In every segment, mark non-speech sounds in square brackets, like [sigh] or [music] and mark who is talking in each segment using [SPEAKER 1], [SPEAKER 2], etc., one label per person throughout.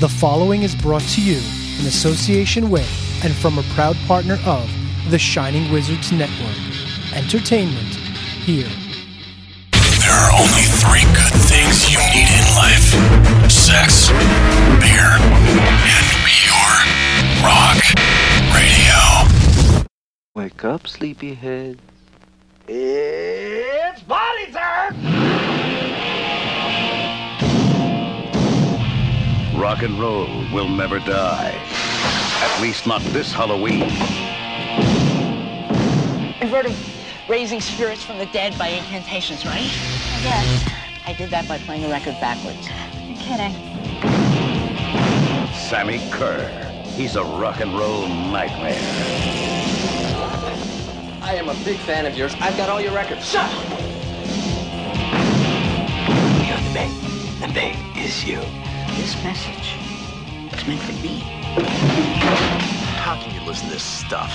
[SPEAKER 1] The following is brought to you in association with and from a proud partner of the Shining Wizards Network. Entertainment here.
[SPEAKER 2] There are only three good things you need in life sex, beer, and pure rock radio.
[SPEAKER 3] Wake up, sleepyhead.
[SPEAKER 4] It's party time!
[SPEAKER 5] Rock and roll will never die. At least not this Halloween.
[SPEAKER 6] You've heard of raising spirits from the dead by incantations, right?
[SPEAKER 7] Yes.
[SPEAKER 6] I did that by playing the record backwards.
[SPEAKER 7] You're kidding.
[SPEAKER 5] Sammi Curr. He's a rock and roll nightmare.
[SPEAKER 8] I am a big fan of yours. I've got all your records. Shut up!
[SPEAKER 2] You're the big. The big is you.
[SPEAKER 6] This message is meant for me.
[SPEAKER 2] How can you listen to this stuff?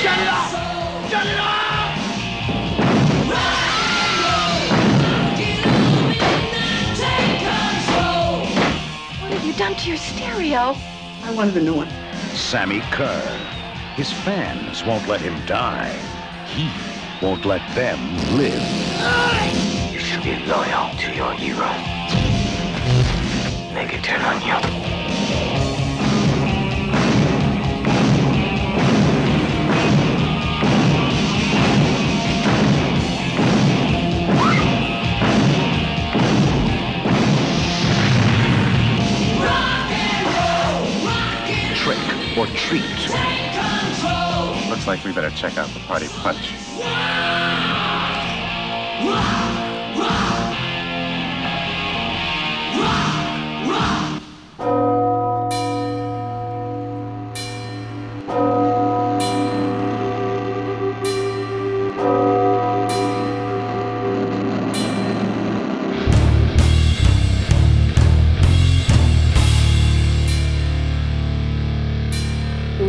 [SPEAKER 4] Shut it off! Shut it off!
[SPEAKER 7] What have you done to your stereo?
[SPEAKER 6] I wanted a new one.
[SPEAKER 5] Sammi Curr. His fans won't let him die. He won't let them live.
[SPEAKER 2] You should be loyal to your hero. Make it turn on you.
[SPEAKER 5] Trick or treat.
[SPEAKER 9] Looks like we better check out the party punch.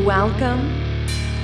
[SPEAKER 10] Welcome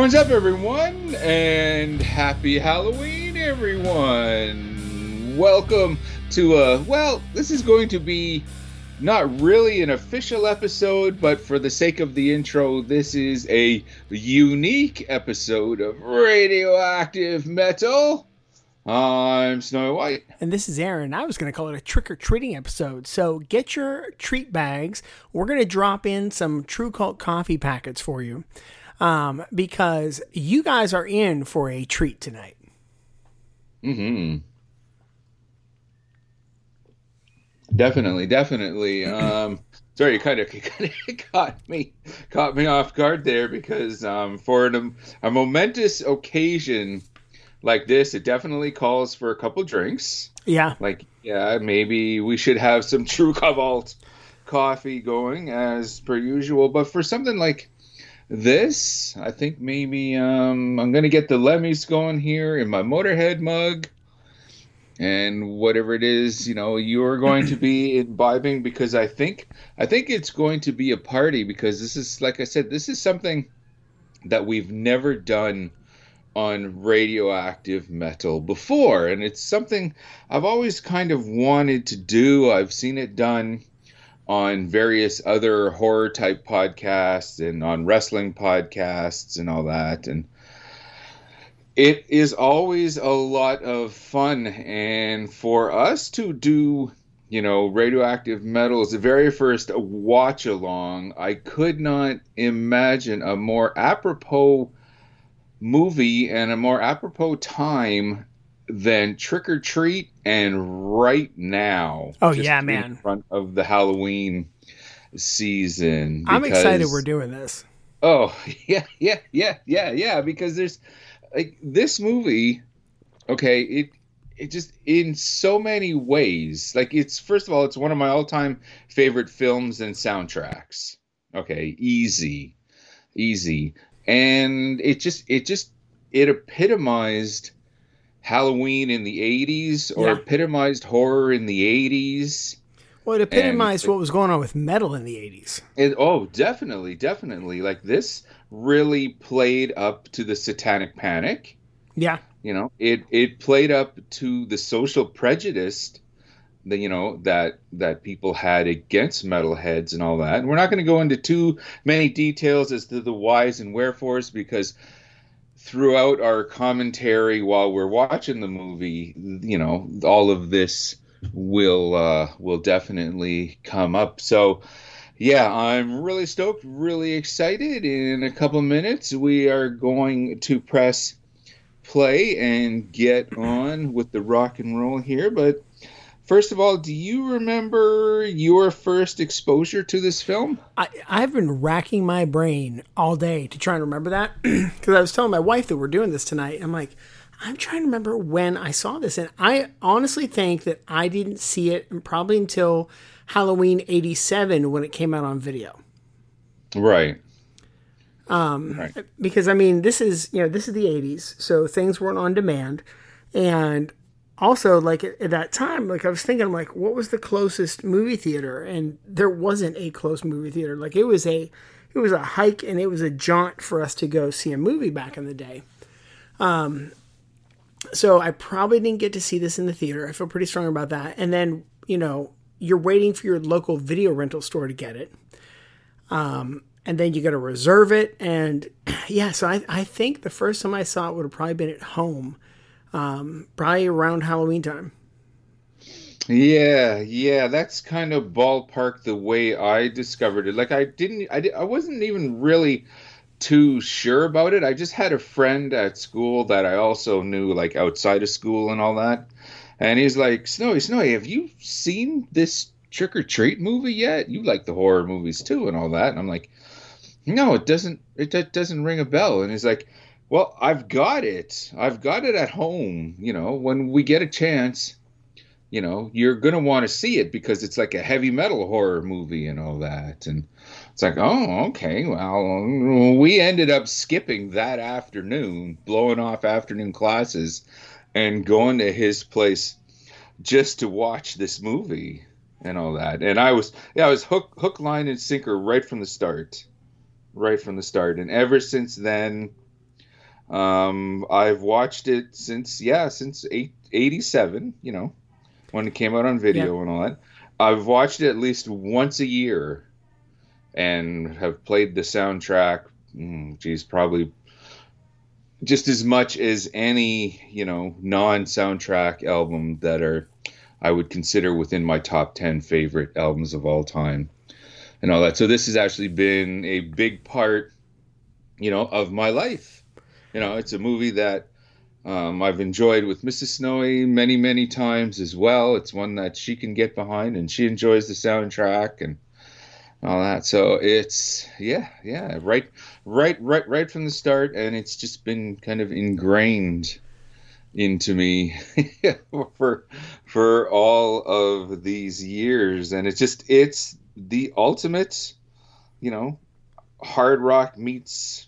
[SPEAKER 11] What's up, everyone, and happy Halloween, everyone! Welcome to a well, this is going to be not really an official episode, but for the sake of the intro, this is a unique episode of Radioactive Metal. I'm Snowy White.
[SPEAKER 1] And this is Aaron. I was going to call it a trick or treating episode. So get your treat bags. We're going to drop in some True Cult coffee packets for you um, because you guys are in for a treat tonight.
[SPEAKER 11] Mm-hmm. Definitely, definitely. Um, sorry, you kind [laughs] of, kind of caught me caught me off guard there because um, for an, a momentous occasion like this, it definitely calls for a couple drinks.
[SPEAKER 1] Yeah.
[SPEAKER 11] Like, yeah, maybe we should have some [laughs] True Cobalt coffee going as per usual. But for something like this, I think maybe um, I'm gonna get the Lemmys going here in my Motorhead mug, and whatever it is, you know, you're going to be [clears throat] imbibing because I think I think it's going to be a party because this is like I said, this is something that we've never done on radioactive metal before and it's something I've always kind of wanted to do. I've seen it done on various other horror type podcasts and on wrestling podcasts and all that and it is always a lot of fun and for us to do you know, Radioactive metals the very first watch along. I could not imagine a more apropos movie and a more apropos time than Trick or Treat and right now.
[SPEAKER 1] Oh,
[SPEAKER 11] just
[SPEAKER 1] yeah,
[SPEAKER 11] in
[SPEAKER 1] man.
[SPEAKER 11] front of the Halloween season.
[SPEAKER 1] I'm excited we're doing this.
[SPEAKER 11] Oh [laughs] yeah, yeah, yeah, yeah, yeah. Because there's like this movie. Okay, it it just in so many ways. Like it's first of all, it's one of my all-time favorite films and soundtracks. Okay, easy, easy, and it just it just it epitomized Halloween in the '80s or
[SPEAKER 1] Yeah.
[SPEAKER 11] epitomized horror in the '80s.
[SPEAKER 1] Well, it epitomized
[SPEAKER 11] And-
[SPEAKER 1] what was going on with metal in the 80s.
[SPEAKER 11] It, oh, definitely, definitely. Like this really played up to the Satanic Panic.
[SPEAKER 1] Yeah.
[SPEAKER 11] You know, it it played up to the social prejudice, that you know that that people had against metalheads and all that. And we're not going to go into too many details as to the whys and wherefores because throughout our commentary while we're watching the movie, you know, all of this will uh, will definitely come up. So, yeah, I'm really stoked, really excited. In a couple minutes, we are going to press play and get on with the rock and roll here. But first of all, do you remember your first exposure to this film?
[SPEAKER 1] I, I've been racking my brain all day to try and remember that [clears throat] because I was telling my wife that we're doing this tonight. I'm like, I'm trying to remember when I saw this, and I honestly think that I didn't see it probably until Halloween '87 when it came out on video.
[SPEAKER 11] Right.
[SPEAKER 1] Um,
[SPEAKER 11] Right.
[SPEAKER 1] because I mean, this is you know this is the '80s, so things weren't on demand, and also like at, at that time, like I was thinking, like, what was the closest movie theater? And there wasn't a close movie theater. Like it was a it was a hike and it was a jaunt for us to go see a movie back in the day. Um, so I probably didn't get to see this in the theater. I feel pretty strong about that. And then you know you're waiting for your local video rental store to get it. Um, and then you got to reserve it. And [clears throat] yeah, so I, I think the first time I saw it would have probably been at home, um, probably around Halloween time.
[SPEAKER 11] Yeah, yeah, that's kind of ballpark the way I discovered it. Like I didn't, I, I wasn't even really too sure about it. I just had a friend at school that I also knew, like outside of school and all that. And he's like, Snowy, Snowy, have you seen this Trick or Treat movie yet? You like the horror movies too and all that. And I'm like, no, it doesn't. It do- doesn't ring a bell. And he's like, well, I've got it. I've got it at home. You know, when we get a chance you know, you're going to want to see it because it's like a heavy metal horror movie and all that. And it's like, oh, okay. Well, we ended up skipping that afternoon, blowing off afternoon classes and going to his place just to watch this movie and all that. And I was, yeah, I was hook, hook, line, and sinker right from the start. Right from the start. And ever since then, um, I've watched it since, yeah, since eight, 87, you know, when it came out on video
[SPEAKER 1] Yeah.
[SPEAKER 11] and all that. I've watched it at least once a year and have played the soundtrack. Mm, geez, probably just as much as any, you know, non soundtrack album that are, I would consider within my top 10 favorite albums of all time and all that. So this has actually been a big part, you know, of my life. You know, it's a movie that um, I've enjoyed with Mrs. Snowy many, many times as well. It's one that she can get behind, and she enjoys the soundtrack and all that. So it's yeah, yeah, right, right, right, right from the start, and it's just been kind of ingrained into me [laughs] for for all of these years, and it's just it's the ultimate, you know, hard rock meets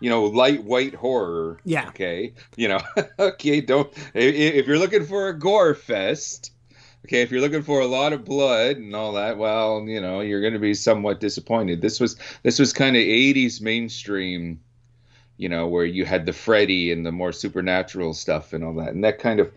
[SPEAKER 11] you know, light white horror.
[SPEAKER 1] Yeah.
[SPEAKER 11] Okay. You know, [laughs] okay. Don't if you're looking for a gore fest. Okay, if you're looking for a lot of blood and all that, well, you know, you're going to be somewhat disappointed. This was this was kind of 80s mainstream, you know, where you had the Freddy and the more supernatural stuff and all that, and that kind of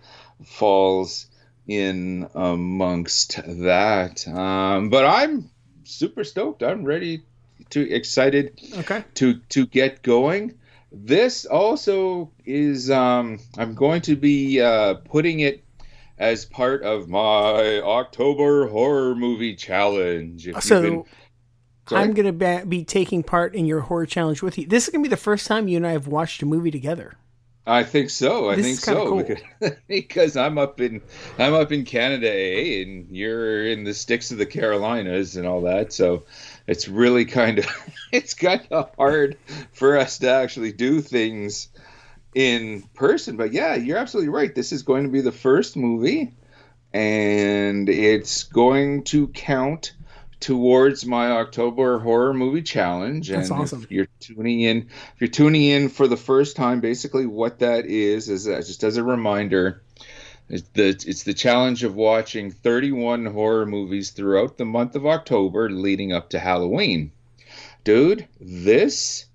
[SPEAKER 11] falls in amongst that. Um, but I'm super stoked. I'm ready to excited
[SPEAKER 1] Okay.
[SPEAKER 11] to to get going. This also is um, I'm going to be uh, putting it as part of my October horror movie challenge.
[SPEAKER 1] So I'm going to be taking part in your horror challenge with you. This is going to be the first time you and I have watched a movie together.
[SPEAKER 11] I think so. I
[SPEAKER 1] This
[SPEAKER 11] think so
[SPEAKER 1] cool.
[SPEAKER 11] because, [laughs] because I'm up in I'm up in Canada, eh, and you're in the sticks of the Carolinas and all that. So it's really kind of [laughs] it's kind of hard for us to actually do things in person. But yeah, you're absolutely right. This is going to be the first movie, and it's going to count towards my October horror movie challenge.
[SPEAKER 1] That's
[SPEAKER 11] and
[SPEAKER 1] awesome.
[SPEAKER 11] If you're tuning in, if you're tuning in for the first time, basically what that is is uh, just as a reminder. It's the, it's the challenge of watching 31 horror movies throughout the month of October leading up to Halloween. Dude, this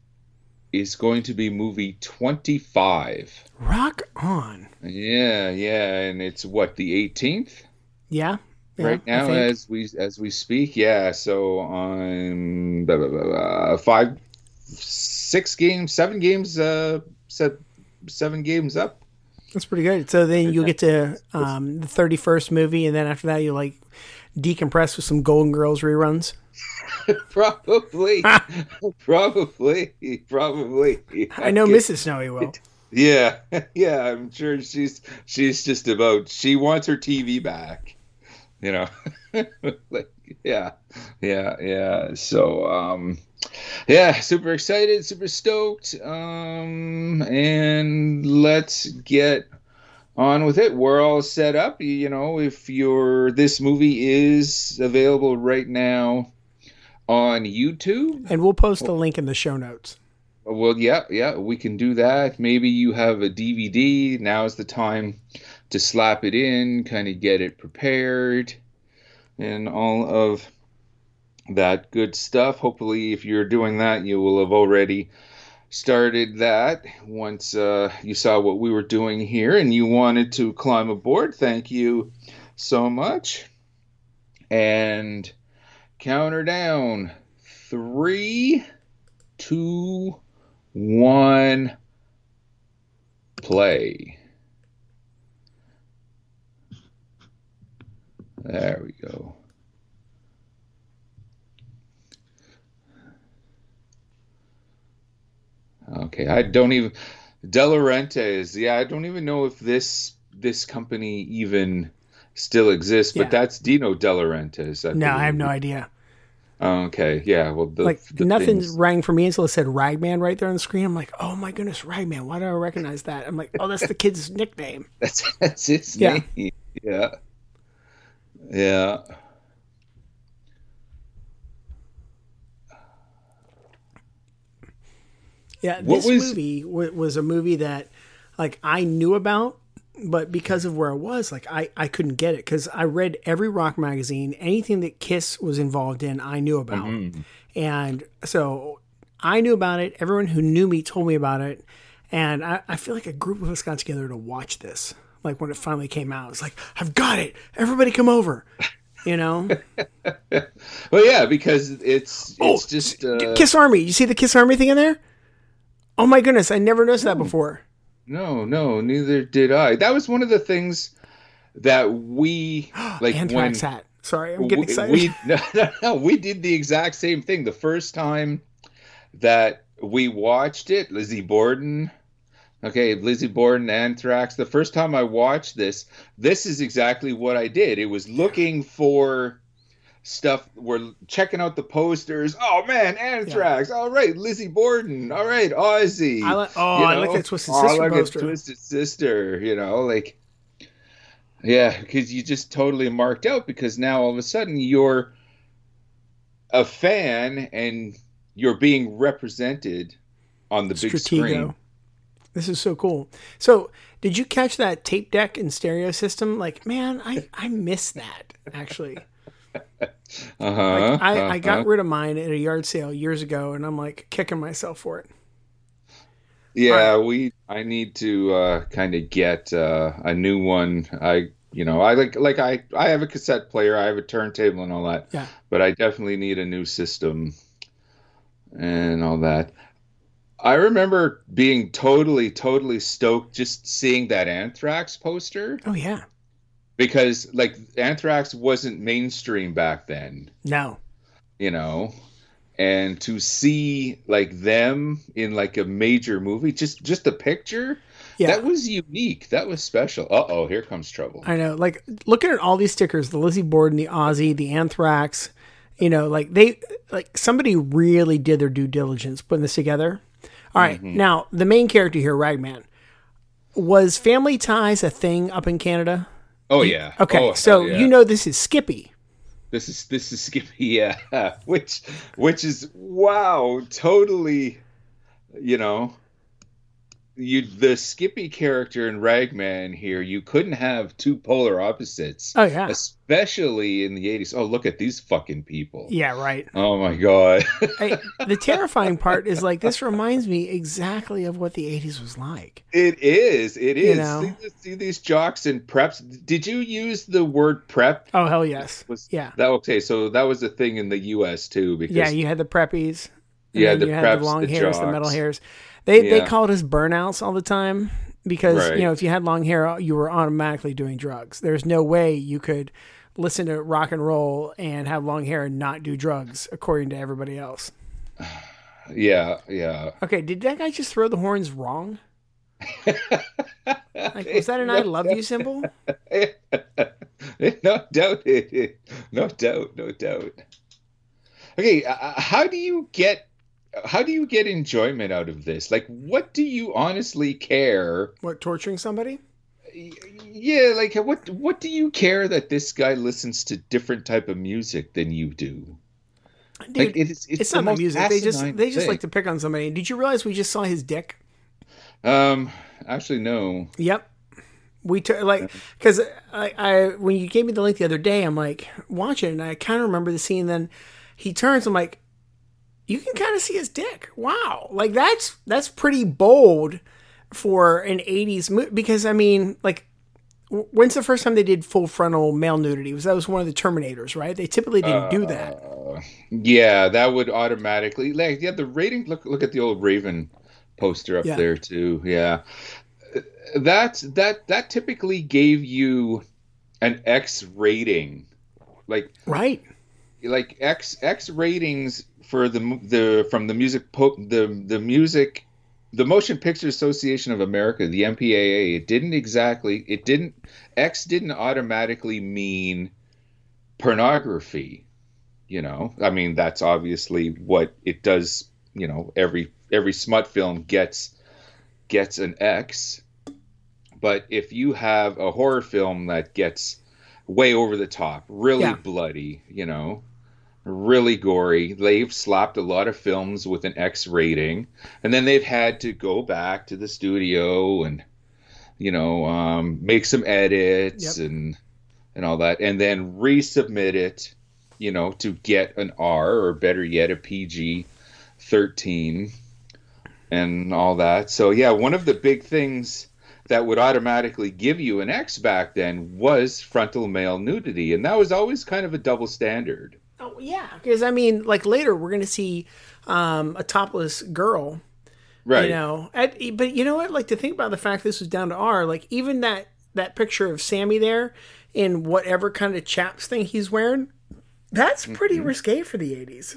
[SPEAKER 11] is going to be movie 25.
[SPEAKER 1] Rock on.
[SPEAKER 11] Yeah, yeah, and it's what the 18th
[SPEAKER 1] Yeah. yeah,
[SPEAKER 11] right now as we as we speak. Yeah, so I'm blah, blah, blah, five, six games, seven games, uh, se- seven games up.
[SPEAKER 1] That's pretty good. So then you'll get to um, the 31st movie, and then after that, you'll like decompress with some Golden Girls reruns. [laughs]
[SPEAKER 11] Probably, [laughs] probably, probably.
[SPEAKER 1] I know
[SPEAKER 11] Okay.
[SPEAKER 1] Mrs. Snowy will. [laughs]
[SPEAKER 11] Yeah, yeah, I'm sure she's she's just about she wants her TV back. You know. like yeah. Yeah, yeah. So um yeah, super excited, super stoked. Um and let's get on with it. We're all set up. You- know, if your this movie is available right now on YouTube.
[SPEAKER 1] And we'll post a link in the show notes.
[SPEAKER 11] Well, yeah, yeah, we can do that. Maybe you have a DVD. Now is the time to slap it in, kind of get it prepared, and all of that good stuff. Hopefully, if you're doing that, you will have already started that once uh, you saw what we were doing here and you wanted to climb aboard. Thank you so much. And counter down three, two, one, play. There we go. Okay, I don't even De Laurentiis. Yeah, I don't even know if this this company even still exists, but
[SPEAKER 1] Yeah.
[SPEAKER 11] that's Dino De Laurentiis. I
[SPEAKER 1] No, I have no idea.
[SPEAKER 11] Okay, yeah. Well, the,
[SPEAKER 1] like
[SPEAKER 11] the
[SPEAKER 1] nothing
[SPEAKER 11] things-
[SPEAKER 1] rang for me until it said Ragman right there on the screen. I'm like, oh my goodness, Ragman. Why do I recognize that? I'm like, oh, that's the kid's [laughs] nickname.
[SPEAKER 11] That's that's his
[SPEAKER 1] Yeah.
[SPEAKER 11] name. Yeah. Yeah.
[SPEAKER 1] Yeah,
[SPEAKER 11] What
[SPEAKER 1] this
[SPEAKER 11] was-
[SPEAKER 1] movie w- was a movie that, like, I knew about, but because of where I was, like, I, I couldn't get it because I read every rock magazine, anything that Kiss was involved in, I knew about,
[SPEAKER 11] Mm-hmm.
[SPEAKER 1] and so I knew about it. Everyone who knew me told me about it, and I, I feel like a group of us got together to watch this. Like when it finally came out, it's like I've got it. Everybody come over. You know, [laughs]
[SPEAKER 11] Well, yeah, because it's it's
[SPEAKER 1] Oh,
[SPEAKER 11] just uh,
[SPEAKER 1] Kiss Army. You see the Kiss Army thing in there? Oh my goodness, I never noticed that hmm. before.
[SPEAKER 11] no, no, neither did I. That was one of the things that we [gasps] like
[SPEAKER 1] Anthrax
[SPEAKER 11] when
[SPEAKER 1] hat. Sorry, I'm getting
[SPEAKER 11] we,
[SPEAKER 1] excited.
[SPEAKER 11] we [laughs] no, no, no, we did the exact same thing the first time that we watched it. Lizzie Borden. Okay, Lizzie Borden, Anthrax. The first time I watched this, this is exactly what I did. It was looking for stuff. We're checking out the posters. Oh man, Anthrax. All right, Lizzie Borden. All right, Ozzy.
[SPEAKER 1] I like- oh,
[SPEAKER 11] You
[SPEAKER 1] I like that Twisted
[SPEAKER 11] oh,
[SPEAKER 1] Sister
[SPEAKER 11] look at
[SPEAKER 1] poster.
[SPEAKER 11] Twisted Sister. You know, like yeah, because you just totally marked out because now all of a sudden you're a fan and you're being represented on the big screen.
[SPEAKER 1] This is so cool. So, did you catch that tape deck and stereo system? Like, man, I I miss that actually. [laughs]
[SPEAKER 11] Uh-huh.
[SPEAKER 1] Like, I, I got
[SPEAKER 11] uh-huh.
[SPEAKER 1] rid of mine at a yard sale years ago, and I'm like kicking myself for it.
[SPEAKER 11] Yeah, we. I need to uh, kind of get uh, a new one. I, you know, I like like I I have a cassette player, I have a turntable and all that.
[SPEAKER 1] Yeah.
[SPEAKER 11] But I definitely need a new system and all that. I remember being totally totally stoked just seeing that Anthrax poster.
[SPEAKER 1] Oh yeah,
[SPEAKER 11] because like Anthrax wasn't mainstream back then,
[SPEAKER 1] No.
[SPEAKER 11] you know, and to see like them in like a major movie, just just the picture,
[SPEAKER 1] Yeah.
[SPEAKER 11] that was unique. That was special. Uh oh, here comes trouble.
[SPEAKER 1] I know. Like looking at all these stickers, the Lizzie Borden, the Ozzy, the Anthrax, you know, like they like somebody really did their due diligence putting this together. All right,
[SPEAKER 11] Mm-hmm.
[SPEAKER 1] Now, the main character here, Ragman, was family ties a thing up in Canada?
[SPEAKER 11] Oh yeah.
[SPEAKER 1] Okay,
[SPEAKER 11] Oh,
[SPEAKER 1] so
[SPEAKER 11] yeah.
[SPEAKER 1] you know this is Skippy.
[SPEAKER 11] This is this is Skippy, [laughs] yeah. which which is wow, totally you know you the Skippy character in Ragman here, you couldn't have two polar opposites.
[SPEAKER 1] Oh, yeah.
[SPEAKER 11] Especially in the 80s. Oh, look at these fucking people.
[SPEAKER 1] Yeah, right.
[SPEAKER 11] Oh my god. [laughs]
[SPEAKER 1] I, the [laughs] terrifying part is like this reminds me exactly of what the 80s was like.
[SPEAKER 11] It is. It is.
[SPEAKER 1] You know?
[SPEAKER 11] See, see these jocks and preps. Did you use the word prep?
[SPEAKER 1] Oh hell yes.
[SPEAKER 11] Was
[SPEAKER 1] Yeah.
[SPEAKER 11] That okay, so that was a thing in the US too because
[SPEAKER 1] Yeah, you had the preppies. And
[SPEAKER 11] Yeah, the
[SPEAKER 1] you
[SPEAKER 11] preps,
[SPEAKER 1] had the long
[SPEAKER 11] the
[SPEAKER 1] hairs, the metal hairs. They they called us burnouts all the time because
[SPEAKER 11] Right.
[SPEAKER 1] you know if you had long hair, you were automatically doing drugs. There's no way you could listen to rock and roll and have long hair and not do drugs, according to everybody else. [sighs]
[SPEAKER 11] yeah, yeah.
[SPEAKER 1] Okay, did that guy just throw the horns wrong? [laughs] like, was that an "I love you" symbol? [laughs]
[SPEAKER 11] no doubt. [laughs] No doubt. No doubt. Okay, uh, how do you get how do you get enjoyment out of this? Like, what do you honestly care?
[SPEAKER 1] What torturing somebody?
[SPEAKER 11] Yeah, like what what do you care that this guy listens to different type of music than you do?
[SPEAKER 1] Dude,
[SPEAKER 11] Like, it's- it's
[SPEAKER 1] it's not the music. They just they just
[SPEAKER 11] thing.
[SPEAKER 1] like to pick on somebody. Did you realize we just saw his dick?
[SPEAKER 11] Um, actually, no.
[SPEAKER 1] Yep. We took like because I, I when you gave me the link the other day, I'm like watching, and I kind of remember the scene. Then he turns. I'm like, you can kind of see his dick. Wow, like that's that's pretty bold for an '80s movie. Because I mean, like, when's the first time they did full frontal male nudity? Was that was one of the Terminators, right? They typically didn't do that.
[SPEAKER 11] Uh, yeah, that would automatically like yeah the rating. Look look at the old Raven poster up
[SPEAKER 1] Yeah.
[SPEAKER 11] there too. Yeah, uh, that that that typically gave you an X rating, like
[SPEAKER 1] Right.
[SPEAKER 11] like X X ratings for the the from the music po- the the music the Motion Picture Association of America, the MPAA. It didn't exactly it didn't X didn't automatically mean pornography. You know, I mean that's obviously what it does. You know, every every smut film gets gets an X. But if you have a horror film that gets way over the top, really
[SPEAKER 1] Yeah.
[SPEAKER 11] bloody, you know, really gory, they've slapped a lot of films with an X rating, and then they've had to go back to the studio and, you know, um, make some edits
[SPEAKER 1] Yep.
[SPEAKER 11] and and all that, and then resubmit it, you know, to get an R or better yet, a PG thirteen and all that. So yeah, one of the big things that would automatically give you an X back then was frontal male nudity, and that was always kind of a double standard.
[SPEAKER 1] Oh yeah, because I mean, like later we're gonna see um, a topless girl.
[SPEAKER 11] Right.
[SPEAKER 1] You know, at, but you know what? Like to think about the fact this was down to R. Like even that that picture of Sammi there in whatever kind of chaps thing he's wearing, that's pretty
[SPEAKER 11] Mm-hmm.
[SPEAKER 1] risque for the eighties.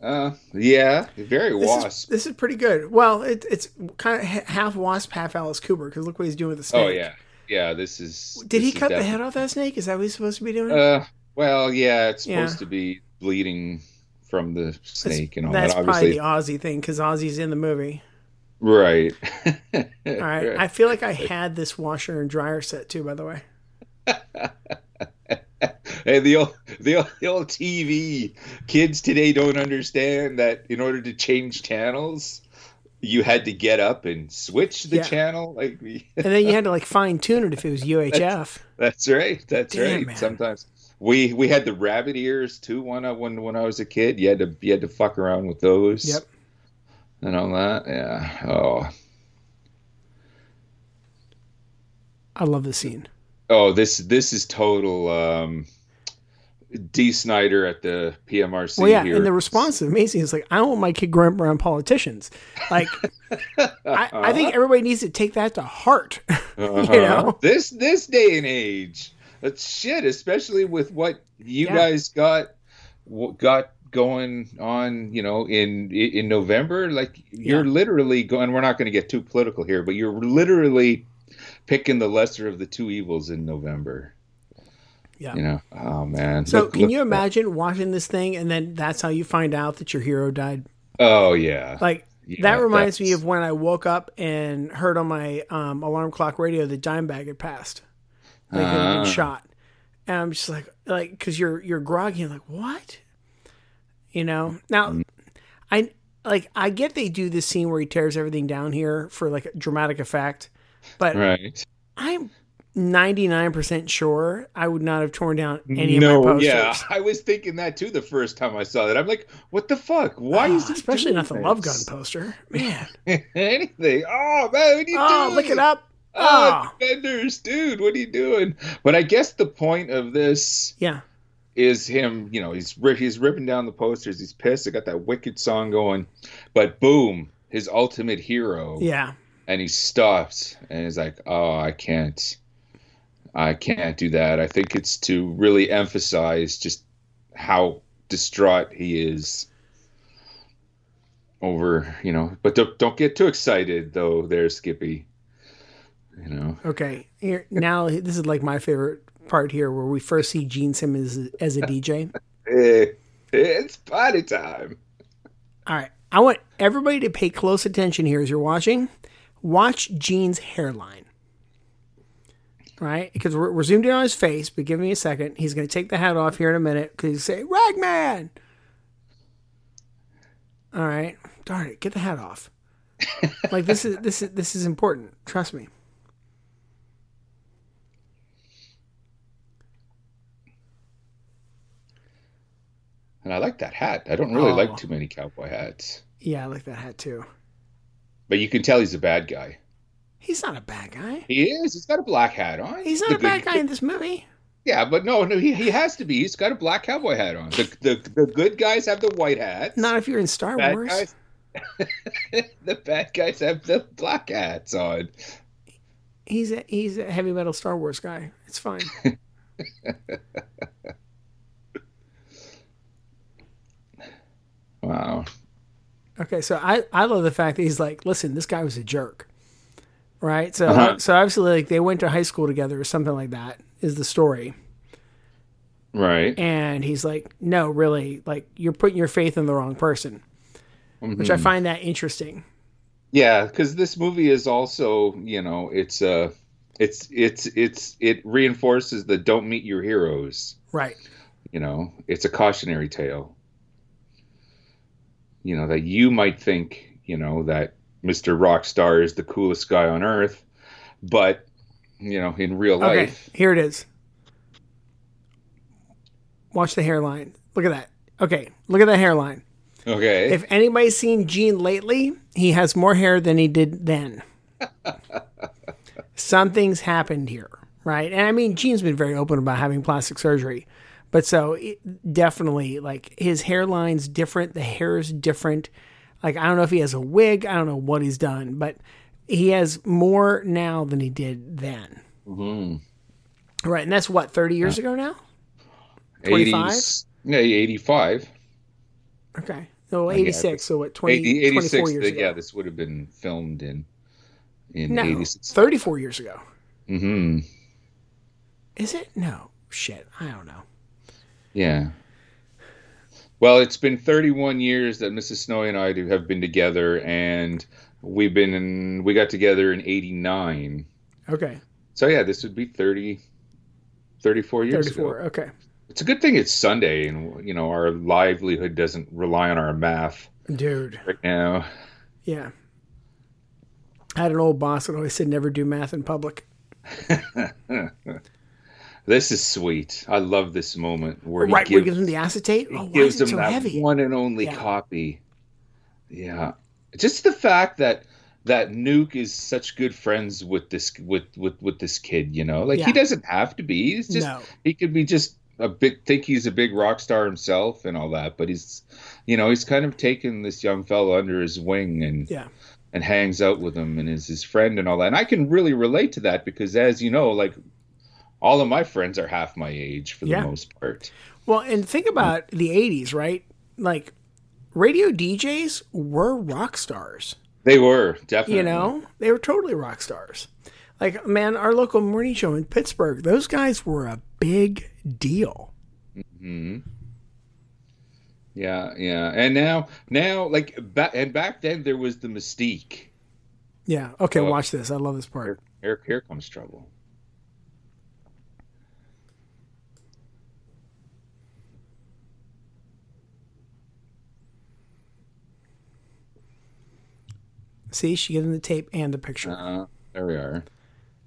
[SPEAKER 11] Uh, yeah, very
[SPEAKER 1] This
[SPEAKER 11] wasp.
[SPEAKER 1] is this is pretty good. Well, it, it's kind of half W.A.S.P., half Alice Cooper. Because look what he's doing with the snake.
[SPEAKER 11] oh yeah, yeah. This is.
[SPEAKER 1] Did
[SPEAKER 11] this
[SPEAKER 1] he
[SPEAKER 11] is
[SPEAKER 1] cut the head off that snake? Is that what he's supposed to be doing?
[SPEAKER 11] Uh, well, yeah, it's
[SPEAKER 1] Yeah.
[SPEAKER 11] supposed to be bleeding from the snake and all
[SPEAKER 1] That's
[SPEAKER 11] that.
[SPEAKER 1] probably
[SPEAKER 11] Obviously,
[SPEAKER 1] the Ozzy thing because Ozzy's in the movie.
[SPEAKER 11] right.
[SPEAKER 1] All right. [laughs] I feel like I had this washer and dryer set too, by the way. [laughs]
[SPEAKER 11] Hey, the old, the old, the old TV kids today don't understand that in order to change channels, you had to get up and switch the
[SPEAKER 1] Yeah.
[SPEAKER 11] channel. Like, [laughs]
[SPEAKER 1] And then you had to like fine tune it if it was UHF.
[SPEAKER 11] that's right. That's
[SPEAKER 1] Damn,
[SPEAKER 11] right.
[SPEAKER 1] man.
[SPEAKER 11] Sometimes we we had the rabbit ears too. When I when when I was a kid, you had to you had to fuck around with those.
[SPEAKER 1] Yep.
[SPEAKER 11] And all that. Yeah. Oh.
[SPEAKER 1] I love the scene.
[SPEAKER 11] Oh, this this is total um Dee Snider at the PMRC
[SPEAKER 1] Well, yeah,
[SPEAKER 11] here.
[SPEAKER 1] and the response is amazing. It's like I don't want my kid growing up around politicians. Like, [laughs] I, I think everybody needs to take that to heart. [laughs]
[SPEAKER 11] Uh-huh.
[SPEAKER 1] you know,
[SPEAKER 11] this this day and age shit, especially with what you
[SPEAKER 1] Yeah.
[SPEAKER 11] guys got got going on, you know, in in November. Like you're
[SPEAKER 1] Yeah.
[SPEAKER 11] literally going. We're not going to get too political here, but you're literally picking the lesser of the two evils in November.
[SPEAKER 1] Yeah.
[SPEAKER 11] You know, oh man.
[SPEAKER 1] So
[SPEAKER 11] Look-
[SPEAKER 1] can
[SPEAKER 11] look
[SPEAKER 1] you imagine watching this thing and then that's how you find out that your hero died?
[SPEAKER 11] Oh yeah.
[SPEAKER 1] Like
[SPEAKER 11] Yeah,
[SPEAKER 1] that reminds me of when I woke up and heard on my um, alarm clock radio that Dimebag had passed. Like had
[SPEAKER 11] Ah.
[SPEAKER 1] been shot. And I'm just like like because you're you're groggy you're like what? You know? Now
[SPEAKER 11] Mm.
[SPEAKER 1] I like I get they do this scene where he tears everything down here for like a dramatic effect, but
[SPEAKER 11] right.
[SPEAKER 1] I'm 99% sure I would not have torn down any of
[SPEAKER 11] no,
[SPEAKER 1] my posters.
[SPEAKER 11] yeah, [laughs] I was thinking that too the first time I saw that. I'm like, what the fuck? Why
[SPEAKER 1] Oh,
[SPEAKER 11] is he
[SPEAKER 1] especially not the Love Gun poster. [laughs] Man.
[SPEAKER 11] Anything? Oh man, what are you
[SPEAKER 1] Oh,
[SPEAKER 11] doing?
[SPEAKER 1] look it up.
[SPEAKER 11] Oh,
[SPEAKER 1] Oh.
[SPEAKER 11] defenders, dude, what are you doing? But I guess the point of this
[SPEAKER 1] Yeah.
[SPEAKER 11] is him. You know, he's he's ripping down the posters. He's pissed. I got that wicked song going, but boom, his ultimate hero.
[SPEAKER 1] Yeah.
[SPEAKER 11] and he stops and he's like, "Oh, I can't, I can't do that." I think it's to really emphasize just how distraught he is over, you know. But don't, don't get too excited, though. There, Skippy. You know.
[SPEAKER 1] Okay. Here now this is like my favorite part here where we first see Gene Simmons as, as a [laughs] DJ.
[SPEAKER 11] It's party time.
[SPEAKER 1] All right. I want everybody to pay close attention here as you're watching. Watch Gene's hairline. Right, Because we're, we're zoomed in on his face, but give me a second. He's going to take the hat off here in a minute because he's say, Ragman! All right. Darn it. Get the hat off. [laughs] like this is this is this is important. Trust me.
[SPEAKER 11] And I like that hat. I don't really
[SPEAKER 1] Oh.
[SPEAKER 11] like too many cowboy hats,
[SPEAKER 1] Yeah, I like that hat too.
[SPEAKER 11] but you can tell he's a bad guy.
[SPEAKER 1] He's not a bad guy.
[SPEAKER 11] He is. He's got a black hat on.
[SPEAKER 1] He's
[SPEAKER 11] The
[SPEAKER 1] not a
[SPEAKER 11] good-
[SPEAKER 1] bad guy in this movie.
[SPEAKER 11] Yeah, but no, no, he, he has to be. He's got a black cowboy hat on. The the, the good guys have the white hats.
[SPEAKER 1] Not if you're in Star
[SPEAKER 11] bad
[SPEAKER 1] Wars.
[SPEAKER 11] guys. [laughs] the bad guys have the black hats on.
[SPEAKER 1] He's a he's a heavy metal Star Wars guy. It's fine. [laughs]
[SPEAKER 11] Wow.
[SPEAKER 1] Okay, so I I love the fact that he's like, listen, this guy was a jerk, right? So
[SPEAKER 11] Uh-huh.
[SPEAKER 1] so obviously like they went to high school together or something like that is the story.
[SPEAKER 11] Right.
[SPEAKER 1] And he's like, no, really, like you're putting your faith in the wrong person, which I
[SPEAKER 11] Mhm.
[SPEAKER 1] find that interesting.
[SPEAKER 11] Yeah, because this movie is also, you know, it's uh it's it's it's it reinforces the don't meet your heroes.
[SPEAKER 1] Right.
[SPEAKER 11] You know, it's a cautionary tale. You know that you might think, you know, that Mr. Rockstar is the coolest guy on earth, but you know, in real
[SPEAKER 1] Okay,
[SPEAKER 11] life,
[SPEAKER 1] here it is. Watch the hairline. Look at that. Okay, look at that hairline.
[SPEAKER 11] okay.
[SPEAKER 1] If anybody's seen Gene lately, he has more hair than he did then. [laughs] Something's happened here, right? And I mean, Gene's been very open about having plastic surgery, but so it, definitely, like his hairline's different, the hair's different. Like I don't know if he has a wig, I don't know what he's done, but he has more now than he did then.
[SPEAKER 11] hmm
[SPEAKER 1] Right, and that's what thirty years ago now. 25?
[SPEAKER 11] yeah, 85.
[SPEAKER 1] Okay, so
[SPEAKER 11] yeah,
[SPEAKER 1] eighty six. So what 20,
[SPEAKER 11] 80,
[SPEAKER 1] 24
[SPEAKER 11] 86,
[SPEAKER 1] years
[SPEAKER 11] yeah,
[SPEAKER 1] ago?
[SPEAKER 11] this would have been filmed in in
[SPEAKER 1] No,
[SPEAKER 11] 86.
[SPEAKER 1] thirty four years ago.
[SPEAKER 11] Mm-hmm.
[SPEAKER 1] Is it? No. Shit. I don't know.
[SPEAKER 11] Yeah. Well, it's been 31 years that Mrs. Snowy and I do have been together, and we've been in, we got together in 89.
[SPEAKER 1] Okay.
[SPEAKER 11] So, yeah, this would be 30, 34 years
[SPEAKER 1] 34.
[SPEAKER 11] ago.
[SPEAKER 1] Okay.
[SPEAKER 11] It's a good thing it's Sunday, and, you know, our livelihood doesn't rely on our math
[SPEAKER 1] Dude.
[SPEAKER 11] right now.
[SPEAKER 1] Yeah. I had an old boss that always said never do math in public. [laughs]
[SPEAKER 11] this is sweet. I love this moment where he
[SPEAKER 1] right, where he
[SPEAKER 11] gives,
[SPEAKER 1] gives him the acetate.
[SPEAKER 11] he
[SPEAKER 1] Oh, why
[SPEAKER 11] gives
[SPEAKER 1] is it
[SPEAKER 11] him
[SPEAKER 1] so
[SPEAKER 11] that
[SPEAKER 1] heavy?
[SPEAKER 11] one and only
[SPEAKER 1] Yeah.
[SPEAKER 11] copy. Yeah, just the fact that that Nuke is such good friends with this with with with this kid. You know, like
[SPEAKER 1] Yeah.
[SPEAKER 11] he doesn't have to be. He's just
[SPEAKER 1] No.
[SPEAKER 11] he could be just a big think he's a big rock star himself and all that. But he's you know he's kind of taken this young fellow under his wing and
[SPEAKER 1] Yeah.
[SPEAKER 11] and hangs out with him and is his friend and all that. And I can really relate to that because, as you know, like all of my friends are half my age for the
[SPEAKER 1] Yeah.
[SPEAKER 11] most part.
[SPEAKER 1] Well, and think about the 80s, right? Like radio DJs were rock stars.
[SPEAKER 11] They were definitely.
[SPEAKER 1] You know, they were totally rock stars. Like, man, our local morning show in Pittsburgh, those guys were a big deal.
[SPEAKER 11] hmm Yeah, yeah, and now, now, like back and back then, there was the mystique.
[SPEAKER 1] Yeah. Okay, watch this. I love this part.
[SPEAKER 11] Here, here comes trouble.
[SPEAKER 1] See, she gave him the tape and the picture.
[SPEAKER 11] Uh, there we are.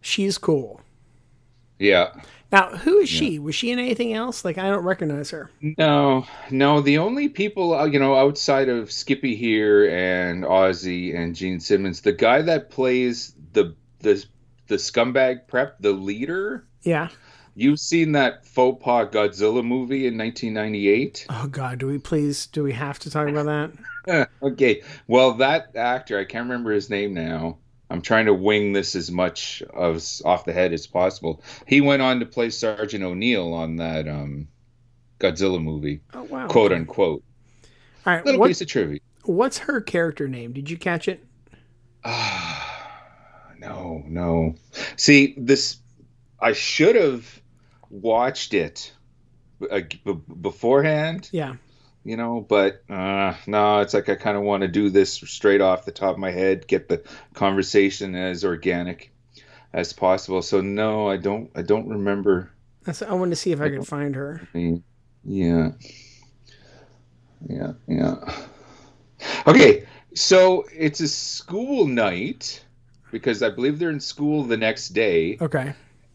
[SPEAKER 1] She's cool.
[SPEAKER 11] Yeah.
[SPEAKER 1] Now, who is she? Was she in anything else? Like, I don't recognize her.
[SPEAKER 11] No, no. The only people, uh, you know, outside of Skippy here and Ozzy and Gene Simmons, the guy that plays the the the scumbag prep, the leader.
[SPEAKER 1] Yeah.
[SPEAKER 11] You've seen that faux pas Godzilla movie in 1998.
[SPEAKER 1] Oh God, do we please? Do we have to talk about that? [laughs]
[SPEAKER 11] okay. Well, that actor, I can't remember his name now. I'm trying to wing this as much of off the head as possible. He went on to play Sergeant O'Neill on that um, Godzilla movie,
[SPEAKER 1] Oh wow.
[SPEAKER 11] quote unquote.
[SPEAKER 1] All right.
[SPEAKER 11] Little
[SPEAKER 1] What,
[SPEAKER 11] piece of trivia.
[SPEAKER 1] what's her character name? Did you catch it? Ah.
[SPEAKER 11] No, no. See, this I should have watched it uh, b- beforehand,
[SPEAKER 1] Yeah.
[SPEAKER 11] You know, but uh, no, it's like I kind of want to do this straight off the top of my head, get the conversation as organic as possible. So no, I don't. I don't remember.
[SPEAKER 1] That's, I wanted to see if I could find her.
[SPEAKER 11] Yeah, yeah, yeah. Okay, so it's a school night because I believe they're in school the next day.
[SPEAKER 1] Okay.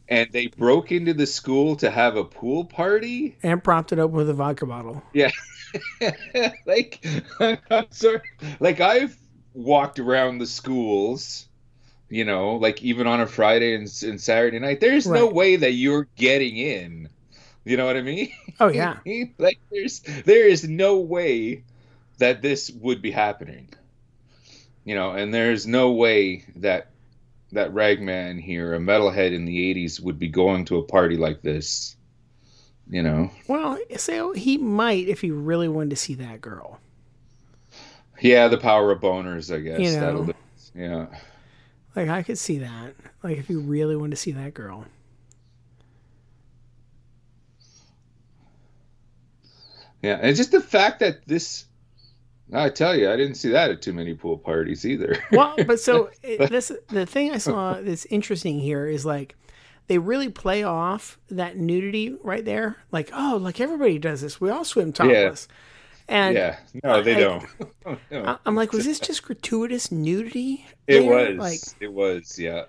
[SPEAKER 11] and they broke into the school to have a pool party.
[SPEAKER 1] And propped it open with a vodka bottle.
[SPEAKER 11] Yeah, [laughs] like [laughs] I'm sorry, like I've walked around the schools, you know, like even on a Friday and, and Saturday night. There's no way that you're getting in. You know what I mean?
[SPEAKER 1] Oh [laughs] yeah.
[SPEAKER 11] like there's there is no way that this would be happening. You know, and there's no way that that ragman here, a metalhead in the '80s, would be going to a party like this. You know,
[SPEAKER 1] Well, so he might if he really wanted to see that girl.
[SPEAKER 11] yeah, the power of boners, I guess.
[SPEAKER 1] You know.
[SPEAKER 11] That'll do. Yeah,
[SPEAKER 1] Like I could see that. Like if you really wanted to see that girl.
[SPEAKER 11] yeah, and just the fact that this. I tell you, I didn't see that at too many pool parties either.
[SPEAKER 1] Well, but so [laughs] it, this the thing I saw that's interesting here is like they really play off that nudity right there. Like, oh, like everybody does this. We all swim topless. And
[SPEAKER 11] yeah, no, they [laughs]
[SPEAKER 1] I-
[SPEAKER 11] don't. No.
[SPEAKER 1] I'm like, was this just gratuitous nudity?
[SPEAKER 11] it
[SPEAKER 1] there?
[SPEAKER 11] was.
[SPEAKER 1] like
[SPEAKER 11] it was. Yeah.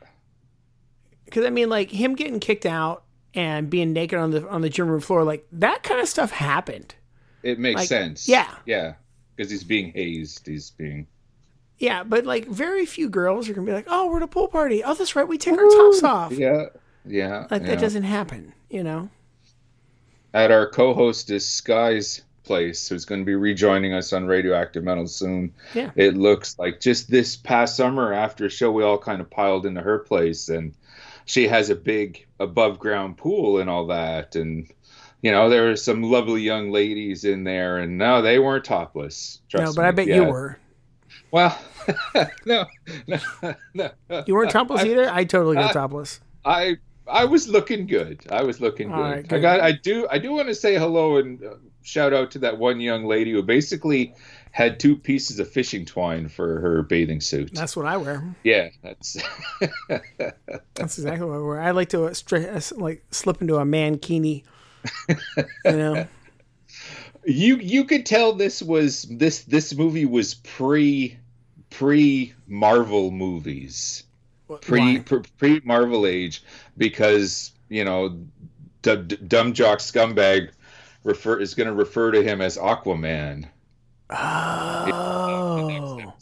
[SPEAKER 1] because I mean, like him getting kicked out and being naked on the on the gym room floor, like that kind of stuff happened.
[SPEAKER 11] It makes
[SPEAKER 1] Like,
[SPEAKER 11] sense.
[SPEAKER 1] yeah.
[SPEAKER 11] Yeah. Because he's being hazed. He's being.
[SPEAKER 1] Yeah, but like very few girls are gonna be like, oh, we're at a pool party. Oh, that's right, we take our tops off.
[SPEAKER 11] Yeah. Yeah.
[SPEAKER 1] Like
[SPEAKER 11] yeah.
[SPEAKER 1] that doesn't happen, you know.
[SPEAKER 11] At our co hostess Sky's place, who's going to be rejoining us on Radioactive Metal soon.
[SPEAKER 1] Yeah.
[SPEAKER 11] It looks like just this past summer after a show, we all kind of piled into her place. And she has a big above ground pool and all that. And. You know, there were some lovely young ladies in there, and no, they weren't topless. Trust
[SPEAKER 1] no, but I bet
[SPEAKER 11] Yeah.
[SPEAKER 1] you were.
[SPEAKER 11] Well, [laughs] [laughs] no, no, no.
[SPEAKER 1] You weren't topless
[SPEAKER 11] I-
[SPEAKER 1] either. I totally got
[SPEAKER 11] I-
[SPEAKER 1] topless.
[SPEAKER 11] I I was looking good. I was looking good.
[SPEAKER 1] Right,
[SPEAKER 11] I got. I do. I do want to say hello and uh, shout out to that one young lady who basically had two pieces of fishing twine for her bathing suit.
[SPEAKER 1] That's what I wear.
[SPEAKER 11] yeah, that's. [laughs]
[SPEAKER 1] That's exactly what I wear. I like to uh, uh, like slip into a mankini. you know, [laughs]
[SPEAKER 11] you you could tell this was this this movie was pre pre Marvel movies. Pre pre Marvel age because you know D- D- dumb jock scumbag refer is going to refer to him as Aquaman.
[SPEAKER 1] Oh,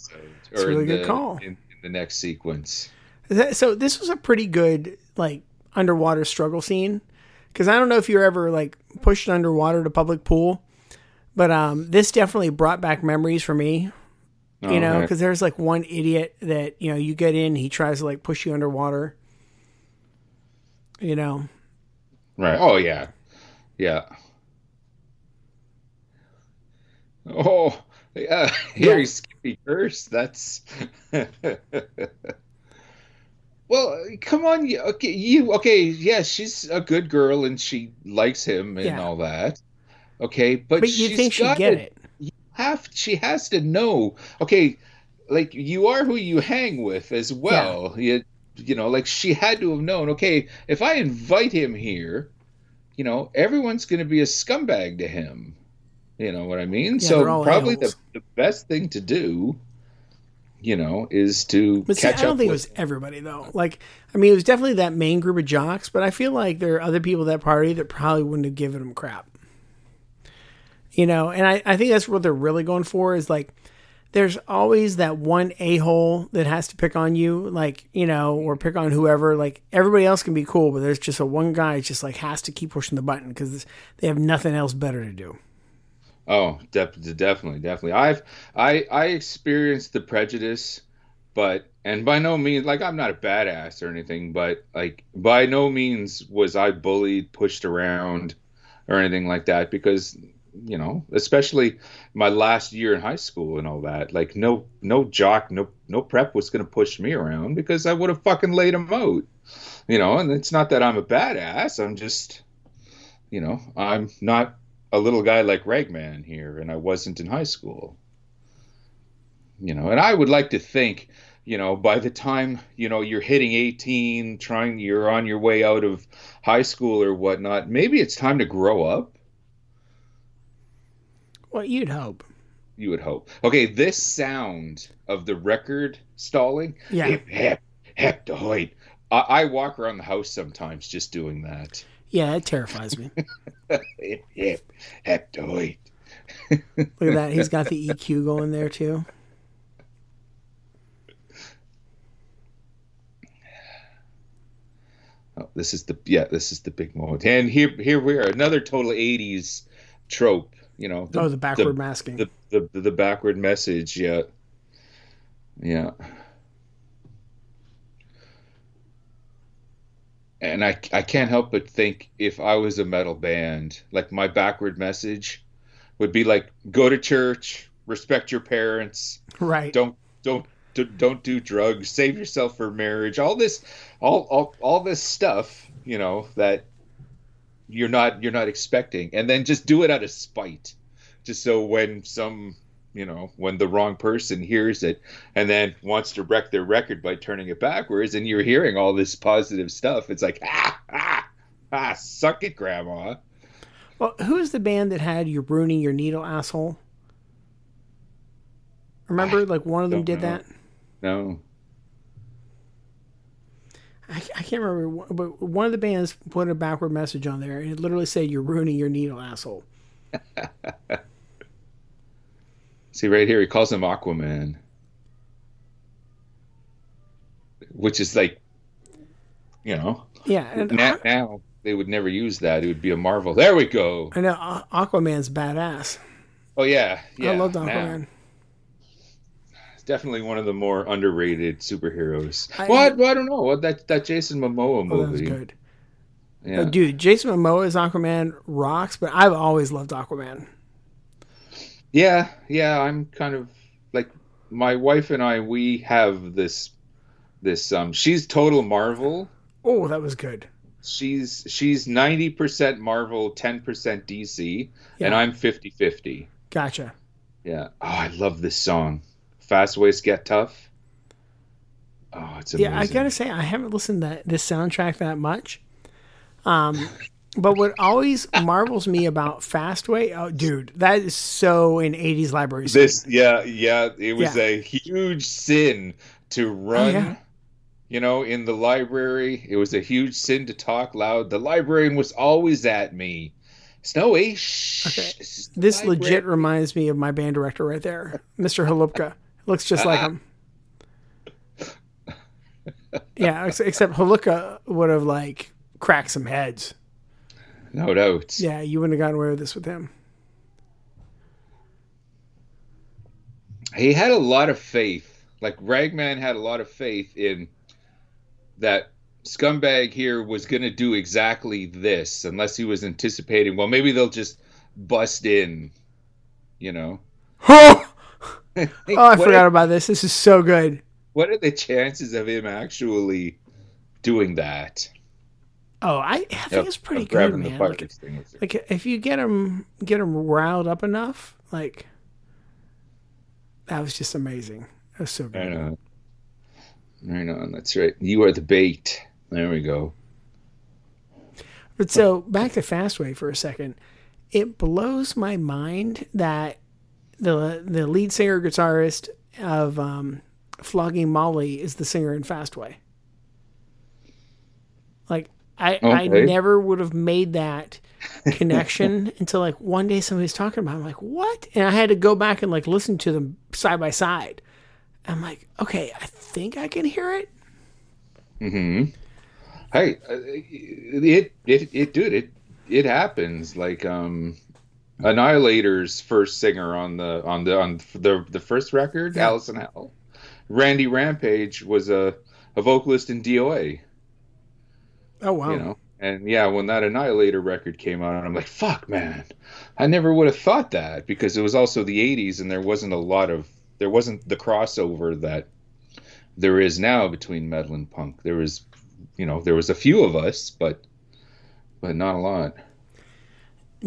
[SPEAKER 1] That's a really
[SPEAKER 11] in
[SPEAKER 1] good
[SPEAKER 11] the,
[SPEAKER 1] call.
[SPEAKER 11] in, in the next sequence.
[SPEAKER 1] That- so this was a pretty good like underwater struggle scene because I don't know if you're ever like pushed underwater to public pool, but um, this definitely brought back memories for me. Oh, you
[SPEAKER 11] Oh,
[SPEAKER 1] know,
[SPEAKER 11] okay.
[SPEAKER 1] because there's like one idiot that you know you get in, he tries to like push you underwater. You know,
[SPEAKER 11] Right. Oh yeah. Yeah. Oh yeah. [laughs] Harry Skippy curse. That's [laughs] Well, come on. you- Okay, you okay? Yeah, she's a good girl and she likes him and
[SPEAKER 1] Yeah.
[SPEAKER 11] all that. Okay, but,
[SPEAKER 1] But you think she'd get it?
[SPEAKER 11] Have. She has to know. Okay, like you are who you hang with as well. You, you know, like she had to have known. Okay, if I invite him here, you know, everyone's going to be a scumbag to him. You know what I mean?
[SPEAKER 1] Yeah,
[SPEAKER 11] so probably the, the best thing to do, you know, is to
[SPEAKER 1] But see, I
[SPEAKER 11] catch
[SPEAKER 1] don't
[SPEAKER 11] up
[SPEAKER 1] think
[SPEAKER 11] with.
[SPEAKER 1] it was everybody though. Like, I mean, it was definitely that main group of jocks, but I feel like there are other people at that party that probably wouldn't have given him crap. You know, and I, I think that's what they're really going for is like, there's always that one a hole that has to pick on you, like, you know, or pick on whoever. Like, everybody else can be cool, but there's just a one guy just like has to keep pushing the button because they have nothing else better to do.
[SPEAKER 11] Oh, def- definitely, definitely. I've I I experienced the prejudice, but and by no means like I'm not a badass or anything, but like by no means was I bullied, pushed around, or anything like that because you know, especially my last year in high school and all that. Like no no jock, no no prep was going to push me around because I would have fucking laid him out. You know, and it's not that I'm a badass. I'm just you know, I'm not a little guy like Ragman here, and I wasn't in high school. You know, and I would like to think, you know, by the time you know you're hitting 18, trying, you're on your way out of high school or whatnot. Maybe it's time to grow up.
[SPEAKER 1] Well, you'd hope.
[SPEAKER 11] You would hope. Okay, this sound of the record stalling.
[SPEAKER 1] Yeah.
[SPEAKER 11] Hip hip hip. I, I walk around the house sometimes just doing that.
[SPEAKER 1] Yeah, it terrifies me. [laughs]
[SPEAKER 11] hip hip hip.
[SPEAKER 1] Look at that. He's got the [laughs] EQ going there too.
[SPEAKER 11] Oh, this is the yeah, this is the big moment, and here here we are, another total '80s trope. You know,
[SPEAKER 1] oh, the backward masking.
[SPEAKER 11] the, the the backward message. Yeah, yeah. And I I can't help but think if I was a metal band, like my backward message would be like, go to church, respect your parents,
[SPEAKER 1] right.
[SPEAKER 11] don't don't do- don't do drugs save yourself for marriage all this all all, all this stuff you know that you're not you're not expecting and then just do it out of spite just so when some you know when the wrong person hears it and then wants to wreck their record by turning it backwards and you're hearing all this positive stuff it's like ah ah ah suck it grandma
[SPEAKER 1] Well, who is the band that had "You're Ruining Your Needle, Asshole"? Remember, like one of them did
[SPEAKER 11] know.
[SPEAKER 1] that.
[SPEAKER 11] no
[SPEAKER 1] I, I can't remember, but one of the bands put a backward message on there, and it literally said, "You're ruining your needle, asshole." [laughs]
[SPEAKER 11] See right here, he calls him Aquaman, which is like, you know,
[SPEAKER 1] Yeah, and
[SPEAKER 11] now, now they would never use that. It would be a Marvel. There we go.
[SPEAKER 1] I know Aquaman's badass.
[SPEAKER 11] Oh yeah, yeah.
[SPEAKER 1] I loved
[SPEAKER 11] now.
[SPEAKER 1] Aquaman.
[SPEAKER 11] It's definitely one of the more underrated superheroes.
[SPEAKER 1] I-
[SPEAKER 11] well, I, well, I don't know. What that that Jason Momoa movie.
[SPEAKER 1] Oh, that was good.
[SPEAKER 11] Yeah.
[SPEAKER 1] Uh, dude, Jason Momoa as Aquaman rocks, but I've always loved Aquaman.
[SPEAKER 11] Yeah, yeah, I'm kind of like my wife and I. We have this, this. Um, she's total Marvel.
[SPEAKER 1] Oh, that was good.
[SPEAKER 11] She's she's ninety percent Marvel, ten percent DC, and I'm 50-50.
[SPEAKER 1] Gotcha.
[SPEAKER 11] Yeah. Oh, I love this song. Fastway's get tough. Oh, it's amazing.
[SPEAKER 1] Yeah, I gotta say, I haven't listened to this soundtrack that much. Um, but what always [laughs] marvels me about Fastway, oh, dude, that is so in '80s library. scene.
[SPEAKER 11] This, yeah, yeah, it was
[SPEAKER 1] Yeah.
[SPEAKER 11] a huge sin to run.
[SPEAKER 1] yeah.
[SPEAKER 11] You know, in the library, it was a huge sin to talk loud. The librarian was always at me. Snowy, shh.
[SPEAKER 1] Okay.
[SPEAKER 11] This,
[SPEAKER 1] This
[SPEAKER 11] library."
[SPEAKER 1] legit reminds me of my band director right there, Mr. Halupka. Looks just like him. [laughs] Yeah, ex- except Halupka would have like cracked some heads.
[SPEAKER 11] No doubt.
[SPEAKER 1] Yeah, you wouldn't have gotten away with this with him.
[SPEAKER 11] he had a lot of faith. Like Ragman had a lot of faith in that scumbag here was going to do exactly this unless he was anticipating well maybe they'll just bust in you know [laughs]
[SPEAKER 1] oh i forgot
[SPEAKER 11] are-
[SPEAKER 1] about this. This is so good.
[SPEAKER 11] What are the chances of him actually doing that?
[SPEAKER 1] Oh i, I think it's pretty good man. like, like if you get him get him riled up enough like that was just amazing. That was so good.
[SPEAKER 11] Right on. Right on. That's right. You are the bait. There we go.
[SPEAKER 1] But so back to Fastway for a second. It blows my mind that the the lead singer guitarist of um, Flogging Molly is the singer in Fastway. Like I I never would have made that connection [laughs] until like one day somebody was talking about. It. I'm like, what? And I had to go back and like listen to them side by side. I'm like, okay, I think I can hear it.
[SPEAKER 11] hmm Hey, uh, it it it dude it it happens. Like um, Annihilator's first singer on the on the on the the first record,
[SPEAKER 1] Yeah.
[SPEAKER 11] Alice in Hell. Randy Rampage was a a vocalist in DOA.
[SPEAKER 1] Oh wow.
[SPEAKER 11] You know, and yeah, when that Annihilator record came out, I'm like, fuck, man, I never would have thought that because it was also the '80s and there wasn't a lot of there wasn't the crossover that there is now between metal and punk. There was, you know, there was a few of us, but but not a lot.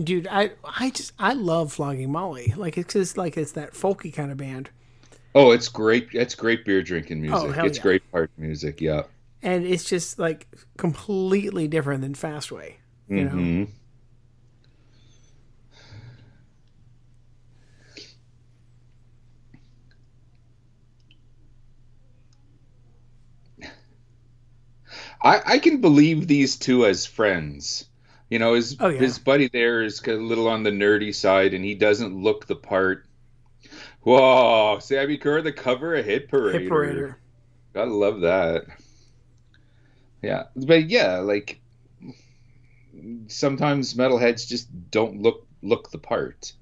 [SPEAKER 1] Dude i i just i love flogging molly like it's just like it's that folky kind of band
[SPEAKER 11] Oh, it's great! It's great beer drinking music.
[SPEAKER 1] Oh,
[SPEAKER 11] it's
[SPEAKER 1] yeah.
[SPEAKER 11] great party music. Yeah.
[SPEAKER 1] and it's just like completely different than fastway you know
[SPEAKER 11] Mhm. I I can believe these two as friends. You know, his
[SPEAKER 1] Oh, yeah.
[SPEAKER 11] his buddy there is a little on the nerdy side, and he doesn't look the part. Whoa, Sammi Curr, the cover of Hit Parader.
[SPEAKER 1] hit parader
[SPEAKER 11] Gotta love that. Yeah, but yeah, like sometimes metalheads just don't look look the part.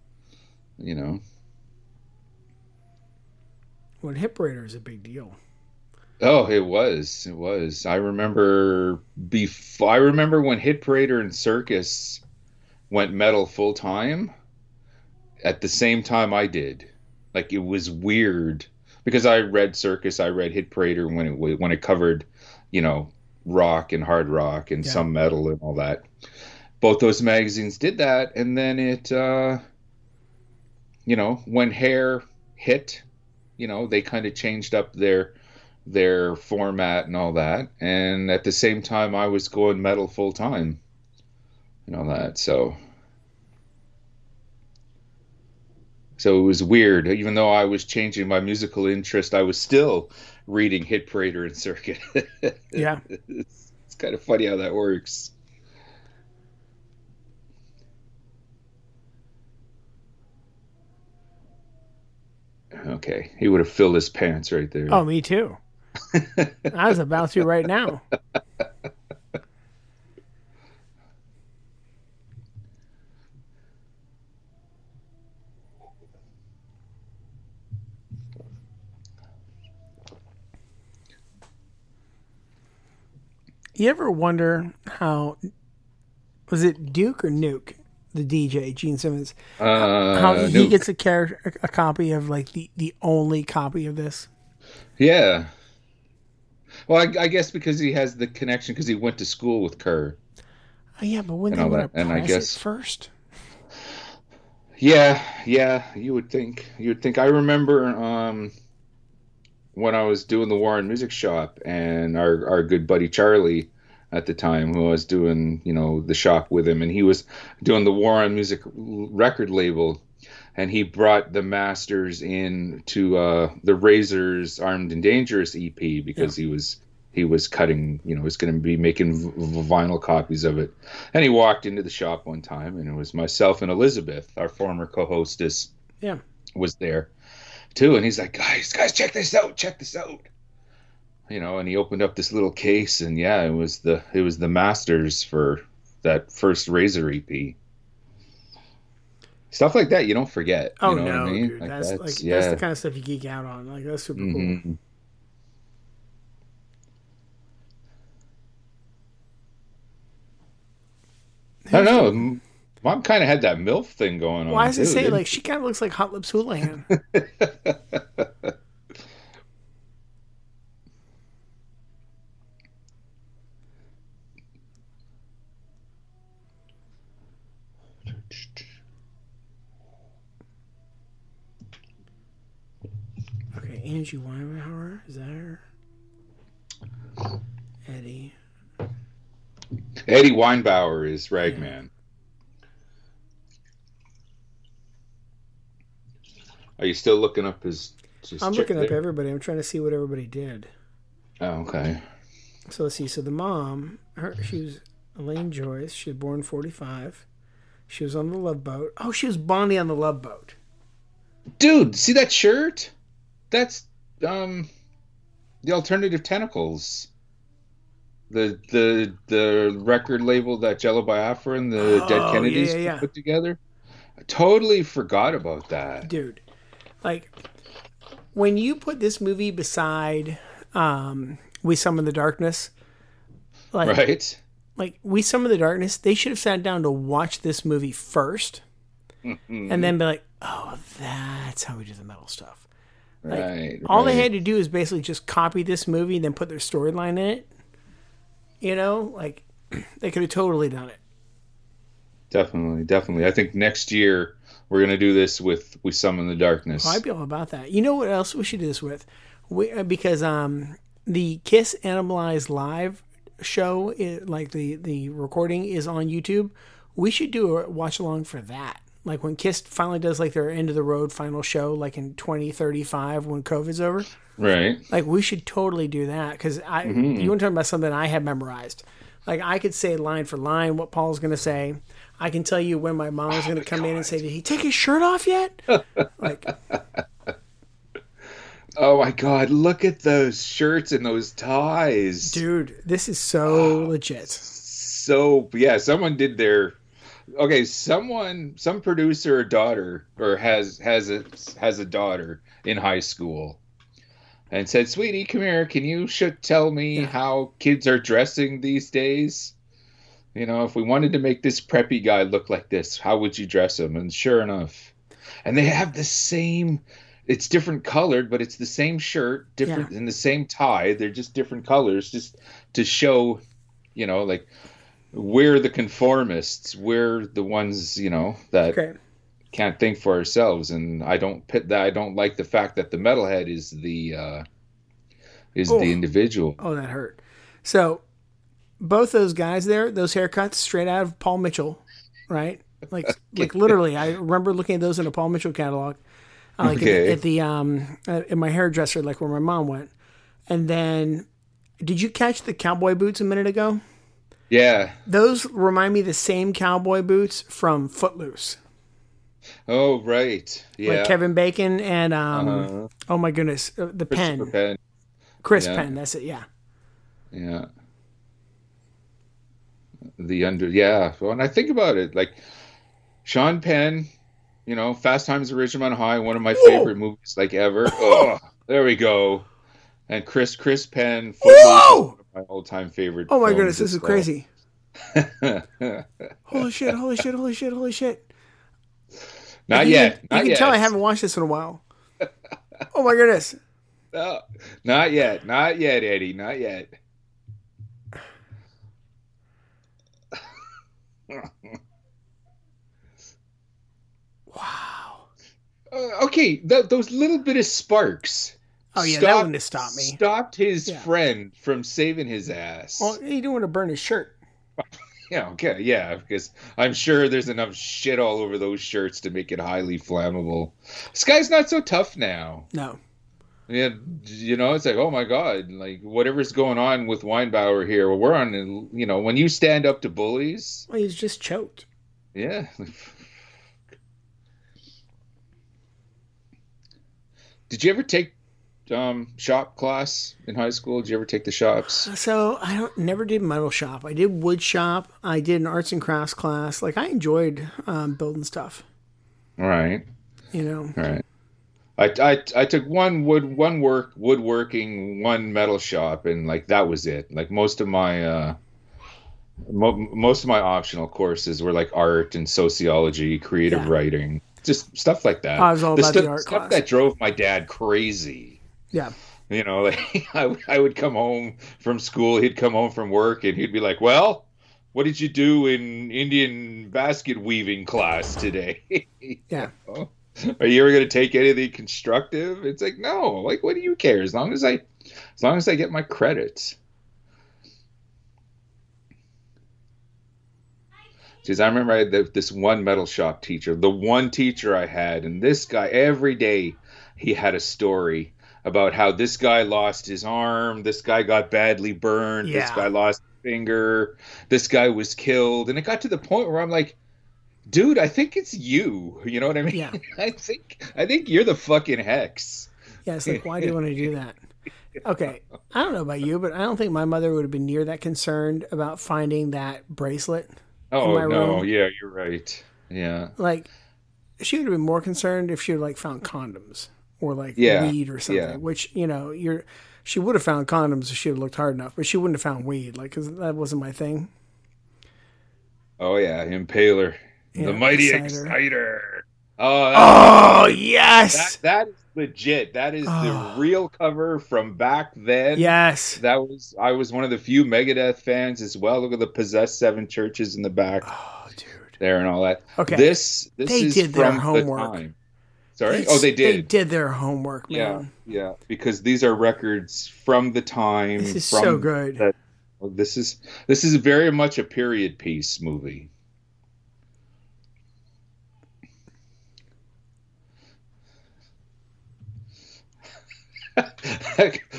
[SPEAKER 11] You know.
[SPEAKER 1] when hit parader is a big deal
[SPEAKER 11] Oh, it was. It was. I remember before. I remember when Hit Parader and Circus went metal full time. At the same time, I did. Like it was weird because I read Circus. I read Hit Parader when it when it covered, you know, rock and hard rock and
[SPEAKER 1] Yeah.
[SPEAKER 11] some metal and all that. Both those magazines did that, and then it, uh, you know, when Hair hit, you know, they kind of changed up their their format and all that. And at the same time, I was going metal full time and all that. So, so it was weird. Even though I was changing my musical interest, I was still reading Hit Parader and Circus. [laughs]
[SPEAKER 1] yeah
[SPEAKER 11] it's, it's kind of funny how that works. Okay, he would have filled his pants right there.
[SPEAKER 1] oh me too i was about to right now you ever wonder how was it duke or nuke the dj gene simmons
[SPEAKER 11] Uh,
[SPEAKER 1] how he
[SPEAKER 11] Nuke.
[SPEAKER 1] gets a character a copy of like the the only copy of this
[SPEAKER 11] Yeah. Well, I, I guess because he has the connection because he went to school with Curr.
[SPEAKER 1] oh yeah but when
[SPEAKER 11] And
[SPEAKER 1] they want to
[SPEAKER 11] and I guess-
[SPEAKER 1] it first
[SPEAKER 11] Yeah, yeah, you would think. You would think. I remember um, when I was doing the Warren Music Shop, and our our good buddy Charlie at the time, who I was doing, you know, the shop with him, and he was doing the Warren Music record label, and he brought the masters in to uh, the Razors Armed and Dangerous EP because he was he was cutting, you know, was going to be making v- v- vinyl copies of it. And he walked into the shop one time, and it was myself and Elizabeth, our former co-hostess,
[SPEAKER 1] yeah
[SPEAKER 11] was there too. And he's like, "Guys, guys, check this out! Check this out!" You know, and he opened up this little case, and yeah, it was the it was the masters for that first Razor EP stuff like that you don't forget.
[SPEAKER 1] Oh
[SPEAKER 11] you know
[SPEAKER 1] no,
[SPEAKER 11] I mean?
[SPEAKER 1] dude,
[SPEAKER 11] like
[SPEAKER 1] that's, that's, like
[SPEAKER 11] yeah.
[SPEAKER 1] that's the kind of stuff you geek out on. Like that's super mm-hmm.
[SPEAKER 11] cool. I don't know. Mom kind of had that MILF thing going on.
[SPEAKER 1] Why does it say like she kind of looks like Hot Lips Houlihan? [laughs] Angie Weinbauer is that her? Eddie.
[SPEAKER 11] Eddie Weinbauer is Ragman. Are you still looking up his? his
[SPEAKER 1] I'm looking up everybody. I'm trying to see what everybody did.
[SPEAKER 11] Oh, okay.
[SPEAKER 1] So let's see. So the mom, her, she was Elaine Joyce. She was born 45. She was on the Love Boat. Oh, she was Bonnie on the Love Boat.
[SPEAKER 11] Dude, see that shirt? That's um the alternative tentacles. The the the record label that Jello Biafra and the
[SPEAKER 1] Oh,
[SPEAKER 11] Dead
[SPEAKER 1] yeah,
[SPEAKER 11] Kennedys
[SPEAKER 1] yeah, yeah.
[SPEAKER 11] put together. I totally forgot about that.
[SPEAKER 1] Dude, like when you put this movie beside um, We Summon the Darkness, like
[SPEAKER 11] Right?
[SPEAKER 1] like We Summon the Darkness, they should have sat down to watch this movie 1st
[SPEAKER 11] Mm-hmm.
[SPEAKER 1] and then be like, oh, that's how we do the metal stuff. Like,
[SPEAKER 11] right.
[SPEAKER 1] All they had to do is basically just copy this movie and then put their storyline in it. You know, like [clears throat] they could have totally done it.
[SPEAKER 11] Definitely, definitely. I think next year we're gonna do this with We Summon the Darkness.
[SPEAKER 1] Oh, I'd be all about that. You know what else we should do this with? We, uh, because um, the Kiss Animalized live show, i like the the recording, is on YouTube. We should do a watch along for that. Like when Kiss finally does like their end of the road final show, like in 2035 when COVID's over.
[SPEAKER 11] Right.
[SPEAKER 1] Like we should totally do that because I
[SPEAKER 11] Mhm.
[SPEAKER 1] you want to talk about something I have memorized. Like I could say line for line what Paul's going to say. I can tell you when my mom's going to come in and say, "Did he take his shirt off yet?" [laughs] like
[SPEAKER 11] Oh my god, look at those shirts and those ties.
[SPEAKER 1] Dude, this is so legit.
[SPEAKER 11] So yeah, someone did their okay, someone some producer or daughter or has has a has a daughter in high school and said, "Sweetie, come here. Can you should tell me how kids are dressing these days? You know, if we wanted to make this preppy guy look like this, how would you dress him?" And sure enough, and they have the same it's different colored, but it's the same shirt, different and the same tie. They're just different colors, just to show, you know, like we're the conformists. We're the ones, you know, that
[SPEAKER 1] Okay.
[SPEAKER 11] can't think for ourselves. And I don't pit that. I don't like the fact that the metalhead is the uh, is
[SPEAKER 1] Oh.
[SPEAKER 11] the individual.
[SPEAKER 1] Oh, that hurt. So, both those guys there, those haircuts, straight out of Paul Mitchell, right? Like, [laughs] like literally, I remember looking at those in a Paul Mitchell catalog, uh, like at the-
[SPEAKER 11] Okay.
[SPEAKER 1] at the um at my hairdresser, like where my mom went. And then, did you catch the cowboy boots a minute ago?
[SPEAKER 11] Yeah.
[SPEAKER 1] Those remind me the same cowboy boots from Footloose,
[SPEAKER 11] Oh right. Yeah.
[SPEAKER 1] like Kevin Bacon and um.
[SPEAKER 11] Uh-huh.
[SPEAKER 1] Oh my goodness, uh, the pen,
[SPEAKER 11] Penn.
[SPEAKER 1] Chris
[SPEAKER 11] Yeah.
[SPEAKER 1] Penn. That's it. Yeah.
[SPEAKER 11] Yeah. The under yeah. When I think about it, like Sean Penn, you know, Fast Times at Ridgemont High, one of my favorite movies like ever. [laughs] Oh, there we go. And Chris Chris Penn, Footloose,
[SPEAKER 1] Whoa!
[SPEAKER 11] My all time favorite.
[SPEAKER 1] Oh my goodness, this is
[SPEAKER 11] well.
[SPEAKER 1] crazy. [laughs] Holy shit! Holy shit! Holy shit! Holy shit!
[SPEAKER 11] Not
[SPEAKER 1] You
[SPEAKER 11] yet.
[SPEAKER 1] Can,
[SPEAKER 11] not
[SPEAKER 1] you can
[SPEAKER 11] yet.
[SPEAKER 1] tell I haven't watched this in a while. Oh my goodness! [laughs]
[SPEAKER 11] No, not yet. Not yet, Eddie. Not yet. [laughs]
[SPEAKER 1] Wow.
[SPEAKER 11] Uh, okay, th- those little bit of sparks.
[SPEAKER 1] Oh yeah, that
[SPEAKER 11] stopped-
[SPEAKER 1] wouldn't have stopped me.
[SPEAKER 11] Stopped his
[SPEAKER 1] Yeah.
[SPEAKER 11] friend from saving his ass.
[SPEAKER 1] Well, he didn't want to burn his shirt. [laughs]
[SPEAKER 11] Yeah, okay, yeah, because I'm sure there's enough shit all over those shirts to make it highly flammable. This guy's not so tough now.
[SPEAKER 1] No.
[SPEAKER 11] Yeah, you know, it's like, oh my god, like whatever's going on with Weinbauer here, well, we're on, you know, when you stand up to bullies,
[SPEAKER 1] Well, he's just choked.
[SPEAKER 11] yeah. [laughs] Did you ever take um, shop class in high school? Did you ever take the shops?
[SPEAKER 1] So I don't never did metal shop. I did wood shop. I did an arts and crafts class. Like I enjoyed um, building stuff.
[SPEAKER 11] All right.
[SPEAKER 1] You know.
[SPEAKER 11] All right. I, I, I took one wood one work woodworking one metal shop and like that was it like most of my uh Mo- most of my optional courses were like art and sociology, creative
[SPEAKER 1] Yeah.
[SPEAKER 11] writing, just stuff like that.
[SPEAKER 1] I was all about
[SPEAKER 11] stu-
[SPEAKER 1] the art
[SPEAKER 11] stuff
[SPEAKER 1] class.
[SPEAKER 11] that drove my dad crazy.
[SPEAKER 1] Yeah.
[SPEAKER 11] You know, [laughs] like I, would- I would come home from school, he'd come home from work, and he'd be like, "Well, what did you do in Indian basket weaving class today? [laughs]
[SPEAKER 1] Yeah.
[SPEAKER 11] Are you ever going to take anything constructive?" It's like, no. Like, what do you care? As long as I, as long as I get my credits. Because I remember I had the, this one metal shop teacher, the one teacher I had, and this guy every day he had a story about how this guy lost his arm, this guy got badly burned, this guy lost a finger, this guy was killed, and it got to the point where I'm like, dude, I think it's you. You know what I mean?
[SPEAKER 1] Yeah. [laughs]
[SPEAKER 11] I think I think you're the fucking hex.
[SPEAKER 1] Yeah, it's like, why do you want to do that? [laughs] Okay, I don't know about you, but I don't think my mother would have been near that concerned about finding that bracelet.
[SPEAKER 11] Oh
[SPEAKER 1] my
[SPEAKER 11] no,
[SPEAKER 1] room.
[SPEAKER 11] yeah, you're right. Yeah.
[SPEAKER 1] Like, she would have been more concerned if she had like found condoms or like
[SPEAKER 11] Yeah,
[SPEAKER 1] weed or something.
[SPEAKER 11] yeah.
[SPEAKER 1] Which you know, you're she would have found condoms if she had looked hard enough, but she wouldn't have found weed, like because that wasn't my thing.
[SPEAKER 11] Oh yeah, Impaler.
[SPEAKER 1] Yeah,
[SPEAKER 11] the mighty
[SPEAKER 1] Exciter.
[SPEAKER 11] Exciter. Oh,
[SPEAKER 1] Oh yes,
[SPEAKER 11] that is legit. That is
[SPEAKER 1] Oh.
[SPEAKER 11] the ah. real cover from back then.
[SPEAKER 1] yes.
[SPEAKER 11] That was I was one of the few Megadeth fans as well. Look at the possessed seven churches in the back
[SPEAKER 1] Oh, dude.
[SPEAKER 11] there and all that.
[SPEAKER 1] Okay.
[SPEAKER 11] This this
[SPEAKER 1] They
[SPEAKER 11] is
[SPEAKER 1] did their
[SPEAKER 11] from
[SPEAKER 1] homework.
[SPEAKER 11] the Sorry? oh, they did.
[SPEAKER 1] They
[SPEAKER 11] did.
[SPEAKER 1] their homework,
[SPEAKER 11] Yeah,
[SPEAKER 1] man.
[SPEAKER 11] yeah. Because these are records from the time.
[SPEAKER 1] This is
[SPEAKER 11] from
[SPEAKER 1] so good.
[SPEAKER 11] Well, this is this is very much a period piece movie. [laughs]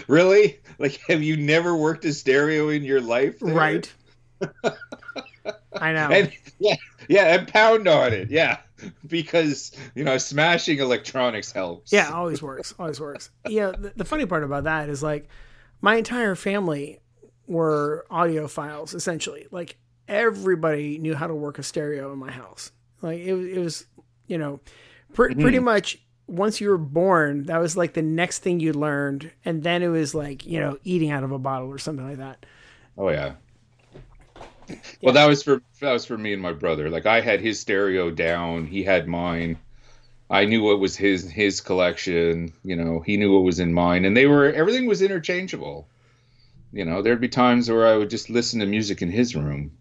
[SPEAKER 11] really? Like, have you never worked a stereo in your life? there?
[SPEAKER 1] Right. [laughs] I know.
[SPEAKER 11] And yeah, yeah, and pound on it. Yeah, [laughs] because you know, smashing electronics helps.
[SPEAKER 1] Yeah, always works. Always works. Yeah, the, the funny part about that is like my entire family were audiophiles essentially. Like everybody knew how to work a stereo in my house. Like it, was- it was, you know, pre- mm-hmm. pretty much once you were born, that was like the next thing you learned, and then it was like you know eating out of a bottle or something like that.
[SPEAKER 11] Oh yeah. Well, that was for that was for me and my brother. Like I had his stereo down, he had mine. I knew what was his his collection. You know, he knew what was in mine, and they were everything was interchangeable. You know, there'd be times where I would just listen to music in his room.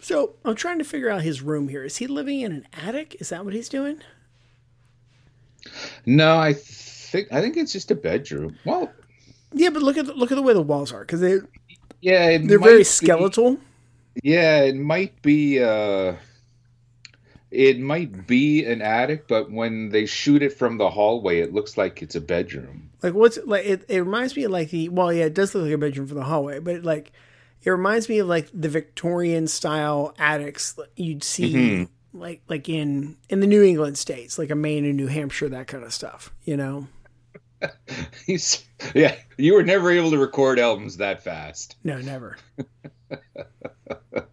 [SPEAKER 1] So I'm trying to figure out his room here. Is he living in an attic? Is that what he's doing?
[SPEAKER 11] No, I think I think it's just a bedroom. Well,
[SPEAKER 1] Yeah, but look at the, look at the way the walls are because they
[SPEAKER 11] yeah,
[SPEAKER 1] they're very
[SPEAKER 11] be-
[SPEAKER 1] skeletal.
[SPEAKER 11] Yeah, it might be uh it might be an attic, but when they shoot it from the hallway, it looks like it's a bedroom.
[SPEAKER 1] Like what's like it, it reminds me of like the well yeah it does look like a bedroom from the hallway but it, like it reminds me of like the Victorian style attics you'd see
[SPEAKER 11] Mm-hmm.
[SPEAKER 1] like like in in the New England states like a Maine and New Hampshire that kind of stuff you know [laughs]
[SPEAKER 11] yeah, you were never able to record albums that fast.
[SPEAKER 1] no never [laughs] [laughs]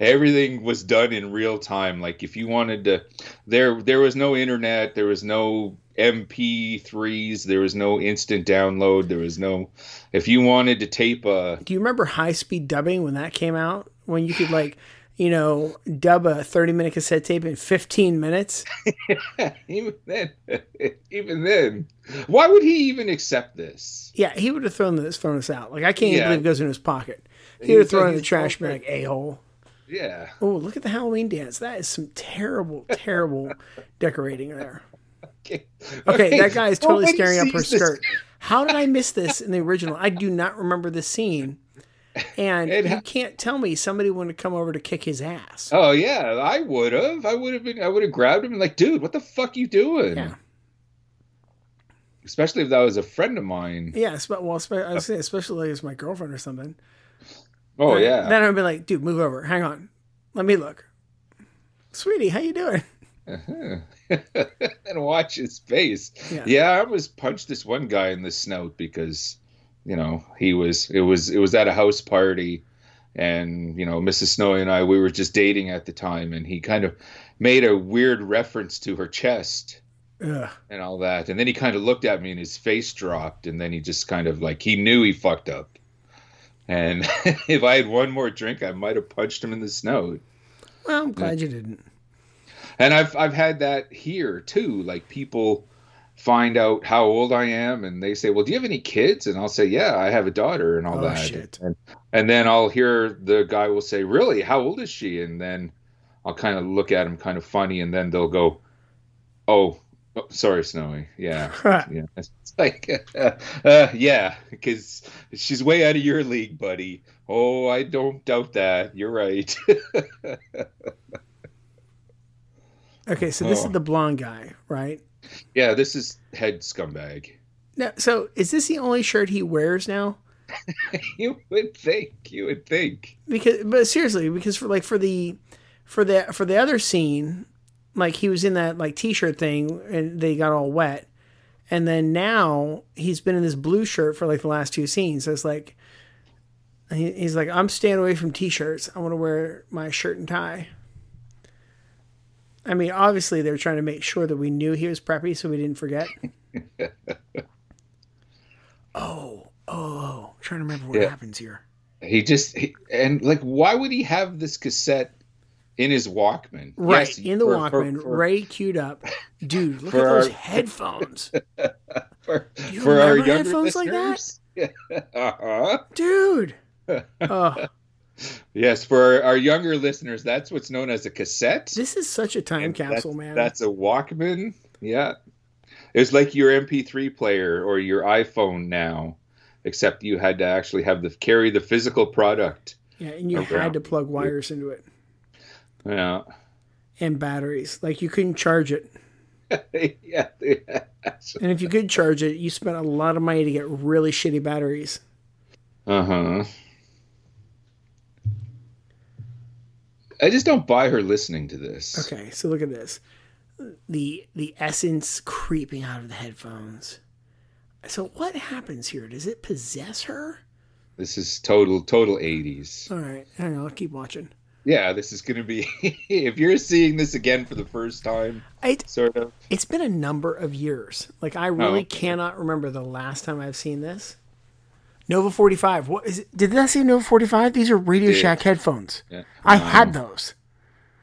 [SPEAKER 11] Everything was done in real time. Like if you wanted to, there there was no internet, there was no MP3s, there was no instant download, there was no. If you wanted to tape a,
[SPEAKER 1] do you remember high speed dubbing when that came out when you could like you know dub a 30 minute cassette tape in 15 minutes [laughs]
[SPEAKER 11] even then, [laughs] even then, why would he even accept this?
[SPEAKER 1] yeah he would have thrown this thrown us out like I can't even
[SPEAKER 11] Yeah.
[SPEAKER 1] believe it goes in his pocket he
[SPEAKER 11] He
[SPEAKER 1] would have
[SPEAKER 11] was
[SPEAKER 1] thrown in the trash bag a hole
[SPEAKER 11] Yeah.
[SPEAKER 1] Oh, look at the Halloween dance. That is some terrible, [laughs] terrible decorating there.
[SPEAKER 11] Okay,
[SPEAKER 1] Okay, that guy is totally
[SPEAKER 11] Nobody
[SPEAKER 1] staring up her skirt. How did I miss this in the original? I do not remember this scene. And
[SPEAKER 11] It
[SPEAKER 1] you can't tell me somebody wanted to come over to kick his ass.
[SPEAKER 11] Oh yeah, I would have. I would have been. I would have grabbed him and like, dude, what the fuck you doing?
[SPEAKER 1] Yeah.
[SPEAKER 11] Especially if that was a friend of mine.
[SPEAKER 1] Yeah, well, was uh, saying, especially as my girlfriend or something.
[SPEAKER 11] Oh
[SPEAKER 1] Then-
[SPEAKER 11] yeah.
[SPEAKER 1] Then I'd be like, dude, move over. Hang on. Let me look. Sweetie, how you doing? Uh-huh. [laughs]
[SPEAKER 11] and watch his face.
[SPEAKER 1] Yeah.
[SPEAKER 11] Yeah. I was punched this one guy in the snout because, you know, he was it was it was at a house party and, you know, Mrs. Snowy and I we were just dating at the time and he kind of made a weird reference to her chest
[SPEAKER 1] Ugh.
[SPEAKER 11] and all that. And then he kind of looked at me and his face dropped and then he just kind of like he knew he fucked up. And [laughs] if I had one more drink, I might have punched him in the snout.
[SPEAKER 1] Well, I'm glad you didn't.
[SPEAKER 11] And I've I've had that here too. Like people find out how old I am, and they say, "Well, do you have any kids?" And I'll say, "Yeah, I have a daughter," and all
[SPEAKER 1] Oh,
[SPEAKER 11] that.
[SPEAKER 1] shit.
[SPEAKER 11] And, and then I'll hear the guy will say, "Really? How old is she?" And then I'll kind of look at him kind of funny, and then they'll go, "Oh, oh sorry, Snowy. Yeah, [laughs] yeah." It's like, [laughs] uh, yeah, because she's way out of your league, buddy. Oh, I don't doubt that. You're right. [laughs]
[SPEAKER 1] Okay, so this
[SPEAKER 11] Oh.
[SPEAKER 1] is the blonde guy, right?
[SPEAKER 11] yeah, this is head scumbag.
[SPEAKER 1] Now, so is this the only shirt he wears now?
[SPEAKER 11] You would think. You would think.
[SPEAKER 1] Because, but seriously, because for like for the, for the for the other scene, like he was in that like t-shirt thing and they got all wet, and then now he's been in this blue shirt for like the last two scenes. So it's like, he, he's like, I'm staying away from t-shirts. I want to wear my shirt and tie. I mean, obviously they're trying to make sure that we knew he was preppy, so we didn't forget. [laughs] Oh, oh, oh, trying to remember what
[SPEAKER 11] Yeah.
[SPEAKER 1] happens here.
[SPEAKER 11] He just he, and like, why would he have this cassette in his Walkman?
[SPEAKER 1] Right
[SPEAKER 11] Yes,
[SPEAKER 1] in the
[SPEAKER 11] for- for-
[SPEAKER 1] Walkman,
[SPEAKER 11] for-
[SPEAKER 1] right queued up. [laughs] Dude, look
[SPEAKER 11] For
[SPEAKER 1] at those
[SPEAKER 11] our-
[SPEAKER 1] headphones, [laughs]
[SPEAKER 11] for,
[SPEAKER 1] You
[SPEAKER 11] for our younger
[SPEAKER 1] headphones like that?
[SPEAKER 11] listeners. [laughs] uh-huh.
[SPEAKER 1] dude. Oh,
[SPEAKER 11] Yes, for our, our younger listeners, that's what's known as a cassette.
[SPEAKER 1] this is such a time
[SPEAKER 11] And
[SPEAKER 1] capsule,
[SPEAKER 11] that's,
[SPEAKER 1] man.
[SPEAKER 11] That's a Walkman. Yeah, it's like your MP3 player or your iPhone now, except you had to actually have the carry the physical product.
[SPEAKER 1] yeah, and you
[SPEAKER 11] around.
[SPEAKER 1] had to plug wires into it
[SPEAKER 11] Yeah,
[SPEAKER 1] and batteries. Like you couldn't charge it, [laughs]
[SPEAKER 11] yeah.
[SPEAKER 1] and if you could charge it, you spent a lot of money to get really shitty batteries.
[SPEAKER 11] Uh huh. I just don't buy her listening to this.
[SPEAKER 1] Okay, so look at this. The the essence creeping out of the headphones. So what happens here? Does it possess her?
[SPEAKER 11] This is total, total 80s.
[SPEAKER 1] All right, hang on, I'll keep watching.
[SPEAKER 11] Yeah, this is going to be. [laughs] if you're seeing this again for the first time,
[SPEAKER 1] I,
[SPEAKER 11] sort of.
[SPEAKER 1] it's been a number of years. Like I really
[SPEAKER 11] Oh,
[SPEAKER 1] cannot remember the last time I've seen this. Nova 45. What is it? Did that say Nova 45? These are Radio
[SPEAKER 11] Did.
[SPEAKER 1] Shack headphones.
[SPEAKER 11] Yeah.
[SPEAKER 1] I um, had those.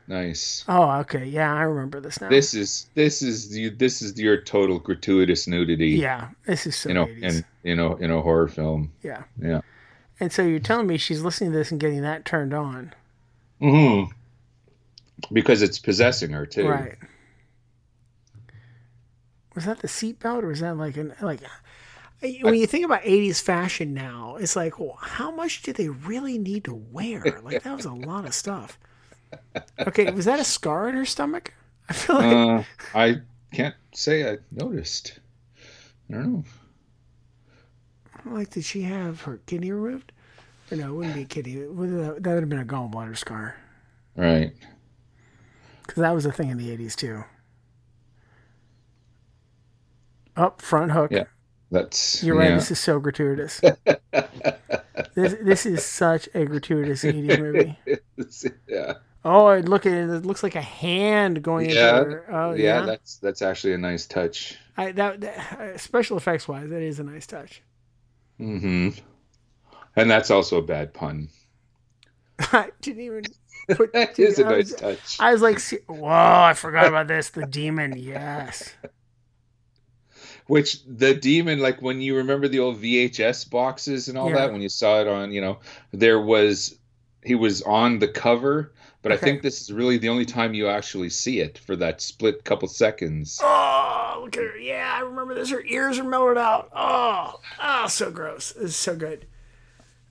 [SPEAKER 11] Nice.
[SPEAKER 1] Oh, okay. Yeah, I remember this now.
[SPEAKER 11] This is this is you this is your total gratuitous nudity.
[SPEAKER 1] yeah, this is so
[SPEAKER 11] You know,
[SPEAKER 1] 80s.
[SPEAKER 11] in you know, in a horror film.
[SPEAKER 1] yeah.
[SPEAKER 11] Yeah.
[SPEAKER 1] And so you're telling me she's listening to this and getting that turned on.
[SPEAKER 11] Hmm Because it's possessing her too.
[SPEAKER 1] Right. Was that the seatbelt or was that like an like when you think about 80s fashion now, it's like, well, how much do they really need to wear? Like that was a lot of stuff. Okay, was that a scar in her stomach? I feel like
[SPEAKER 11] Uh, I can't say I noticed. I don't know.
[SPEAKER 1] like did she have her kidney removed? Or no, it wouldn't be a kidney. That would have been a gallbladder scar
[SPEAKER 11] Right.
[SPEAKER 1] because that was a thing in the 80s too. Up front hook.
[SPEAKER 11] Yeah. That's
[SPEAKER 1] You're right.
[SPEAKER 11] yeah.
[SPEAKER 1] This is so gratuitous. [laughs] this this is such a gratuitous 80s [laughs] movie.
[SPEAKER 11] yeah.
[SPEAKER 1] Oh, I look at it. It looks like a hand going
[SPEAKER 11] Yeah.
[SPEAKER 1] into her. Oh,
[SPEAKER 11] yeah,
[SPEAKER 1] yeah.
[SPEAKER 11] that's that's actually a nice touch.
[SPEAKER 1] I, that, that uh, special effects wise, that is a nice touch.
[SPEAKER 11] hmm And that's also a bad pun. [laughs]
[SPEAKER 1] I didn't even put. [laughs]
[SPEAKER 11] That is a
[SPEAKER 1] I
[SPEAKER 11] nice
[SPEAKER 1] was,
[SPEAKER 11] touch.
[SPEAKER 1] I was like, whoa! I forgot about this. The demon. Yes.
[SPEAKER 11] Which the demon, like when you remember the old VHS boxes and all
[SPEAKER 1] Yeah.
[SPEAKER 11] that, when you saw it on, you know, there was he was on the cover, but I think this is really the only time you actually see it for that split couple seconds.
[SPEAKER 1] Oh, look at her. Yeah, I remember this. Her ears are mellowed out. Oh, oh, so gross. This is so good.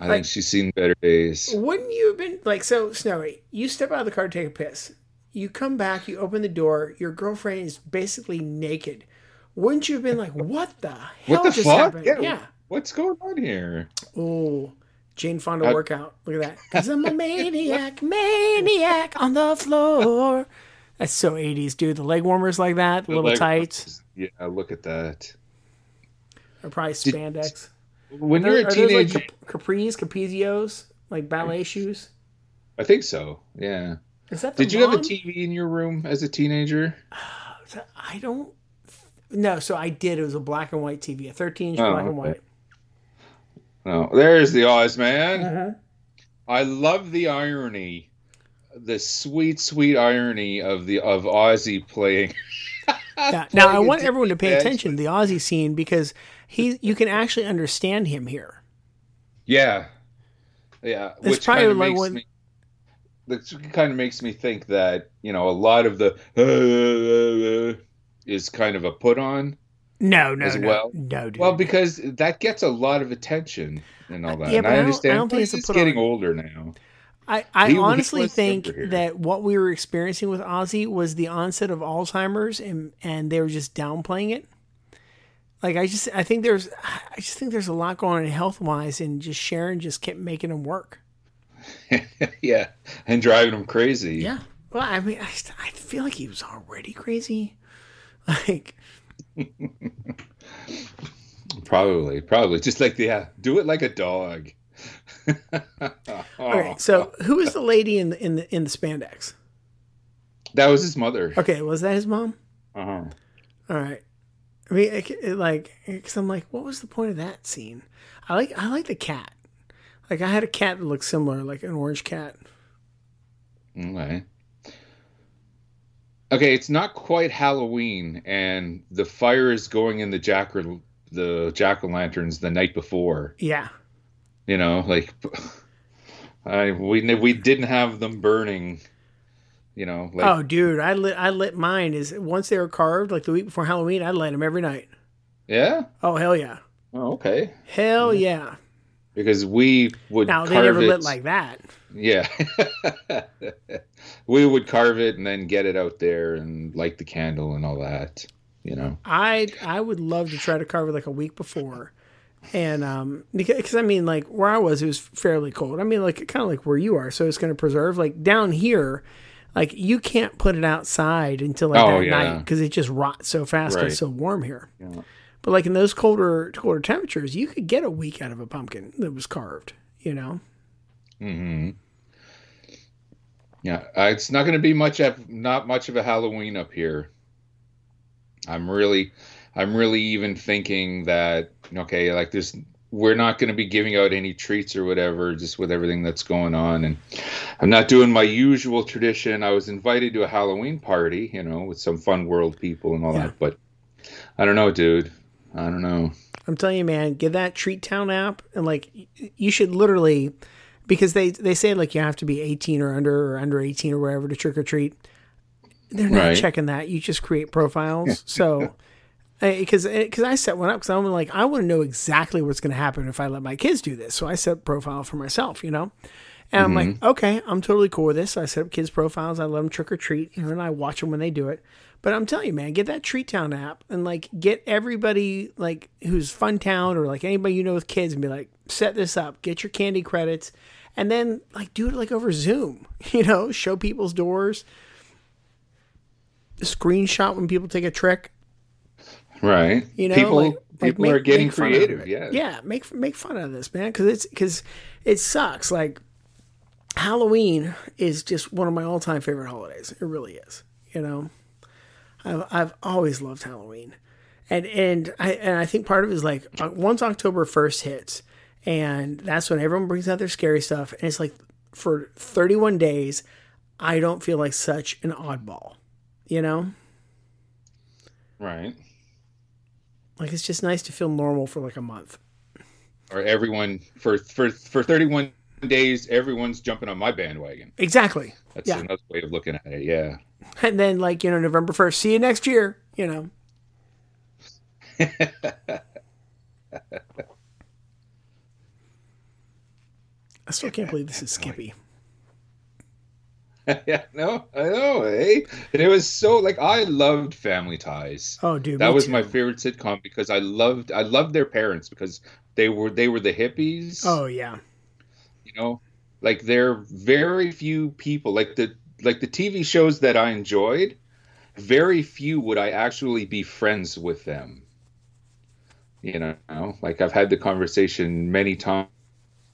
[SPEAKER 11] I think she's seen better days.
[SPEAKER 1] Wouldn't you have been like so snowy? You step out of the car to take a piss. You come back, you open the door, your girlfriend is basically naked. Wouldn't you have been like, what the hell
[SPEAKER 11] What the
[SPEAKER 1] just
[SPEAKER 11] fuck?
[SPEAKER 1] happened?
[SPEAKER 11] Yeah.
[SPEAKER 1] Yeah.
[SPEAKER 11] What's going on here?
[SPEAKER 1] Oh, Jane Fonda
[SPEAKER 11] I-
[SPEAKER 1] workout. Look at that. Cause I'm a [laughs] maniac, maniac on the floor. That's so 80s, dude. The leg warmers like that, the little
[SPEAKER 11] leg
[SPEAKER 1] tights,
[SPEAKER 11] Yeah, look at that.
[SPEAKER 1] or probably spandex.
[SPEAKER 11] When
[SPEAKER 1] Are,
[SPEAKER 11] you're a
[SPEAKER 1] are those
[SPEAKER 11] teenager,
[SPEAKER 1] like capris, Capezios, like ballet shoes?
[SPEAKER 11] I think so. Yeah.
[SPEAKER 1] Is that the
[SPEAKER 11] Did you have a? TV in your room as a teenager? [sighs]
[SPEAKER 1] I don't. No, so I did. It was a black and white TV, a 13 inch
[SPEAKER 11] Oh,
[SPEAKER 1] black and
[SPEAKER 11] okay.
[SPEAKER 1] white.
[SPEAKER 11] Oh, there's the Oz man. Uh-huh. I love the irony, the sweet, sweet irony of the of Ozzy playing. [laughs]
[SPEAKER 1] Yeah. Now I want everyone to pay attention to the Ozzy scene because he you can actually understand him here.
[SPEAKER 11] Yeah, yeah.
[SPEAKER 1] It's
[SPEAKER 11] which
[SPEAKER 1] probably
[SPEAKER 11] kind of
[SPEAKER 1] like
[SPEAKER 11] makes
[SPEAKER 1] when-
[SPEAKER 11] me. That kind of makes me think that you know a lot of the uh, [laughs] is kind of a put on.
[SPEAKER 1] No, no,
[SPEAKER 11] as
[SPEAKER 1] no,
[SPEAKER 11] well.
[SPEAKER 1] no, dude.
[SPEAKER 11] Well, because that gets a lot of attention and all that.
[SPEAKER 1] yeah,
[SPEAKER 11] and
[SPEAKER 1] I
[SPEAKER 11] I
[SPEAKER 1] don't- I
[SPEAKER 11] understand.
[SPEAKER 1] don't think it's
[SPEAKER 11] he's getting
[SPEAKER 1] on.
[SPEAKER 11] older now.
[SPEAKER 1] I, I
[SPEAKER 11] He- he
[SPEAKER 1] honestly
[SPEAKER 11] was
[SPEAKER 1] think that what we were experiencing with Ozzy was the onset of Alzheimer's and and they were just downplaying it. Like I just I think there's I just think there's a lot going on health wise and just Sharon just kept making him work. [laughs]
[SPEAKER 11] yeah, and driving him crazy.
[SPEAKER 1] Yeah. Well, I mean, I, I feel like he was already crazy. [laughs] Like,
[SPEAKER 11] Probably, probably. Just like yeah, do it like a dog.
[SPEAKER 1] all right. So, [laughs] who is the lady in the in the in the spandex?
[SPEAKER 11] that was his mother.
[SPEAKER 1] Okay, was that his mom?
[SPEAKER 11] Uh-huh.
[SPEAKER 1] All right. I mean, it, it, like, because I'm like, what was the point of that scene? I like, I like the cat. Like, I had a cat that looked similar, like an orange cat.
[SPEAKER 11] Okay. Okay, it's not quite Halloween, and the fire is going in the jack the jack o' lanterns the night before.
[SPEAKER 1] Yeah.
[SPEAKER 11] You know, like [laughs] I we we didn't have them burning. You know, like
[SPEAKER 1] oh, dude, I lit, I lit mine. Is once they were carved, like the week before Halloween, I'd light them every night.
[SPEAKER 11] yeah.
[SPEAKER 1] Oh hell yeah,
[SPEAKER 11] Oh, okay.
[SPEAKER 1] hell yeah.
[SPEAKER 11] Because we would
[SPEAKER 1] Now they never
[SPEAKER 11] it.
[SPEAKER 1] lit like that.
[SPEAKER 11] Yeah. [laughs] we would carve it and then get it out there and light the candle and all that. You know.
[SPEAKER 1] I I would love to try to carve it like a week before, and um because I mean like where I was it was fairly cold. I mean like kind of like where you are, so it's going to preserve. Like down here, like you can't put it outside until like
[SPEAKER 11] Oh,
[SPEAKER 1] that
[SPEAKER 11] yeah.
[SPEAKER 1] night because it just rots so fast
[SPEAKER 11] Right.
[SPEAKER 1] It's so warm here.
[SPEAKER 11] Yeah.
[SPEAKER 1] But like in those colder colder temperatures, you could get a week out of a pumpkin that was carved. You know.
[SPEAKER 11] hmm Yeah, uh, it's not going to be much of not much of a Halloween up here. I'm really, I'm really even thinking that okay, like this, we're not going to be giving out any treats or whatever, just with everything that's going on, and I'm not doing my usual tradition. I was invited to a Halloween party, you know, with some fun world people and all
[SPEAKER 1] Yeah.
[SPEAKER 11] that, but I don't know, dude. I don't know.
[SPEAKER 1] I'm telling you, man, get that Treat Town app and like you should literally because they they say like you have to be 18 or under or under 18 or wherever to trick or treat. They're not
[SPEAKER 11] Right.
[SPEAKER 1] checking that. You just create profiles. [laughs] so because because eh, I set one up because I'm like I want to know exactly what's going to happen if I let my kids do this. So I set a profile for myself, you know. And I'm like, mm-hmm. okay, I'm totally cool with this. So I set up kids' profiles. I let them trick or treat, you know, and I watch them when they do it. But I'm telling you, man, get that Treat Town app and like get everybody like who's Fun Town or like anybody you know with kids and be like, set this up, get your candy credits, and then like do it like over Zoom, [laughs] you know, show people's doors, screenshot when people take a trick,
[SPEAKER 11] Right?
[SPEAKER 1] you know,
[SPEAKER 11] people
[SPEAKER 1] like, like,
[SPEAKER 11] people
[SPEAKER 1] make-
[SPEAKER 11] are getting
[SPEAKER 1] make fun out of
[SPEAKER 11] creative. Yeah.
[SPEAKER 1] yeah, make make fun of this, man, because it's because it sucks. Like Halloween is just one of my all time favorite holidays. It really is. You know, I've I've always loved Halloween, and and I and I think part of it is like uh, once October first hits, and that's when everyone brings out their scary stuff, and it's like for thirty one days, I don't feel like such an oddball. You know,
[SPEAKER 11] Right.
[SPEAKER 1] Like it's just nice to feel normal for like a month.
[SPEAKER 11] or everyone for for for 31 days everyone's jumping on my bandwagon
[SPEAKER 1] Exactly.
[SPEAKER 11] that's
[SPEAKER 1] Yeah.
[SPEAKER 11] another way of looking at it yeah
[SPEAKER 1] And then, like, you know, November 1st, see you next year, you know. [laughs] I still can't believe this is Skippy. [laughs]
[SPEAKER 11] yeah no i know eh? And it was so like i loved family ties.
[SPEAKER 1] Oh, dude.
[SPEAKER 11] that was
[SPEAKER 1] too.
[SPEAKER 11] my favorite sitcom because i loved i loved their parents because they were they were the hippies.
[SPEAKER 1] Oh, yeah.
[SPEAKER 11] you know? Like there are very few people like the like the tv shows that i enjoyed very few would i actually be friends with them. You know? Like i've had the conversation many times.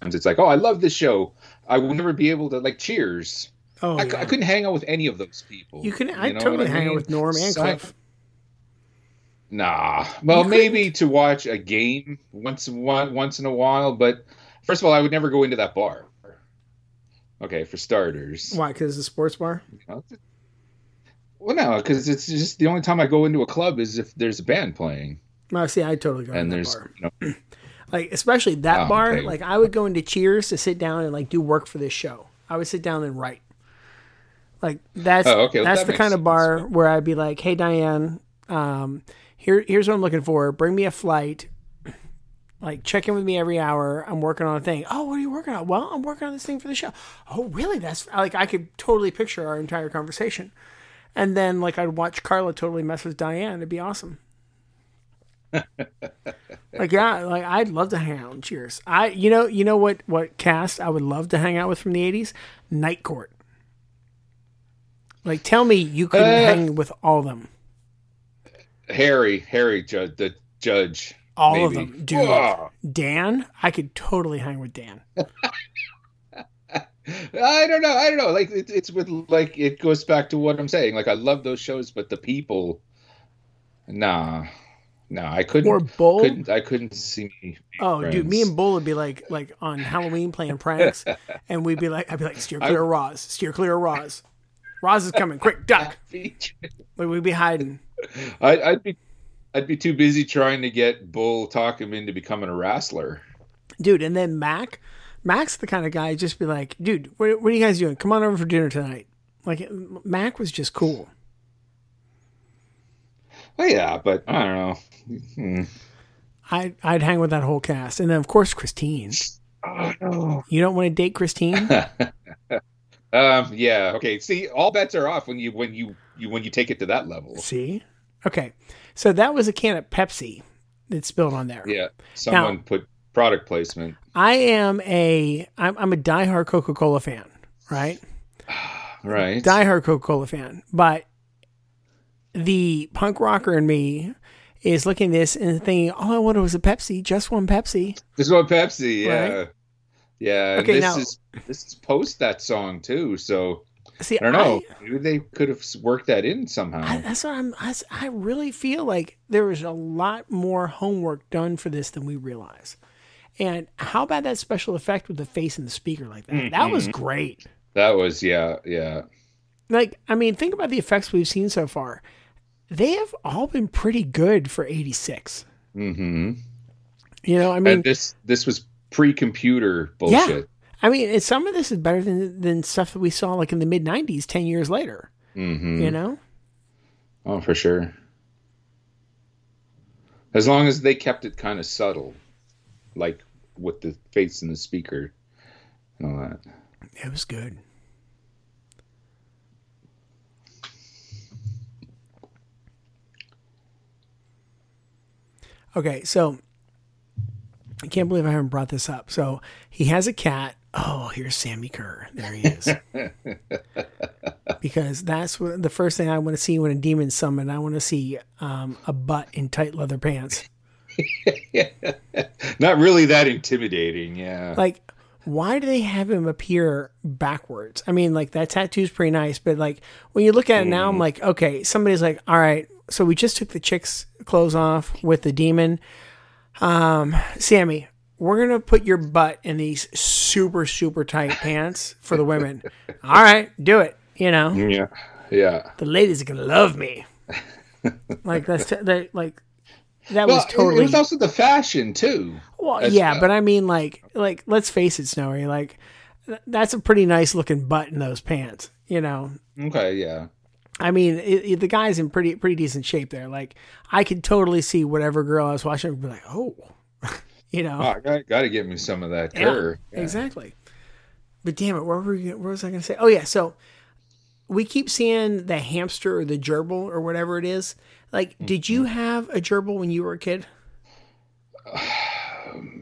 [SPEAKER 11] It's like oh i love this show. I will never be able to like cheers
[SPEAKER 1] Oh,
[SPEAKER 11] I,
[SPEAKER 1] yeah.
[SPEAKER 11] I couldn't hang out with any of those people
[SPEAKER 1] You can, I
[SPEAKER 11] know
[SPEAKER 1] totally
[SPEAKER 11] what
[SPEAKER 1] hang out with Norm and
[SPEAKER 11] So I-
[SPEAKER 1] Cliff.
[SPEAKER 11] Nah. Well,
[SPEAKER 1] You
[SPEAKER 11] maybe to watch a game once one once in a while, but first of all, I would never go into that bar. Okay, for starters.
[SPEAKER 1] Why? Because it's a sports bar.
[SPEAKER 11] Well, no, because it's just the only time I go into a club is if there's a band playing,
[SPEAKER 1] No, see, I totally go
[SPEAKER 11] and there's
[SPEAKER 1] bar.
[SPEAKER 11] you know, [clears throat]
[SPEAKER 1] Like especially that
[SPEAKER 11] Oh,
[SPEAKER 1] bar.
[SPEAKER 11] okay.
[SPEAKER 1] Like I would go into Cheers to sit down and like do work for this show. I would sit down and write. Like that's
[SPEAKER 11] Oh, okay, well,
[SPEAKER 1] that's
[SPEAKER 11] that
[SPEAKER 1] the kind of bar where I'd be like, "Hey Diane, um, here here's what I'm looking for. Bring me a flight. Like check in with me every hour. I'm working on a thing. Oh, what are you working on? Well, I'm working on this thing for the show. Oh, really? That's like I could totally picture our entire conversation. And then like I'd watch Carla totally mess with Diane. It'd be awesome. [laughs] like yeah, like I'd love to hang out Cheers. I you know you know what what cast I would love to hang out with from the eighties? Night Court. Like tell me you couldn't
[SPEAKER 11] Uh,
[SPEAKER 1] hang with all of them.
[SPEAKER 11] Harry, Harry, judge the judge.
[SPEAKER 1] All of them. Dude.
[SPEAKER 11] Whoa.
[SPEAKER 1] Dan, I could totally hang with Dan. [laughs]
[SPEAKER 11] I don't know. I don't know. Like it, it's with like it goes back to what I'm saying. Like I love those shows, but the people, nah, nah. I couldn't.
[SPEAKER 1] Or Bull.
[SPEAKER 11] Couldn't. I couldn't see me.
[SPEAKER 1] Oh, dude, me and Bull would be like like on Halloween playing pranks, [laughs] and we'd be like, I'd be like, steer clear of Roz, steer clear of Roz. Roz is coming, quick, duck. Like we'd be hiding.
[SPEAKER 11] I, I'd be, I'd be too busy trying to get Bull talk him into becoming a wrestler.
[SPEAKER 1] dude. And then Mac, Mac's the kind of guy just be like, dude, what, what are you guys doing? Come on over for dinner tonight. Like Mac was just cool.
[SPEAKER 11] Oh yeah, but I don't know. Hmm.
[SPEAKER 1] I I'd hang with that whole cast, and then of course Christine.
[SPEAKER 11] Oh, no.
[SPEAKER 1] You don't want to date Christine? [laughs]
[SPEAKER 11] Um. Yeah. Okay. See, all bets are off when you when you, you when you take it to that level.
[SPEAKER 1] See, okay, so that was a can of Pepsi that spilled on there.
[SPEAKER 11] Yeah. Someone put product placement.
[SPEAKER 1] I am a I'm, I'm a diehard Coca Cola fan, right? [sighs]
[SPEAKER 11] Right.
[SPEAKER 1] diehard Coca Cola fan, but the punk rocker in me is looking at this and thinking, all I wanted was a Pepsi, just one Pepsi.
[SPEAKER 11] This one Pepsi, yeah,
[SPEAKER 1] Right.
[SPEAKER 11] Yeah.
[SPEAKER 1] Okay,
[SPEAKER 11] this
[SPEAKER 1] now-
[SPEAKER 11] is this is post that song too, so
[SPEAKER 1] See,
[SPEAKER 11] I don't know. Maybe they could have worked that in somehow.
[SPEAKER 1] I, that's what I'm. I, I really feel like there was a lot more homework done for this than we realize. And how about that special effect with the face and the speaker like that? That was
[SPEAKER 11] Mhm.
[SPEAKER 1] great.
[SPEAKER 11] that was yeah, yeah.
[SPEAKER 1] Like, I mean, think about the effects we've seen so far. They have all been pretty good for '86.
[SPEAKER 11] hmm
[SPEAKER 1] You know, I mean,
[SPEAKER 11] and this this was pre-computer bullshit. Yeah.
[SPEAKER 1] I mean, some of this is better than than stuff that we saw like in the mid '90s, ten years later.
[SPEAKER 11] hmm
[SPEAKER 1] You know,
[SPEAKER 11] Oh, for sure. As long as they kept it kind of subtle, like with the face and the speaker and all that.
[SPEAKER 1] it was good. Okay, so I can't believe I haven't brought this up. So he has a cat. Oh, here's Sammi Curr. There he is. [laughs] because that's what the first thing I want to see when a demon summon. I want to see um, a butt in tight leather pants. [laughs]
[SPEAKER 11] Not really that intimidating, yeah.
[SPEAKER 1] Like, why do they have him appear backwards? I mean, like that tattoo's pretty nice, but like when you look at it now, I'm like, okay, somebody's like, all right, so we just took the chick's clothes off with the demon. Um, Sammi, we're gonna put your butt in these super super tight [laughs] pants for the women. All right, do it. You know,
[SPEAKER 11] yeah. Yeah.
[SPEAKER 1] the ladies are gonna love me. [laughs] like that's t- that like that
[SPEAKER 11] well,
[SPEAKER 1] was totally
[SPEAKER 11] it was also the fashion too.
[SPEAKER 1] Well, yeah,
[SPEAKER 11] well.
[SPEAKER 1] but I mean, like, like let's face it, Snowy. Like, th- that's a pretty nice looking butt in those pants. You know,
[SPEAKER 11] Okay, yeah.
[SPEAKER 1] I mean, it, it- the guy's in pretty pretty decent shape there. Like, I could totally see whatever girl I was watching would be like, oh, [laughs] you know,
[SPEAKER 11] Oh, I got, to get me some of that
[SPEAKER 1] Yeah.
[SPEAKER 11] Yeah.
[SPEAKER 1] exactly. But damn it, where were we, what was I going to say? Oh yeah, so we keep seeing the hamster or the gerbil or whatever it is. Like, did you
[SPEAKER 11] Mm-hmm.
[SPEAKER 1] have a gerbil when you were a kid? [sighs]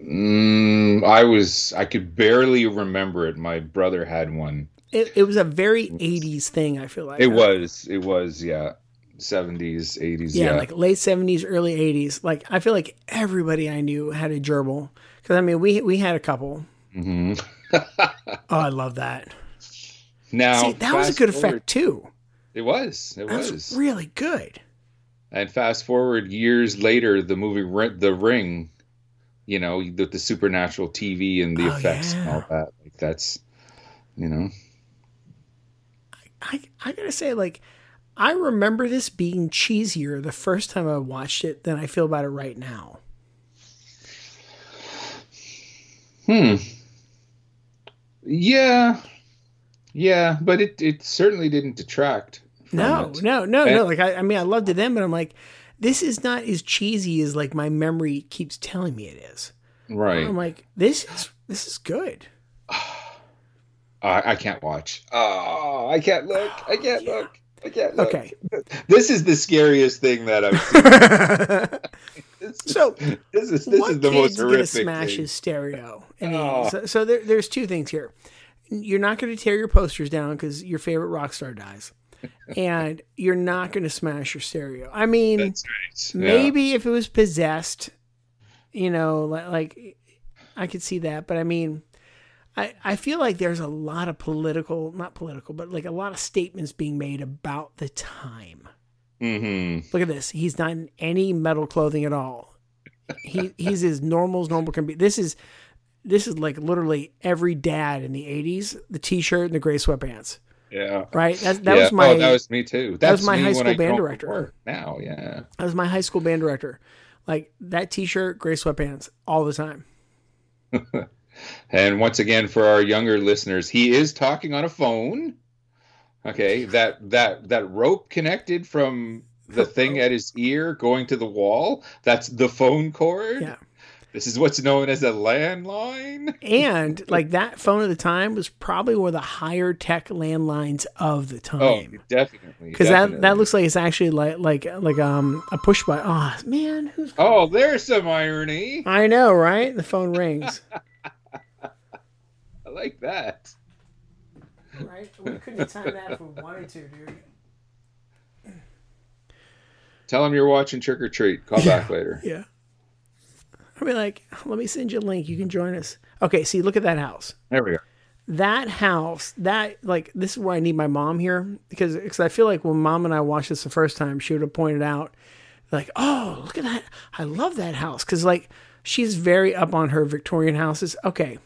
[SPEAKER 11] Mm, I was I could barely remember it. My brother had one.
[SPEAKER 1] It, it was a very '80s thing. I feel like
[SPEAKER 11] It was it was yeah, seventies, eighties.
[SPEAKER 1] yeah,
[SPEAKER 11] Yeah,
[SPEAKER 1] like late seventies, early eighties. Like I feel like everybody I knew had a gerbil because I mean we we had a couple.
[SPEAKER 11] hmm [laughs]
[SPEAKER 1] Oh, I love that.
[SPEAKER 11] now
[SPEAKER 1] See, that was a good
[SPEAKER 11] forward-
[SPEAKER 1] effect too.
[SPEAKER 11] It was. It was.
[SPEAKER 1] was really good.
[SPEAKER 11] And fast forward years later, the movie The Ring, you know, with the supernatural TV and the
[SPEAKER 1] Oh,
[SPEAKER 11] effects and all that. Like that's, you know,
[SPEAKER 1] I, I gotta say, like, I remember this being cheesier the first time I watched it than I feel about it right now.
[SPEAKER 11] hmm. Yeah. Yeah, but it, it certainly didn't detract. from
[SPEAKER 1] No,
[SPEAKER 11] it.
[SPEAKER 1] no, no,
[SPEAKER 11] And-
[SPEAKER 1] no. Like, I, I mean, I loved it then, but I'm like, this is not as cheesy as like my memory keeps telling me it is.
[SPEAKER 11] Right.
[SPEAKER 1] I'm like, this is this is good. [sighs]
[SPEAKER 11] I, I can't watch. Oh, I can't look. I can't [sighs] look. I can't look.
[SPEAKER 1] Okay.
[SPEAKER 11] This is the scariest thing that I've seen. [laughs] This is-
[SPEAKER 1] So,
[SPEAKER 11] this is this
[SPEAKER 1] what
[SPEAKER 11] is the most
[SPEAKER 1] kid's gonna
[SPEAKER 11] horrific
[SPEAKER 1] smash
[SPEAKER 11] thing.
[SPEAKER 1] his stereo? in the
[SPEAKER 11] Oh.
[SPEAKER 1] So, so there, there's two things here. You're not going to tear your posters down because your favorite rock star dies, and [laughs] you're not going to smash your stereo. I mean,
[SPEAKER 11] right. Yeah.
[SPEAKER 1] maybe if it was possessed, you know, like, like I could see that. But I mean, I I feel like there's a lot of political, not political, but like a lot of statements being made about the time.
[SPEAKER 11] Mhm.
[SPEAKER 1] Look at this. He's not in any metal clothing at all. He he's as normal as normal can be. This is this is like literally every dad in the '80s: the T-shirt and the gray sweatpants.
[SPEAKER 11] Yeah.
[SPEAKER 1] Right. That, that
[SPEAKER 11] Yeah.
[SPEAKER 1] was my
[SPEAKER 11] Oh, that was me too.
[SPEAKER 1] that was my high school band director.
[SPEAKER 11] Now, yeah.
[SPEAKER 1] that was my high school band director. Like that T-shirt, gray sweatpants, all the time. [laughs]
[SPEAKER 11] And once again, for our younger listeners, he is talking on a phone. Okay, that that that rope connected from the [laughs] thing at his ear going to the wall. That's the phone cord.
[SPEAKER 1] Yeah.
[SPEAKER 11] This is what's known as a landline.
[SPEAKER 1] And like that phone at the time was probably one of the higher tech landlines of the time.
[SPEAKER 11] Oh,
[SPEAKER 1] time.
[SPEAKER 11] definitely.
[SPEAKER 1] Because that, that looks like it's actually like like like um a push button. Oh man, who's
[SPEAKER 11] Oh, there's some irony.
[SPEAKER 1] I know, right? The phone rings. [laughs]
[SPEAKER 11] I like that.
[SPEAKER 1] right? We couldn't have timed that if we wanted to, dude.
[SPEAKER 11] Tell him you're watching Trick or Treat. Call back later.
[SPEAKER 1] Yeah. I'll be like, let me send you a link. You can join us. Okay, see, look at that house.
[SPEAKER 11] There we go.
[SPEAKER 1] That house, that like, this is where I need my mom here because because I feel like when mom and I watched this the first time, she would have pointed out, like, oh, look at that. I love that house because like she's very up on her Victorian houses. Okay.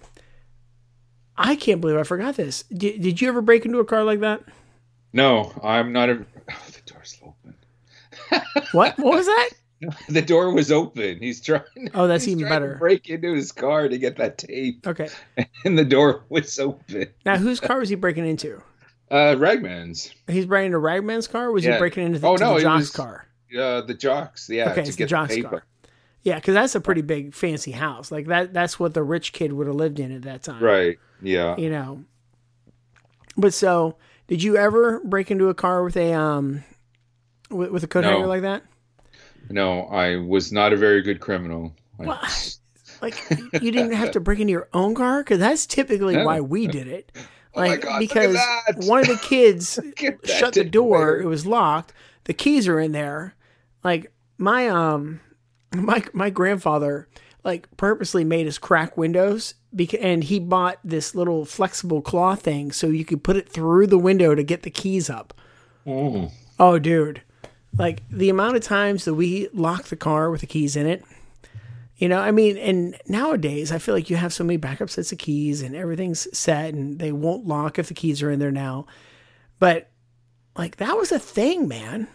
[SPEAKER 1] I can't believe I forgot this. Did, did you ever break into a car like that?
[SPEAKER 11] No, I'm not a. [sighs] Oh, the door's open. [laughs]
[SPEAKER 1] What? What was that? [laughs]
[SPEAKER 11] The door was open. He's trying.
[SPEAKER 1] Oh, that's even better.
[SPEAKER 11] break into his car to get that tape,
[SPEAKER 1] Okay. [laughs]
[SPEAKER 11] and the door was open.
[SPEAKER 1] Now, whose car was he breaking into?
[SPEAKER 11] Uh, Ragman's.
[SPEAKER 1] He's breaking into Ragman's car. Was he breaking into the,
[SPEAKER 11] Oh, no,
[SPEAKER 1] the Jock's
[SPEAKER 11] was-
[SPEAKER 1] car?
[SPEAKER 11] Uh, the jocks. Yeah.
[SPEAKER 1] Okay,
[SPEAKER 11] to
[SPEAKER 1] it's the Jock's
[SPEAKER 11] tape.
[SPEAKER 1] car. Yeah, because that's a pretty big fancy house. Like that. That's what the rich kid would have lived in at that time.
[SPEAKER 11] Right. Yeah.
[SPEAKER 1] You know. But so, did you ever break into a car with a um, with, with a coat
[SPEAKER 11] No.
[SPEAKER 1] hanger like that?
[SPEAKER 11] No, I was not a very good criminal.
[SPEAKER 1] Well, [laughs] like you didn't have to break into your own car because that's typically
[SPEAKER 11] No.
[SPEAKER 1] why we did it.
[SPEAKER 11] Oh my
[SPEAKER 1] Like
[SPEAKER 11] God, look at
[SPEAKER 1] because one of the kids [laughs] shut the door,
[SPEAKER 11] later.
[SPEAKER 1] it was locked. The keys are in there. Like my um my my grandfather like purposely made us crack windows because and he bought this little flexible claw thing so you could put it through the window to get the keys up.
[SPEAKER 11] Mm.
[SPEAKER 1] Oh, dude. Like the amount of times that we lock the car with the keys in it. You know, I mean, and nowadays I feel like you have so many backup sets of keys and everything's set and they won't lock if the keys are in there now. But like that was a thing, man.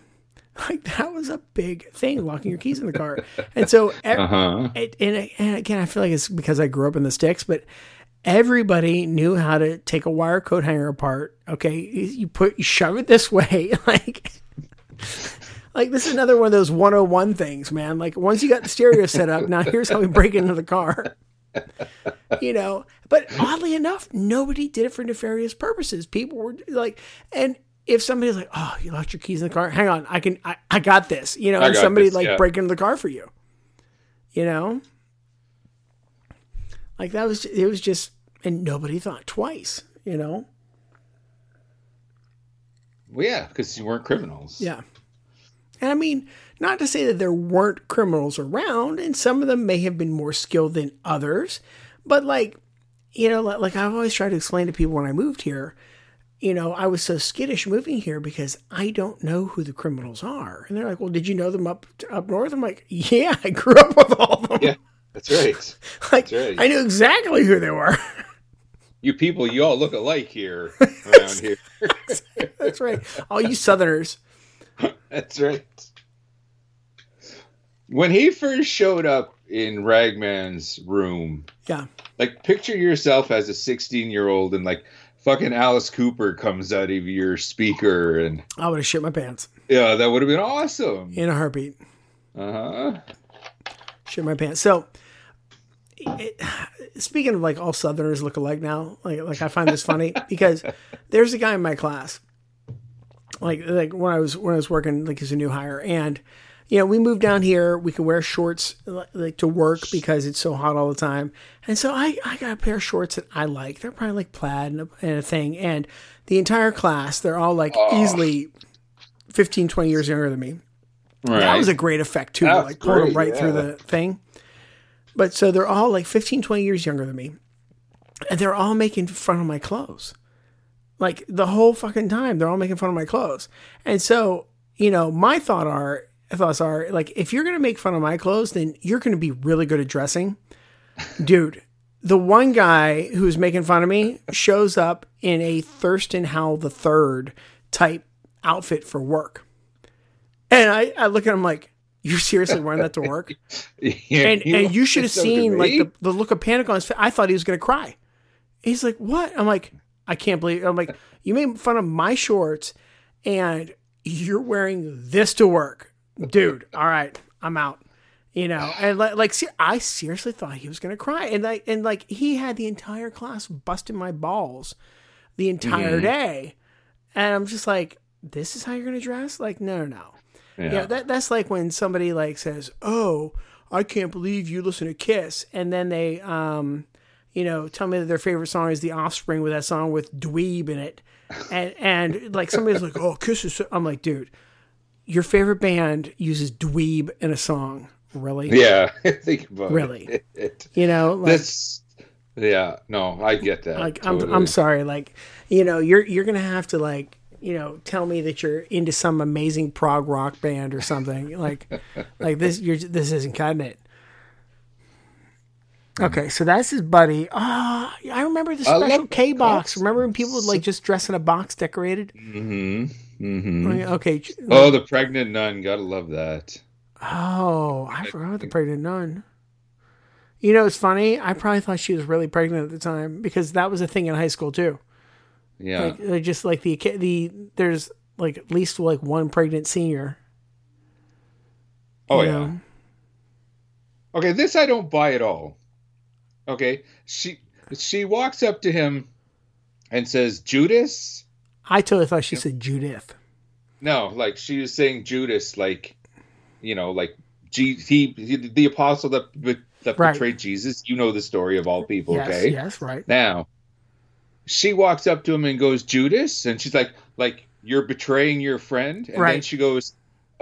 [SPEAKER 1] [laughs] Like that was a big thing, locking your keys in the car. And so,
[SPEAKER 11] Uh-huh.
[SPEAKER 1] it, and, and again, I feel like it's because I grew up in the sticks, but everybody knew how to take a wire coat hanger apart. Okay, you you put you shove it this [laughs] way, like. Like this is another one of those 101 things, man. Like once you got the stereo set up, now here's how we break into the car. You know, but oddly enough, nobody did it for nefarious purposes. People were like, and if somebody's like, "Oh, you locked your keys in the car," hang on, I can, I, I got this. You know, and somebody
[SPEAKER 11] this,
[SPEAKER 1] like
[SPEAKER 11] yeah.
[SPEAKER 1] break into the car for you. You know, like that was it was just, and nobody thought twice. You know,
[SPEAKER 11] Well, yeah, because you weren't criminals.
[SPEAKER 1] Yeah. And I mean, not to say that there weren't criminals around, and some of them may have been more skilled than others, but like, you know, like, like I've always tried to explain to people when I moved here, you know, I was so skittish moving here because I don't know who the criminals are. And they're like, well, did you know them up up north? I'm like, yeah, I grew up with all of them.
[SPEAKER 11] Yeah, that's right. [laughs]
[SPEAKER 1] like,
[SPEAKER 11] That's right.
[SPEAKER 1] I knew exactly who they were.
[SPEAKER 11] You people, you all look alike here [laughs] around here. [laughs]
[SPEAKER 1] That's right. All you Southerners.
[SPEAKER 11] That's right. When he first showed up in Ragman's room,
[SPEAKER 1] Yeah.
[SPEAKER 11] like picture yourself as a 16 year old and like fucking Alice Cooper comes out of your speaker and
[SPEAKER 1] I would have shit my pants
[SPEAKER 11] yeah, that would have been awesome.
[SPEAKER 1] in a heartbeat.
[SPEAKER 11] Uh huh.
[SPEAKER 1] Shit my pants. So, it, speaking of like all Southerners look alike now, like like I find this funny [laughs] because there's a guy in my class, like like when I was when I was working like as a new hire, and you know we moved down here. We could wear shorts like, to work because it's so hot all the time, and so I I got a pair of shorts that I like. They're probably like plaid and a, and a thing, and the entire class they're all like oh. easily 15, 20 years younger than me.
[SPEAKER 11] Right.
[SPEAKER 1] That was a great effect too.
[SPEAKER 11] That's
[SPEAKER 1] like pulled them right through the thing. But so they're all like 15, 20 years younger than me. And they're all making fun of my clothes. Like the whole fucking time, they're all making fun of my clothes. And so, you know, my thought are thoughts are like if you're gonna make fun of my clothes, then you're gonna be really good at dressing. Dude, the one guy who's making fun of me shows up in a Thurston Howell the third type outfit for work. And I, I look at him like, You're seriously wearing that to work? [laughs]
[SPEAKER 11] Yeah,
[SPEAKER 1] and and you should have
[SPEAKER 11] to
[SPEAKER 1] seen like the, the look of panic on his face. I thought he was gonna cry. He's like, "What?" I'm like, "I can't believe." I'm like, "You made fun of my shorts, and you're wearing this to work, dude." All right, I'm out. You know, and like, like, see, I seriously thought he was gonna cry, and like, and like, he had the entire class busting my balls the entire
[SPEAKER 11] Mhm.
[SPEAKER 1] day, and I'm just like, "This is how you're gonna dress?" Like, no, no, no.
[SPEAKER 11] Yeah.
[SPEAKER 1] Yeah, that that's like when somebody like says, "Oh, I can't believe you listen to Kiss," and then they, um, you know, tell me that their favorite song is The Offspring with that song with Dweeb in it, and and like somebody's like, "Oh, Kiss is," so-" I'm like, dude, your favorite band uses Dweeb in a song, really?
[SPEAKER 11] Yeah, [laughs] think about
[SPEAKER 1] Really?
[SPEAKER 11] it.
[SPEAKER 1] You know, like,
[SPEAKER 11] This, yeah, no, I get that.
[SPEAKER 1] like I'm. I'm sorry, like you know, you're you're gonna have to like you know tell me that you're into some amazing prog rock band or something [laughs] like like this. You're this isn't cutting it. Okay, so that's his buddy. Ah, I remember the
[SPEAKER 11] love
[SPEAKER 1] special K box.
[SPEAKER 11] box.
[SPEAKER 1] Remember when people would like just dress in a box decorated?
[SPEAKER 11] Mm-hmm. Mm-hmm.
[SPEAKER 1] Okay.
[SPEAKER 11] Oh, the pregnant nun. Gotta love that.
[SPEAKER 1] Oh, I forgot about the pregnant nun. You know, it's funny. I probably thought she was really pregnant at the time because that was a thing in high school too.
[SPEAKER 11] Yeah.
[SPEAKER 1] Like, like just like the the there's like at least like one pregnant senior.
[SPEAKER 11] oh yeah.
[SPEAKER 1] know?
[SPEAKER 11] Okay, this I don't buy at all. Okay, she she walks up to him and says, "Judas."
[SPEAKER 1] I totally thought she said Judith.
[SPEAKER 11] No, like she was saying Judas, like you know, like G- he, he the apostle that that
[SPEAKER 1] Right.
[SPEAKER 11] betrayed Jesus. You know the story of all people.
[SPEAKER 1] Yes,
[SPEAKER 11] okay.
[SPEAKER 1] yes, right.
[SPEAKER 11] Now, she walks up to him and goes, Judas, and she's like, like you're betraying your friend, and then she goes,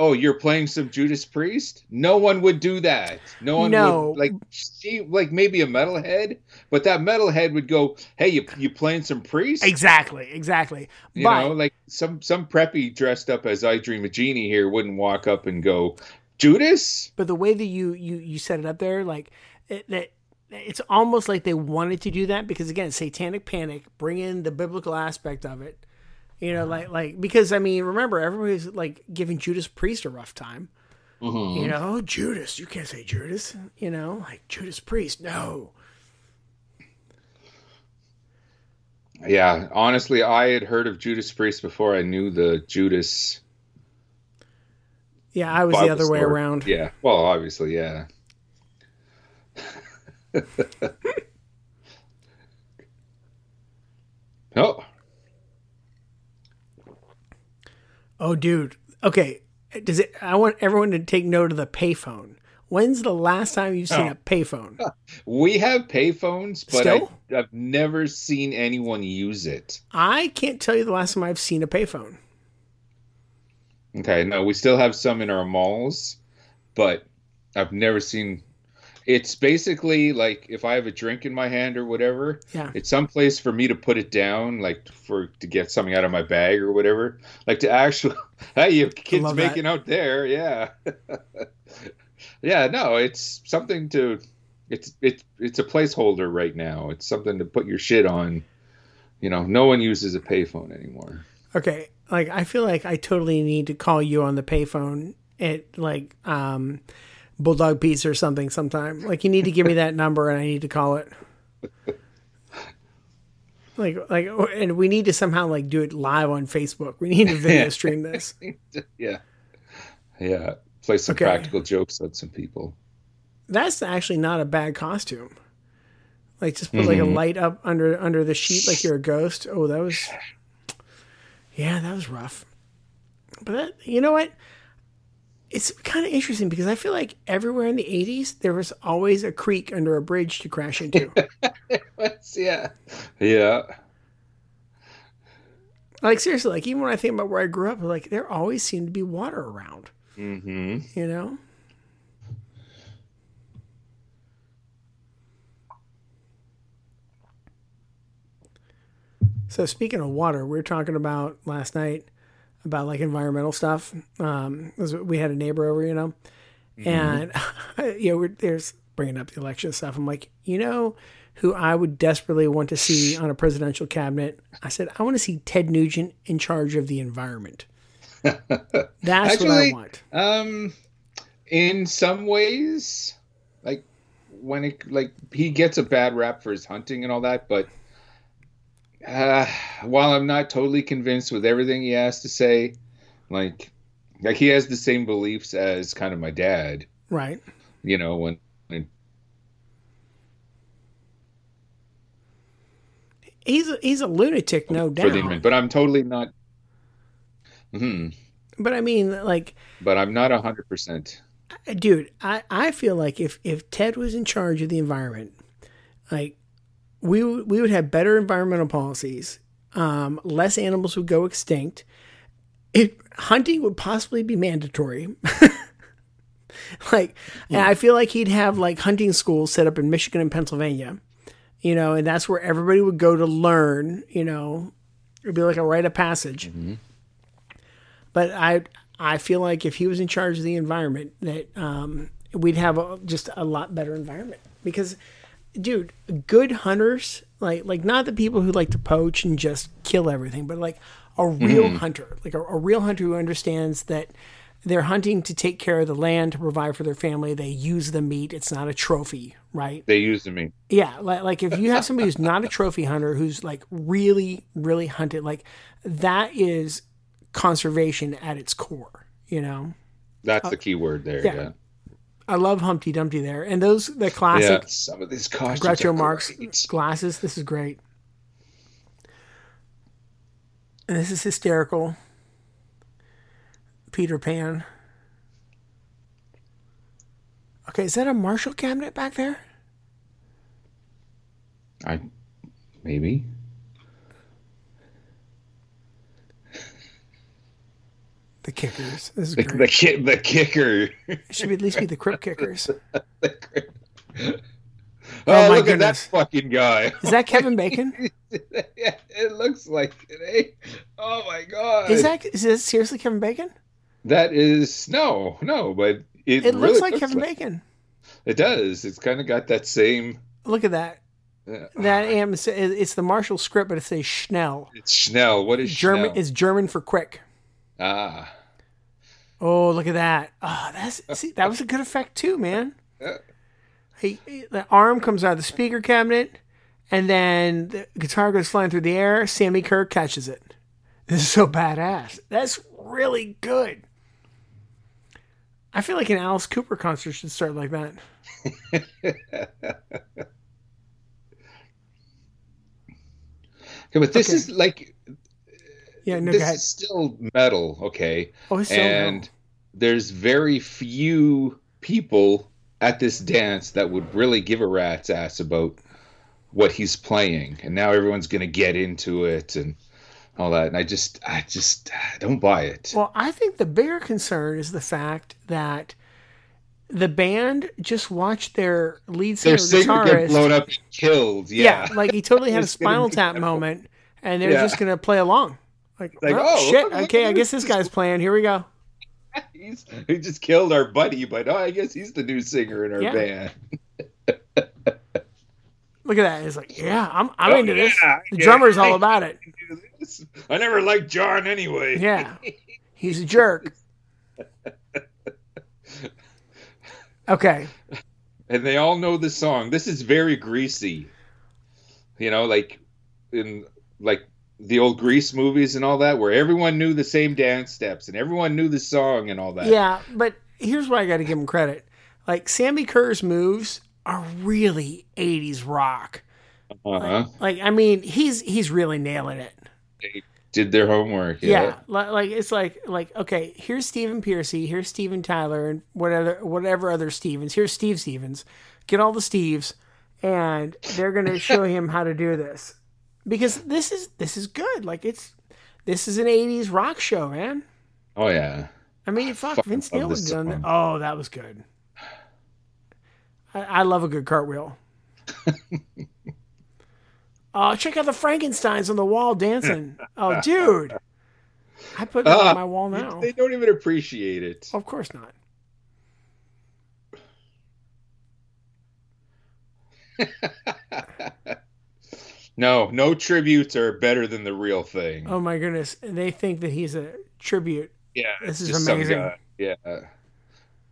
[SPEAKER 11] Oh, you're playing some Judas Priest? No one would do that. No one
[SPEAKER 1] No.
[SPEAKER 11] would like she like maybe a metalhead, but that metalhead would go, Hey, you you playing some priest?
[SPEAKER 1] Exactly, exactly.
[SPEAKER 11] You
[SPEAKER 1] but
[SPEAKER 11] know, like some some preppy dressed up as I Dream of Jeannie here wouldn't walk up and go, Judas?
[SPEAKER 1] but the way that you you you set it up there, like it, that. It's almost like they wanted to do that because again, satanic panic, bring in the biblical aspect of it, you know, like like because I mean, remember everybody's like giving Judas Priest a rough time. Mm-hmm. You know, Judas, you can't say Judas. You know, like Judas Priest, no.
[SPEAKER 11] Yeah, honestly, I had heard of Judas Priest before I knew the Judas
[SPEAKER 1] Yeah, I was the
[SPEAKER 11] Bible
[SPEAKER 1] other way around.
[SPEAKER 11] Yeah. Well, obviously, yeah. [laughs] oh,
[SPEAKER 1] Oh, dude. Okay, does it? I want everyone to take note of the payphone. When's the last time you've seen
[SPEAKER 11] Oh.
[SPEAKER 1] a payphone? [laughs]
[SPEAKER 11] we have payphones, but
[SPEAKER 1] Still?
[SPEAKER 11] I, I've never seen anyone use it.
[SPEAKER 1] I can't tell you the last time I've seen a payphone.
[SPEAKER 11] Okay, no, we still have some in our malls, but I've never seen. It's basically like if I have a drink in my hand or whatever,
[SPEAKER 1] Yeah.
[SPEAKER 11] it's some place for me to put it down, like for to get something out of my bag or whatever. Like to actually, [laughs] hey, you kids
[SPEAKER 1] love that.
[SPEAKER 11] making out there, yeah, [laughs] yeah. No, it's something to. It's it's it's a placeholder right now. It's something to put your shit on. You know, no one uses a payphone anymore.
[SPEAKER 1] Okay, like I feel like I totally need to call you on the payphone It like um Bulldog Pizza or something sometime. Like you need to give me that number and I need to call it. Like like and we need to somehow like do it live on Facebook. We need to video [laughs] stream this. [laughs]
[SPEAKER 11] yeah, yeah. Play some
[SPEAKER 1] Okay.
[SPEAKER 11] practical jokes on some people.
[SPEAKER 1] That's actually not a bad costume. Like just put like a
[SPEAKER 11] Mhm.
[SPEAKER 1] light up under under the sheet like you're a ghost. Oh, that was Yeah, that was rough. But that, you know what? It's kind of interesting because I feel like everywhere in the 80s there was always a creek under a bridge to crash into. [laughs]
[SPEAKER 11] yeah, yeah.
[SPEAKER 1] like seriously, like even when I think about where I grew up, like there always seemed to be water around,
[SPEAKER 11] Mm-hmm.
[SPEAKER 1] you know? So speaking of water, we were talking about last night about like environmental stuff. Um, we had a neighbor over, you know, and [laughs] you know, we're, there's bringing up the election stuff. I'm like, you know, who I would desperately want to see on a presidential cabinet. I said, I want to see Ted Nugent in charge of the environment. [laughs] That's what I want.
[SPEAKER 11] Um, in some ways, like when it like he gets a bad rap for his hunting and all that, but uh, while I'm not totally convinced with everything he has to say, like like he has the same beliefs as kind of my dad.
[SPEAKER 1] Right.
[SPEAKER 11] You know when. when
[SPEAKER 1] He's a, he's a lunatic, no
[SPEAKER 11] for
[SPEAKER 1] doubt.
[SPEAKER 11] but I'm totally not. Hmm.
[SPEAKER 1] But I mean, like,
[SPEAKER 11] But I'm not a hundred percent.
[SPEAKER 1] dude, I, I feel like if, if Ted was in charge of the environment, like we would- we would have better environmental policies. Um, less animals would go extinct. It, hunting would possibly be mandatory. [laughs] like, and I feel like he'd have like hunting schools set up in Michigan and Pennsylvania, you know, and that's where everybody would go to learn. You know, it'd be like a rite of passage. But I I feel like if he was in charge of the environment, that um, we'd have a, just a lot better environment. Because, dude, good hunters like like not the people who like to poach and just kill everything, but like a real
[SPEAKER 11] Mhm.
[SPEAKER 1] hunter, like a, a real hunter who understands that they're hunting to take care of the land to provide for their family. They use the meat; it's not a trophy, right?
[SPEAKER 11] They use the meat.
[SPEAKER 1] Yeah, like, like if you have somebody who's not a trophy hunter, who's like really, really hunted, like that is conservation at its core. You know,
[SPEAKER 11] That's the key word there.
[SPEAKER 1] yeah.
[SPEAKER 11] Yeah.
[SPEAKER 1] I love Humpty Dumpty there, and those the
[SPEAKER 11] Yeah. Some of these costumes.
[SPEAKER 1] Groucho Marx glasses. This is great, and this is hysterical. Peter Pan. Okay, is that a Marshall cabinet back there?
[SPEAKER 11] I maybe.
[SPEAKER 1] The kickers. This is
[SPEAKER 11] The,
[SPEAKER 1] great.
[SPEAKER 11] the, ki- the kicker.
[SPEAKER 1] It should at least be the crypt [laughs] kickers.
[SPEAKER 11] oh,
[SPEAKER 1] Oh, my
[SPEAKER 11] look at that fucking guy.
[SPEAKER 1] Is that [laughs] Kevin Bacon?
[SPEAKER 11] yeah, it looks like it. Eh? Oh my god.
[SPEAKER 1] Is that is this seriously Kevin Bacon?
[SPEAKER 11] That is no, no, but it,
[SPEAKER 1] It
[SPEAKER 11] really
[SPEAKER 1] looks like Kevin Bacon.
[SPEAKER 11] It does. It's kind of got that same.
[SPEAKER 1] Look at that.
[SPEAKER 11] Uh,
[SPEAKER 1] That am it's the Marshall script, but it says Schnell.
[SPEAKER 11] it's Schnell. What is
[SPEAKER 1] German
[SPEAKER 11] Schnell?
[SPEAKER 1] is German for quick.
[SPEAKER 11] Ah.
[SPEAKER 1] Oh, look at that. Oh, that's [laughs] see, that was a good effect too, man.
[SPEAKER 11] Yeah.
[SPEAKER 1] He, the arm comes out of the speaker cabinet, and then the guitar goes flying through the air. Sammi Curr catches it. [laughs] This is so badass. That's really good. I feel like an Alice Cooper concert should start like that. [laughs]
[SPEAKER 11] Okay, but this
[SPEAKER 1] Okay.
[SPEAKER 11] is like
[SPEAKER 1] Yeah, no,
[SPEAKER 11] this is still metal, okay?
[SPEAKER 1] Oh, it's still
[SPEAKER 11] and
[SPEAKER 1] metal.
[SPEAKER 11] there's very few people at this dance that would really give a rat's ass about what he's playing, and now everyone's gonna get into it and all that. And I just, I just I don't buy it.
[SPEAKER 1] Well, I think the bigger concern is the fact that the band just watched their lead
[SPEAKER 11] Their
[SPEAKER 1] singer,
[SPEAKER 11] singer
[SPEAKER 1] guitarist.
[SPEAKER 11] get blown up and killed.
[SPEAKER 1] yeah.
[SPEAKER 11] Yeah,
[SPEAKER 1] like he totally had [laughs] a Spinal Tap moment, and they're
[SPEAKER 11] Yeah.
[SPEAKER 1] just gonna play along. Like,
[SPEAKER 11] Like,
[SPEAKER 1] well,
[SPEAKER 11] oh, oh
[SPEAKER 1] shit.
[SPEAKER 11] look-
[SPEAKER 1] okay, I guess
[SPEAKER 11] this.
[SPEAKER 1] guy's playing. Here we go. [laughs]
[SPEAKER 11] He's, he just killed our buddy, but oh, I guess he's the new singer in our
[SPEAKER 1] Yeah.
[SPEAKER 11] band. [laughs]
[SPEAKER 1] Look at that. He's like, yeah, I'm I'm
[SPEAKER 11] Oh,
[SPEAKER 1] into this. The
[SPEAKER 11] yeah.
[SPEAKER 1] drummer's all [laughs] about it.
[SPEAKER 11] I never liked John anyway.
[SPEAKER 1] Yeah. He's a jerk. Okay.
[SPEAKER 11] and they all know the song. This is very greasy. You know, like in like the old Grease movies and all that, where everyone knew the same dance steps and everyone knew the song and all that.
[SPEAKER 1] Yeah, but here's why I got to give him credit. Like Sammi Curr's moves are really 80s rock.
[SPEAKER 11] Uh-huh.
[SPEAKER 1] Like I mean, he's he's really nailing it.
[SPEAKER 11] They did their homework.
[SPEAKER 1] Yeah,
[SPEAKER 11] Yeah.
[SPEAKER 1] like it's like like okay, here's Stephen Pearcy, here's Steven Tyler, and whatever whatever other Stevens. Here's Steve Stevens. Get all the Steves, and they're gonna [laughs] show him how to do this because this is this is good. Like it's this is an '80s rock show, man.
[SPEAKER 11] Oh yeah.
[SPEAKER 1] I mean, fuck, Vince Neil was done. Oh, that was good. I, I love a good cartwheel. [laughs] oh, check out the Frankenstein's on the wall dancing. [laughs] Oh, dude. I put that
[SPEAKER 11] Ah,
[SPEAKER 1] on my wall now.
[SPEAKER 11] They don't even appreciate it.
[SPEAKER 1] Of course not. [laughs]
[SPEAKER 11] No, no tributes are better than the real thing.
[SPEAKER 1] Oh my goodness. They think that he's a tribute.
[SPEAKER 11] yeah,
[SPEAKER 1] this is amazing.
[SPEAKER 11] Yeah.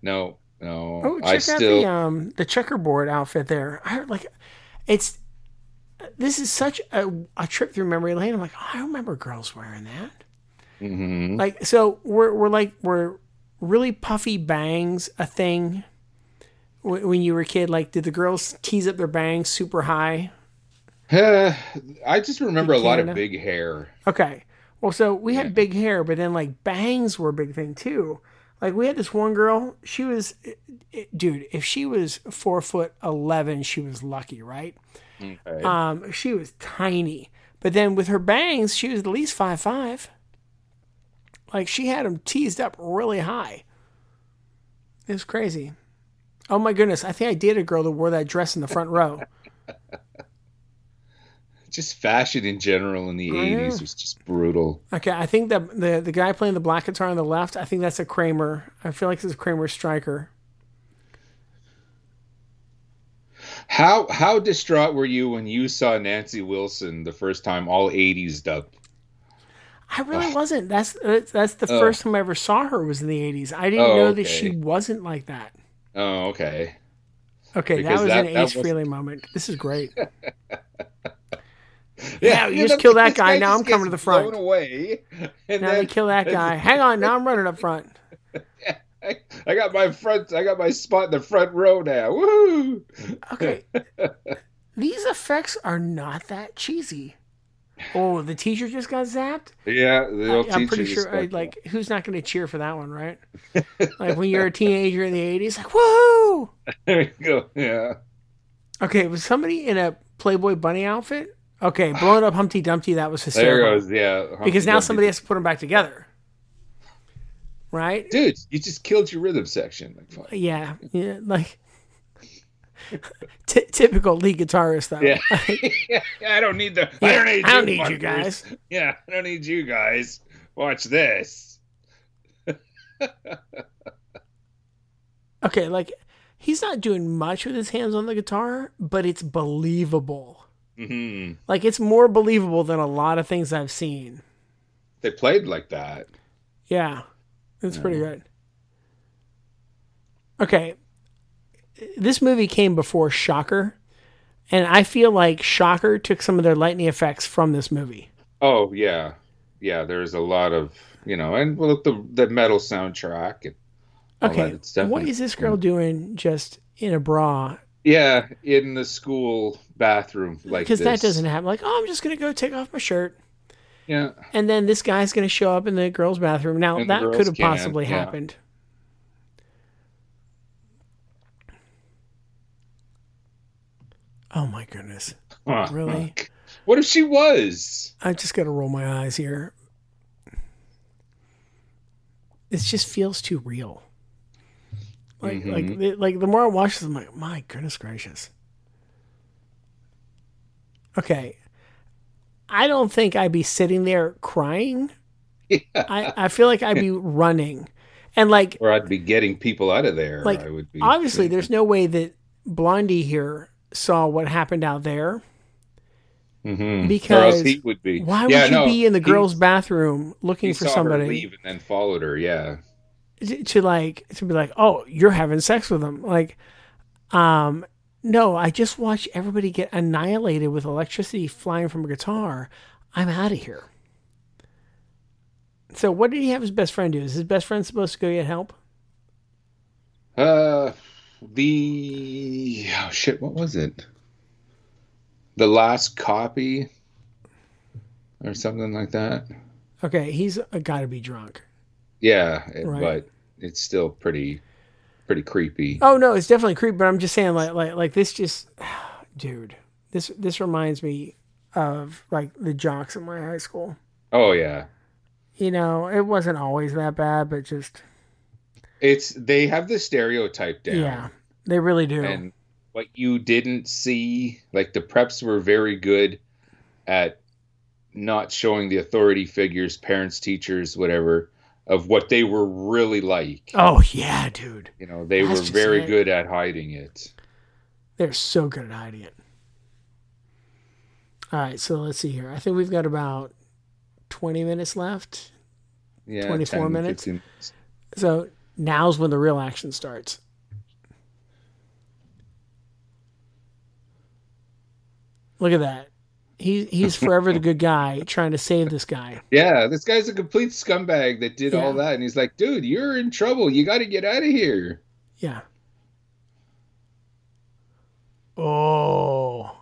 [SPEAKER 11] No, no.
[SPEAKER 1] Oh,
[SPEAKER 11] I
[SPEAKER 1] check out
[SPEAKER 11] still
[SPEAKER 1] the um the checkerboard outfit there. I like it's this is such a, a trip through memory lane. I'm like, oh, I remember girls wearing that.
[SPEAKER 11] Mm-hmm.
[SPEAKER 1] Like so we're we're like we're really puffy bangs a thing Wh- when you were a kid like did the girls tease up their bangs super high [sighs]
[SPEAKER 11] I just remember a lot of big hair.
[SPEAKER 1] okay. Well so we had big hair but then like bangs were a big thing too. Like we had this one girl she was dude if she was four foot 11 she was lucky right?
[SPEAKER 11] Okay.
[SPEAKER 1] um she was tiny. But then with her bangs she was at least five five. Like she had them teased up really high. It was crazy. Oh my goodness i think i dated a girl that wore that dress in the front row [laughs]
[SPEAKER 11] just fashion in general in the
[SPEAKER 1] oh, know.
[SPEAKER 11] eighties was just brutal.
[SPEAKER 1] okay i think that the the guy playing the black guitar on the left i think that's a kramer i feel like this is kramer striker
[SPEAKER 11] How how distraught were you when you saw Nancy Wilson the first time, all eighties dubbed?
[SPEAKER 1] I really wasn't. That's that's the
[SPEAKER 11] Oh.
[SPEAKER 1] first time I ever saw her was in the eighties. I didn't
[SPEAKER 11] Oh,
[SPEAKER 1] know that she wasn't like that.
[SPEAKER 11] Oh, okay.
[SPEAKER 1] Okay,
[SPEAKER 11] Because
[SPEAKER 1] that was
[SPEAKER 11] that-
[SPEAKER 1] an
[SPEAKER 11] was-
[SPEAKER 1] Frehley moment. This is great. [laughs] [laughs]
[SPEAKER 11] Yeah,
[SPEAKER 1] Yeah, you just killed that guy. Now I'm coming to the front.
[SPEAKER 11] Away. And
[SPEAKER 1] now
[SPEAKER 11] then
[SPEAKER 1] they kill that guy. [laughs] Hang on, now I'm running up front. [laughs]
[SPEAKER 11] I, I got my front. I got my spot in the front row now. Woo!
[SPEAKER 1] Okay, these effects are not that cheesy. Oh, the teacher just got zapped.
[SPEAKER 11] Yeah, the old
[SPEAKER 1] I, am pretty sure. I, like, who's not going to cheer for that one, right? like when you're a teenager in the '80s, like, whoa!
[SPEAKER 11] There you go. Yeah.
[SPEAKER 1] Okay, was somebody in a Playboy bunny outfit? Okay, blowing up Humpty Dumpty. That was
[SPEAKER 11] There
[SPEAKER 1] hysterical.
[SPEAKER 11] goes. Yeah. Humpty
[SPEAKER 1] because now
[SPEAKER 11] Dumpty.
[SPEAKER 1] somebody has to put them back together, right?
[SPEAKER 11] Dude, you just killed your rhythm section. Like.
[SPEAKER 1] Yeah, yeah, like t- typical lead guitarist though.
[SPEAKER 11] Yeah. [laughs] yeah. I don't need the. I don't need.
[SPEAKER 1] I don't
[SPEAKER 11] you
[SPEAKER 1] need you guys.
[SPEAKER 11] Yeah, I don't need you guys. Watch this. [laughs]
[SPEAKER 1] Okay, like he's not doing much with his hands on the guitar, but it's believable.
[SPEAKER 11] Hmm
[SPEAKER 1] Like it's more believable than a lot of things I've seen.
[SPEAKER 11] They played like that.
[SPEAKER 1] Yeah, it's pretty good. Okay, this movie came before Shocker, and I feel like Shocker took some of their lightning effects from this movie.
[SPEAKER 11] Oh yeah, yeah. There's a lot of you know, and well, the the metal soundtrack and
[SPEAKER 1] Okay,
[SPEAKER 11] that. It's definitely-
[SPEAKER 1] what is this girl doing just in a bra?
[SPEAKER 11] Yeah, in the school bathroom like
[SPEAKER 1] Because that doesn't happen. Like, oh, I'm just gonna go take off my shirt,
[SPEAKER 11] Yeah,
[SPEAKER 1] and then this guy's gonna show up in the girls' bathroom. Now
[SPEAKER 11] And
[SPEAKER 1] that could have possibly
[SPEAKER 11] yeah.
[SPEAKER 1] happened. Oh my goodness!
[SPEAKER 11] Huh.
[SPEAKER 1] Really?
[SPEAKER 11] What if she was?
[SPEAKER 1] I just got to roll my eyes here. This just feels too real. Like
[SPEAKER 11] Mhm.
[SPEAKER 1] like the- like the more I watch this, I'm like, my goodness gracious. Okay. I don't think I'd be sitting there crying. [laughs] I, I feel like I'd be [laughs] running. And like
[SPEAKER 11] or I'd be getting people out of there.
[SPEAKER 1] like
[SPEAKER 11] I would be
[SPEAKER 1] obviously there's no way that Blondie here saw what happened out there.
[SPEAKER 11] Mhm.
[SPEAKER 1] Because
[SPEAKER 11] he would be.
[SPEAKER 1] Why
[SPEAKER 11] Yeah,
[SPEAKER 1] would you
[SPEAKER 11] no,
[SPEAKER 1] be in the girls' bathroom looking for
[SPEAKER 11] saw her
[SPEAKER 1] somebody
[SPEAKER 11] leave and then followed her. Yeah.
[SPEAKER 1] To, like to be like, oh, you're having sex with him? Like, um, no, I just watched everybody get annihilated with electricity flying from a guitar. I'm out of here. So, what did he have his best friend do? Is his best friend supposed to go get help?
[SPEAKER 11] Uh, the oh shit, what was it? The last copy, or something like that.
[SPEAKER 1] Okay, he's got to be drunk.
[SPEAKER 11] Yeah,
[SPEAKER 1] Right.
[SPEAKER 11] but it's still pretty, pretty creepy.
[SPEAKER 1] Oh no, it's definitely creepy. But I'm just saying, like, like, like this just, [sighs] dude, this this reminds me of like the jocks in my high school.
[SPEAKER 11] Oh yeah,
[SPEAKER 1] You know, it wasn't always that bad, but just
[SPEAKER 11] it's they have the stereotype down.
[SPEAKER 1] yeah, they really do.
[SPEAKER 11] and what you didn't see, like the preps were very good at not showing the authority figures, parents, teachers, whatever, of what they were really like.
[SPEAKER 1] oh yeah, dude,
[SPEAKER 11] You know, they
[SPEAKER 1] That's
[SPEAKER 11] were very
[SPEAKER 1] it.
[SPEAKER 11] good at hiding it.
[SPEAKER 1] they're so good at hiding it. All right, so let's see here. I think we've got about twenty minutes left.
[SPEAKER 11] Yeah,
[SPEAKER 1] 24
[SPEAKER 11] 10,
[SPEAKER 1] minutes?
[SPEAKER 11] 15
[SPEAKER 1] So now's when the real action starts. Look at that. He he's forever the good guy trying to save this guy.
[SPEAKER 11] Yeah, this guy's a complete scumbag that did all that, and he's like, "Dude, you're in trouble. You got to get out of here."
[SPEAKER 1] Yeah. Oh.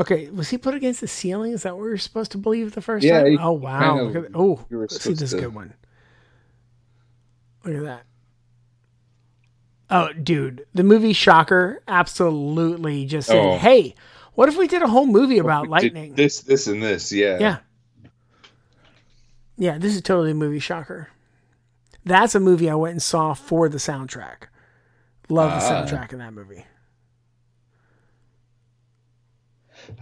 [SPEAKER 1] Okay, was he put against the ceiling? Is that what we were supposed to believe the first
[SPEAKER 11] Yeah,
[SPEAKER 1] time?
[SPEAKER 11] he
[SPEAKER 1] Oh wow!
[SPEAKER 11] kind of-
[SPEAKER 1] Look at, oh,
[SPEAKER 11] you were
[SPEAKER 1] let's see this
[SPEAKER 11] supposed to-
[SPEAKER 1] good one. Look at that. Oh, dude, the movie Shocker absolutely just said,
[SPEAKER 11] Oh.
[SPEAKER 1] "Hey, what if we did a whole movie about lightning?"
[SPEAKER 11] This, this, and this. Yeah.
[SPEAKER 1] Yeah. Yeah, this is totally a movie shocker. That's a movie I went and saw for the soundtrack. Love the
[SPEAKER 11] Ah.
[SPEAKER 1] soundtrack in that movie.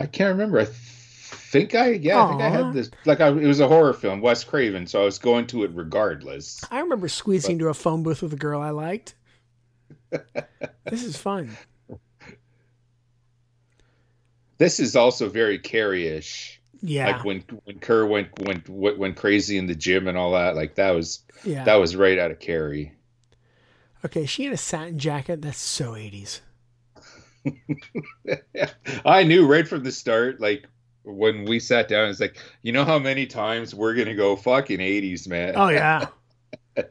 [SPEAKER 11] I can't remember. I th- think I, yeah, I think I had this. Like, I, it was a horror film, Wes Craven, so I was going to it regardless.
[SPEAKER 1] I remember squeezing to a phone booth with a girl I liked. [laughs] this is fun.
[SPEAKER 11] This is also very Carrie-ish.
[SPEAKER 1] Yeah.
[SPEAKER 11] Like when when Curr went went went, crazy in the gym and all that. Like that was
[SPEAKER 1] Yeah.
[SPEAKER 11] that was right out of Carrie.
[SPEAKER 1] Okay, she had a satin jacket. That's so 80s. [laughs]
[SPEAKER 11] I knew right from the start, like when we sat down, it's like, you know how many times we're gonna go fucking eighties, man.
[SPEAKER 1] Oh, yeah. [laughs]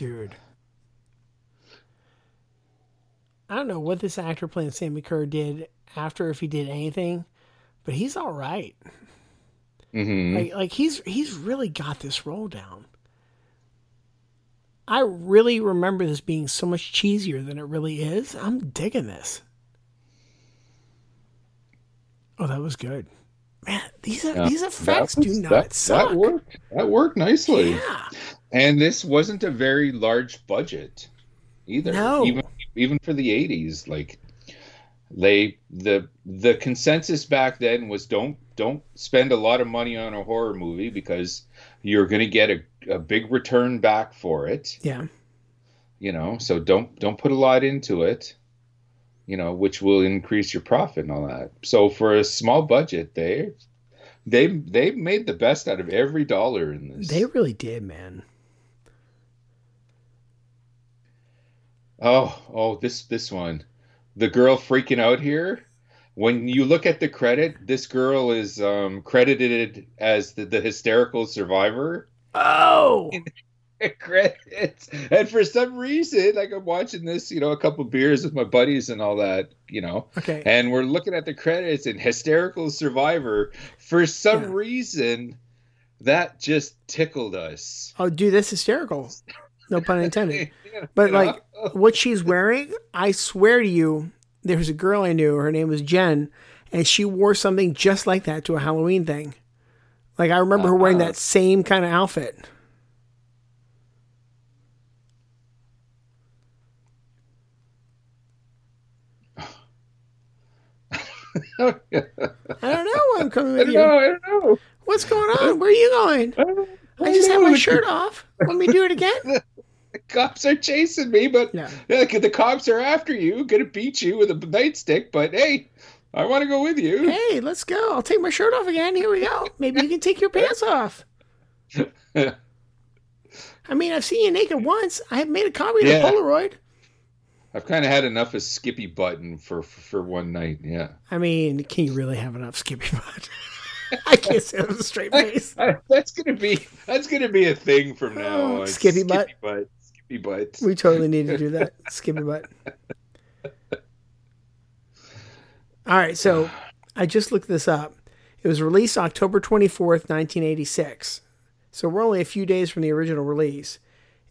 [SPEAKER 1] Dude. I don't know what this actor playing Sammi Curr did after, if he did anything, but he's all right.
[SPEAKER 11] Mhm.
[SPEAKER 1] Like, like he's he's really got this role down. I really remember this being so much cheesier than it really is. I'm digging this. Oh, that was good. Man, these are,
[SPEAKER 11] Yeah,
[SPEAKER 1] these effects
[SPEAKER 11] that
[SPEAKER 1] do not
[SPEAKER 11] that,
[SPEAKER 1] suck.
[SPEAKER 11] That worked. That worked nicely.
[SPEAKER 1] Yeah.
[SPEAKER 11] And this wasn't a very large budget either.
[SPEAKER 1] No.
[SPEAKER 11] Even even for the eighties, like they the the consensus back then was don't don't spend a lot of money on a horror movie because you're going to get a, a big return back for it.
[SPEAKER 1] Yeah.
[SPEAKER 11] You know, so don't don't put a lot into it. You know, which will increase your profit and all that. So for a small budget, they they they made the best out of every dollar in this.
[SPEAKER 1] They really did, man.
[SPEAKER 11] Oh, oh, this this one, the girl freaking out here. When you look at the credit, this girl is um, credited as the, the hysterical survivor.
[SPEAKER 1] Oh, [laughs]
[SPEAKER 11] credits, and for some reason, like I'm watching this, you know, a couple beers with my buddies and all that, you know,
[SPEAKER 1] Okay.
[SPEAKER 11] and we're looking at the credits and hysterical survivor. For some reason, that just tickled us.
[SPEAKER 1] Oh, dude, that's hysterical. [laughs] No pun [laughs] intended. But like what she's wearing, I swear to you, there was a girl I knew. Her name was Jen, and she wore something just like that to a Halloween thing. Like I remember her wearing that uh-huh. same kind of outfit. [laughs] I don't know. I'm coming
[SPEAKER 11] I
[SPEAKER 1] with
[SPEAKER 11] don't
[SPEAKER 1] you.
[SPEAKER 11] know. I don't know.
[SPEAKER 1] What's going on? Where are you going?
[SPEAKER 11] I,
[SPEAKER 1] just had my shirt off. Let me do it again? [laughs]
[SPEAKER 11] The cops are chasing me, but [laughs] the cops are after you, gonna beat you with a nightstick. But hey, I want to go with you.
[SPEAKER 1] Hey, let's go. I'll take my shirt off again. Here we go. Maybe you can take your pants off. [laughs] I mean, I've seen you naked once. I have made a copy of
[SPEAKER 11] Yeah.
[SPEAKER 1] the Polaroid.
[SPEAKER 11] I've kind of had enough of Skippy Button for, for for one night. Yeah,
[SPEAKER 1] I mean, can you really have enough Skippy butt? I can't say that with a straight face.
[SPEAKER 11] that's gonna be that's gonna be a thing from now
[SPEAKER 1] Oh,
[SPEAKER 11] on.
[SPEAKER 1] Skippy butt?
[SPEAKER 11] Skippy butt. Skippy butt.
[SPEAKER 1] We totally need to do that. Skippy butt. All right, so I just looked this up. It was released October 24th, 1986. So we're only a few days from the original release.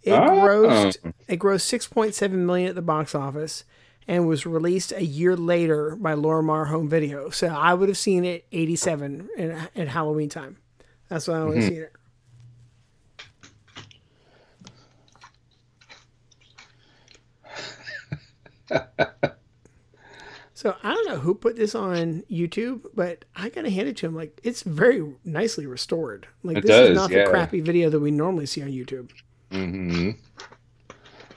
[SPEAKER 1] It
[SPEAKER 11] Oh.
[SPEAKER 1] grossed it grossed 6.7 million at the box office and was released a year later by Lorimar Home Video. So I would have seen it 87 in, at Halloween time. That's when I would have seen it. [laughs] So I don't know who put this on YouTube, but I gotta hand it to him. Like it's very nicely restored. Like
[SPEAKER 11] It
[SPEAKER 1] this is not
[SPEAKER 11] yeah.
[SPEAKER 1] the crappy video that we normally see on YouTube.
[SPEAKER 11] hmm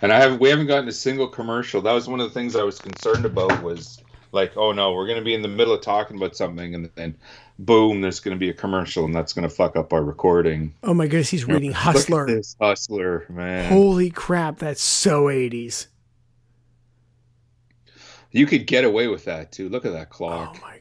[SPEAKER 11] And I have we haven't gotten a single commercial. That was one of the things I was concerned about. Was like, oh no, we're gonna be in the middle of talking about something, and then boom, there's gonna be a commercial, and that's gonna fuck up our recording.
[SPEAKER 1] Oh my goodness, he's reading Hustler.
[SPEAKER 11] this Hustler, man.
[SPEAKER 1] Holy crap, that's so 80s.
[SPEAKER 11] You could get away with that too. Look at that clock.
[SPEAKER 1] Oh my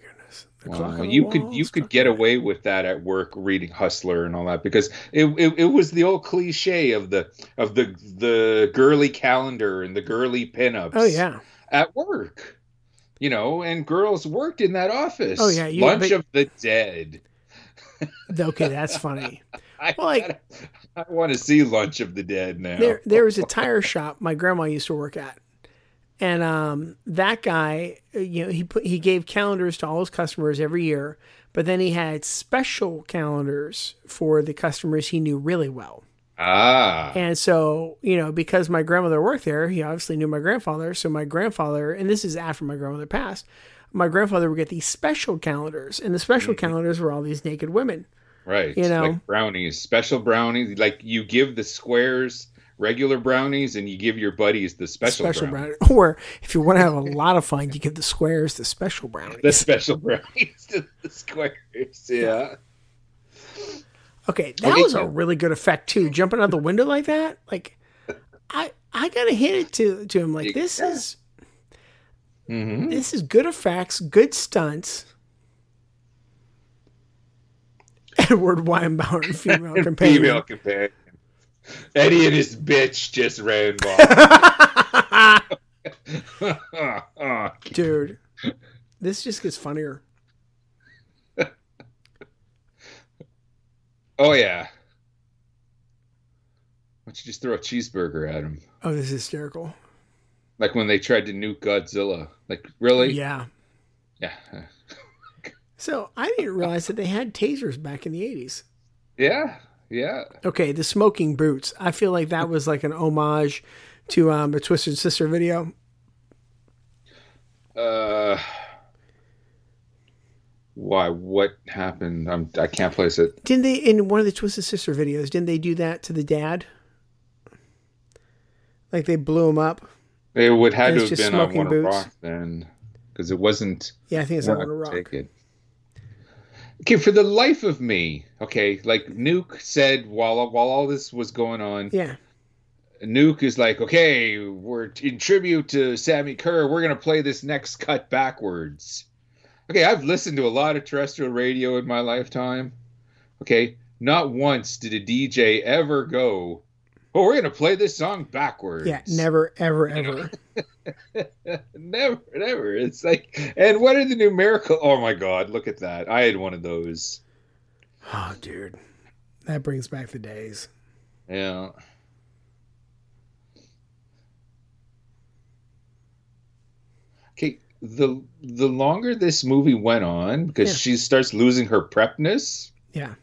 [SPEAKER 11] Wow.
[SPEAKER 1] clock on
[SPEAKER 11] You
[SPEAKER 1] wall
[SPEAKER 11] could you could get away with that at work reading Hustler and all that because it, it, it was the old cliche of the of the the girly calendar and the girly pinups.
[SPEAKER 1] Oh yeah.
[SPEAKER 11] at work. You know, and girls worked in that office.
[SPEAKER 1] Oh, yeah, you-
[SPEAKER 11] Lunch
[SPEAKER 1] but-
[SPEAKER 11] of the Dead. [laughs]
[SPEAKER 1] Okay, that's funny. [laughs]
[SPEAKER 11] I,
[SPEAKER 1] Well, like-
[SPEAKER 11] I want to see Lunch of the Dead now.
[SPEAKER 1] There there was a [laughs] tire shop my grandma used to work at. And um, that guy, you know, he put he gave calendars to all his customers every year, but then he had special calendars for the customers he knew really well.
[SPEAKER 11] ah,
[SPEAKER 1] And so, you know, because my grandmother worked there, he obviously knew my grandfather. So my grandfather, and this is after my grandmother passed, my grandfather would get these special calendars, and the special calendars were all these naked women.
[SPEAKER 11] right.
[SPEAKER 1] you know.
[SPEAKER 11] like brownies, special brownies. Like you give the squares regular brownies, and you give your buddies the special,
[SPEAKER 1] Special
[SPEAKER 11] brownies.
[SPEAKER 1] brown. [laughs] Or if you want to have a lot of fun, you give the squares the special brownies.
[SPEAKER 11] The special [laughs] brownies to the squares. Yeah.
[SPEAKER 1] Okay, that
[SPEAKER 11] Okay,
[SPEAKER 1] was
[SPEAKER 11] so-
[SPEAKER 1] a really good effect too. Jumping out the window like that, like I I gotta hit it to to him. Like this is
[SPEAKER 11] hmm
[SPEAKER 1] this is good effects, good stunts. [laughs] Edward Weinbauer, female companion.
[SPEAKER 11] Female companion. Eddie and his bitch just ran by. [laughs]
[SPEAKER 1] Dude, this just gets funnier. [laughs]
[SPEAKER 11] oh yeah. Why don't you just throw a cheeseburger at him?
[SPEAKER 1] Oh, this is hysterical.
[SPEAKER 11] Like when they tried to nuke Godzilla. Like really?
[SPEAKER 1] Yeah.
[SPEAKER 11] Yeah. [laughs]
[SPEAKER 1] So I didn't realize that they had tasers back in the eighties.
[SPEAKER 11] Yeah. Yeah.
[SPEAKER 1] Okay, the smoking boots. I feel like that was like an homage to um, a Twisted Sister video.
[SPEAKER 11] Uh why what happened? I'm I can't place it.
[SPEAKER 1] Didn't they in one of the Twisted Sister videos? Didn't they do that to the dad? Like they blew him up.
[SPEAKER 11] It would had to have been on
[SPEAKER 1] Wanna
[SPEAKER 11] Rock then. Because it wasn't
[SPEAKER 1] Yeah, I think it's on a rock.
[SPEAKER 11] take it. Okay, for the life of me, okay, like Nuke said while while all this was going on,
[SPEAKER 1] Yeah.
[SPEAKER 11] Nuke is like, okay, we're in tribute to Sammi Curr. We're gonna play this next cut backwards. Okay, I've listened to a lot of terrestrial radio in my lifetime. Okay, not once did a DJ ever go, "Oh, we're gonna play this song backwards."
[SPEAKER 1] Yeah, never, ever, ever. [laughs] [laughs]
[SPEAKER 11] never, never. It's like, and what are the numerical? Oh my god, look at that! I had one of those. [sighs]
[SPEAKER 1] Oh, dude, that brings back the days.
[SPEAKER 11] Yeah. Okay, the the longer this movie went on, because
[SPEAKER 1] Yeah.
[SPEAKER 11] she starts losing her prepness,
[SPEAKER 1] Yeah.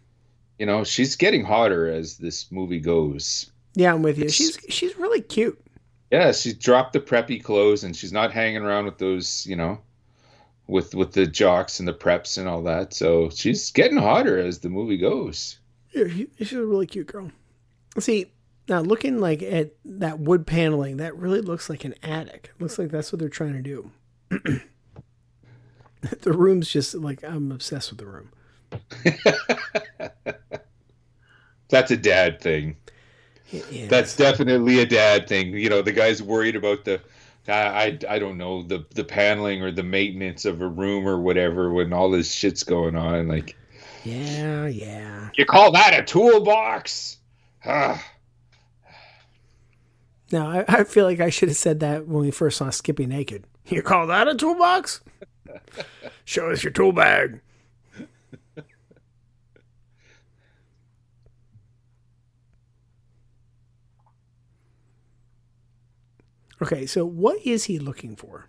[SPEAKER 11] you know, she's getting hotter as this movie goes.
[SPEAKER 1] Yeah, I'm with you. She's she's really cute.
[SPEAKER 11] Yeah, she dropped the preppy clothes and she's not hanging around with those, you know, with with the jocks and the preps and all that. So she's getting hotter as the movie goes.
[SPEAKER 1] Yeah, she's a really cute girl. See, now looking like at that wood paneling, that really looks like an attic. Looks like that's what they're trying to do. [clears throat] the room's just like I'm obsessed with the room. [laughs]
[SPEAKER 11] That's a dad thing. That's definitely a dad thing. You know, the guy's worried about the I, I I don't know the the paneling or the maintenance of a room or whatever when all this shit's going on. Like
[SPEAKER 1] yeah, yeah.
[SPEAKER 11] you call that a toolbox? Ah.
[SPEAKER 1] Now I, I feel like I should have said that when we first saw Skippy naked. You call that a toolbox? [laughs] Show us your tool bag. Okay, so what is he looking for?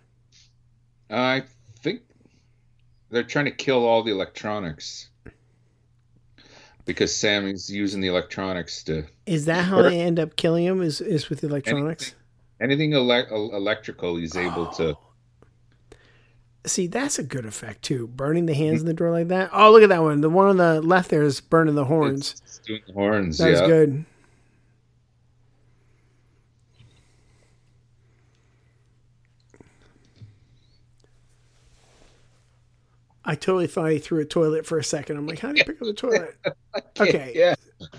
[SPEAKER 11] I think they're trying to kill all the electronics because Sammi's using the electronics to
[SPEAKER 1] Is that how they end up killing him? Is is with the electronics?
[SPEAKER 11] anything ele- electrical. He's able to. [gasps]
[SPEAKER 1] See, that's a good effect too. Burning the hands hmm. in the door like that. Oh, look at that one. The one on the left there is burning the horns.
[SPEAKER 11] It's doing the horns.
[SPEAKER 1] That's
[SPEAKER 11] yeah.
[SPEAKER 1] good. I totally thought he threw a toilet for a second. I'm like, how did he pick up the toilet? [laughs] Okay.
[SPEAKER 11] Yeah,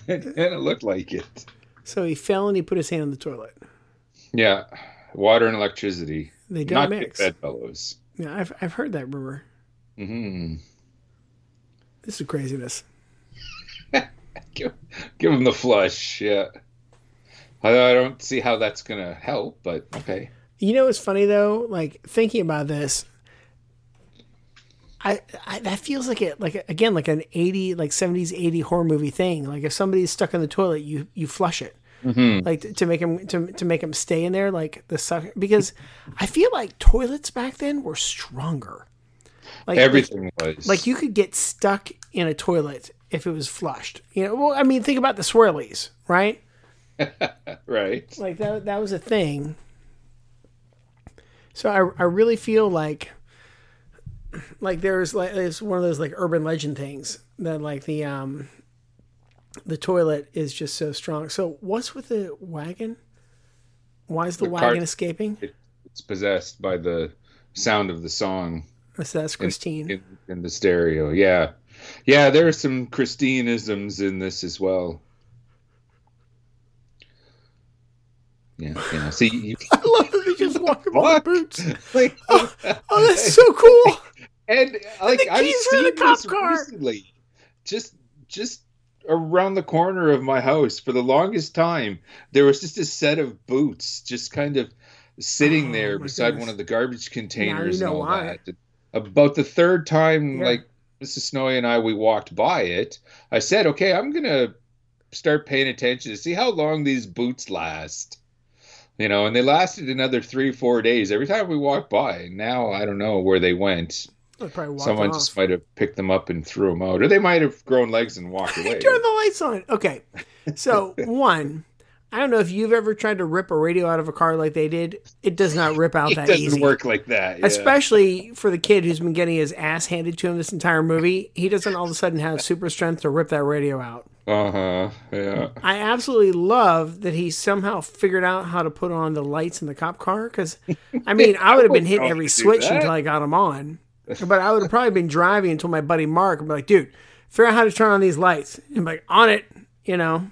[SPEAKER 11] and it looked like it.
[SPEAKER 1] So he fell and he put his hand on the toilet.
[SPEAKER 11] Yeah, water and electricity.
[SPEAKER 1] They don't
[SPEAKER 11] Not
[SPEAKER 1] mix.
[SPEAKER 11] bedfellows.
[SPEAKER 1] Yeah, I've I've heard that rumor.
[SPEAKER 11] Mm-hmm.
[SPEAKER 1] This is craziness. [laughs]
[SPEAKER 11] Give, give him the flush. Yeah. I, I don't see how that's gonna help, but okay.
[SPEAKER 1] You know what's funny though? Like thinking about this, I, I that feels like it like again like an eighty like seventies eighty horror movie thing. Like if somebody's stuck in the toilet, you you flush it.
[SPEAKER 11] Mhm.
[SPEAKER 1] Like to, to make him to, to make him stay in there, like the suck. Because I feel like toilets back then were stronger. Like
[SPEAKER 11] Everything
[SPEAKER 1] like,
[SPEAKER 11] was
[SPEAKER 1] like you could get stuck in a toilet if it was flushed. You know, well, I mean, think about the swirlies, right? [laughs]
[SPEAKER 11] right.
[SPEAKER 1] Like that that was a thing. So I I really feel like like there's like it's one of those like urban legend things that like the um the toilet is just so strong. So what's with the wagon? Why is the,
[SPEAKER 11] The
[SPEAKER 1] wagon
[SPEAKER 11] cart-
[SPEAKER 1] escaping?
[SPEAKER 11] It's possessed by the sound of the song.
[SPEAKER 1] So that's Christine.
[SPEAKER 11] in, in the stereo. Yeah, yeah. There are some Christineisms in this as well. Yeah, yeah. See, you, [laughs]
[SPEAKER 1] I love that they just walk in with boots. [laughs]
[SPEAKER 11] like,
[SPEAKER 1] Oh, oh, that's so cool. [laughs]
[SPEAKER 11] and like
[SPEAKER 1] the
[SPEAKER 11] I've
[SPEAKER 1] keys are in
[SPEAKER 11] seen this
[SPEAKER 1] car.
[SPEAKER 11] recently, just just around the corner of my house. For the longest time, there was just a set of boots, just kind of sitting
[SPEAKER 1] Oh,
[SPEAKER 11] there beside
[SPEAKER 1] goodness.
[SPEAKER 11] one of the garbage containers
[SPEAKER 1] know
[SPEAKER 11] and all
[SPEAKER 1] why.
[SPEAKER 11] that. About the third time,
[SPEAKER 1] Yeah.
[SPEAKER 11] like Mrs. Snowy and I, we walked by it. I said, "Okay, I'm gonna start paying attention to see how long these boots last." You know, and they lasted another three, four days. Every time we walked by, now I don't know where they went.
[SPEAKER 1] They probably walked
[SPEAKER 11] Someone
[SPEAKER 1] off.
[SPEAKER 11] just might have picked them up and threw them out, or they might have grown legs and walked [laughs] away.
[SPEAKER 1] Turn the lights on. Okay. So, [laughs] one, I don't know if you've ever tried to rip a radio out of a car like they did. It does not rip out [laughs]
[SPEAKER 11] it
[SPEAKER 1] that
[SPEAKER 11] doesn't
[SPEAKER 1] easy.
[SPEAKER 11] work like that. yeah.
[SPEAKER 1] Especially for the kid who's been getting his ass handed to him this entire movie. He doesn't all of a sudden have super strength to rip that radio out.
[SPEAKER 11] Uh huh. Yeah.
[SPEAKER 1] I absolutely love that he somehow figured out how to put on the lights in the cop car. Because, I mean, I would have been hitting every
[SPEAKER 11] how to do
[SPEAKER 1] switch until I got them on. But I would have probably been driving until my buddy Mark would be like, dude, figure out how to turn on these lights. And I'm like, on it, you know.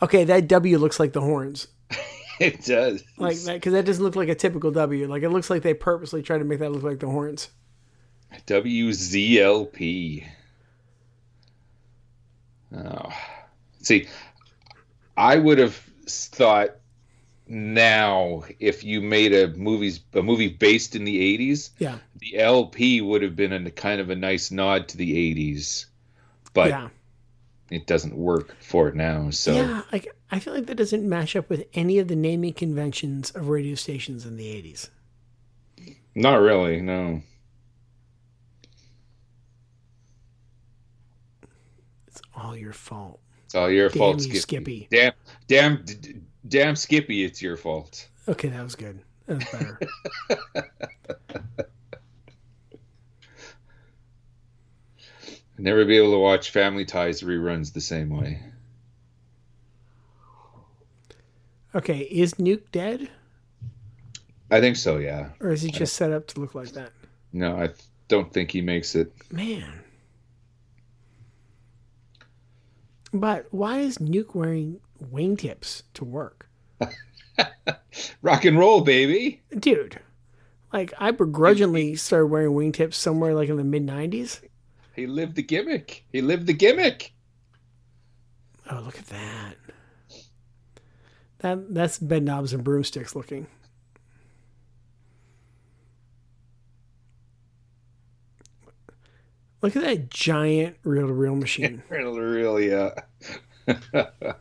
[SPEAKER 1] Okay, that W looks like the horns. [laughs]
[SPEAKER 11] It does.
[SPEAKER 1] Like that, because that doesn't look like a typical W. Like it looks like they purposely tried to make that look like the horns.
[SPEAKER 11] WZLP. Oh. See, I would have thought now if you made a movies a movie based in the 80s,
[SPEAKER 1] Yeah.
[SPEAKER 11] the LP would have been a kind of a nice nod to the 80s. But
[SPEAKER 1] yeah.
[SPEAKER 11] it doesn't work for it now. So
[SPEAKER 1] Yeah, like I feel like that doesn't match up with any of the naming conventions of radio stations in the '80s.
[SPEAKER 11] Not really, no.
[SPEAKER 1] It's all your fault.
[SPEAKER 11] It's all your
[SPEAKER 1] Damn
[SPEAKER 11] fault,
[SPEAKER 1] you,
[SPEAKER 11] Skippy.
[SPEAKER 1] Skippy.
[SPEAKER 11] Damn, damn, damn, Skippy! It's your fault.
[SPEAKER 1] Okay, that was good. That was better. [laughs]
[SPEAKER 11] Never be able to watch Family Ties reruns the same way.
[SPEAKER 1] okay, is Nuke dead,
[SPEAKER 11] I think so. Yeah.
[SPEAKER 1] or is he just set up to look like that?
[SPEAKER 11] No, I don't think he makes it.
[SPEAKER 1] Man. But why is Nuke wearing wingtips to work? [laughs]
[SPEAKER 11] Rock and roll, baby.
[SPEAKER 1] Dude, like I begrudgingly started wearing wingtips somewhere like in the mid 90s.
[SPEAKER 11] He lived the gimmick. He lived the gimmick.
[SPEAKER 1] Oh, look at that. That that's bed knobs and broomsticks looking. Look at that giant reel to reel machine. [laughs]
[SPEAKER 11] Really, yeah. [laughs]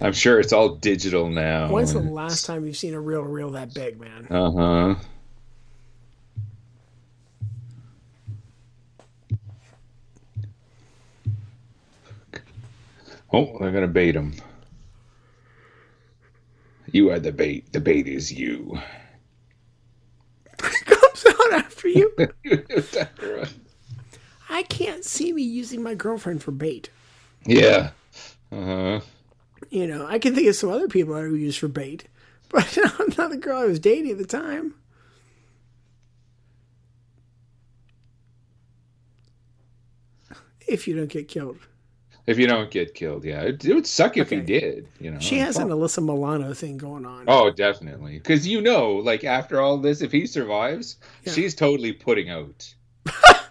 [SPEAKER 11] I'm sure it's all digital now.
[SPEAKER 1] When's the last time you've seen a reel to reel that big, man?
[SPEAKER 11] Uh huh. Oh, they're gonna bait him. You are the bait. The bait is you. [laughs]
[SPEAKER 1] Comes out after you. [laughs] I can't see me using my girlfriend for bait.
[SPEAKER 11] yeah. Uh huh.
[SPEAKER 1] You know, I can think of some other people I would use for bait, [laughs] but I'm not the girl I was dating at the time. If you don't get killed.
[SPEAKER 11] If you don't get killed, yeah, it, it would suck if he
[SPEAKER 1] Okay.
[SPEAKER 11] did. You know,
[SPEAKER 1] She has an Alyssa Milano thing going on.
[SPEAKER 11] Oh, definitely. Because you know, like after all this, if he survives,
[SPEAKER 1] Yeah.
[SPEAKER 11] she's totally putting out.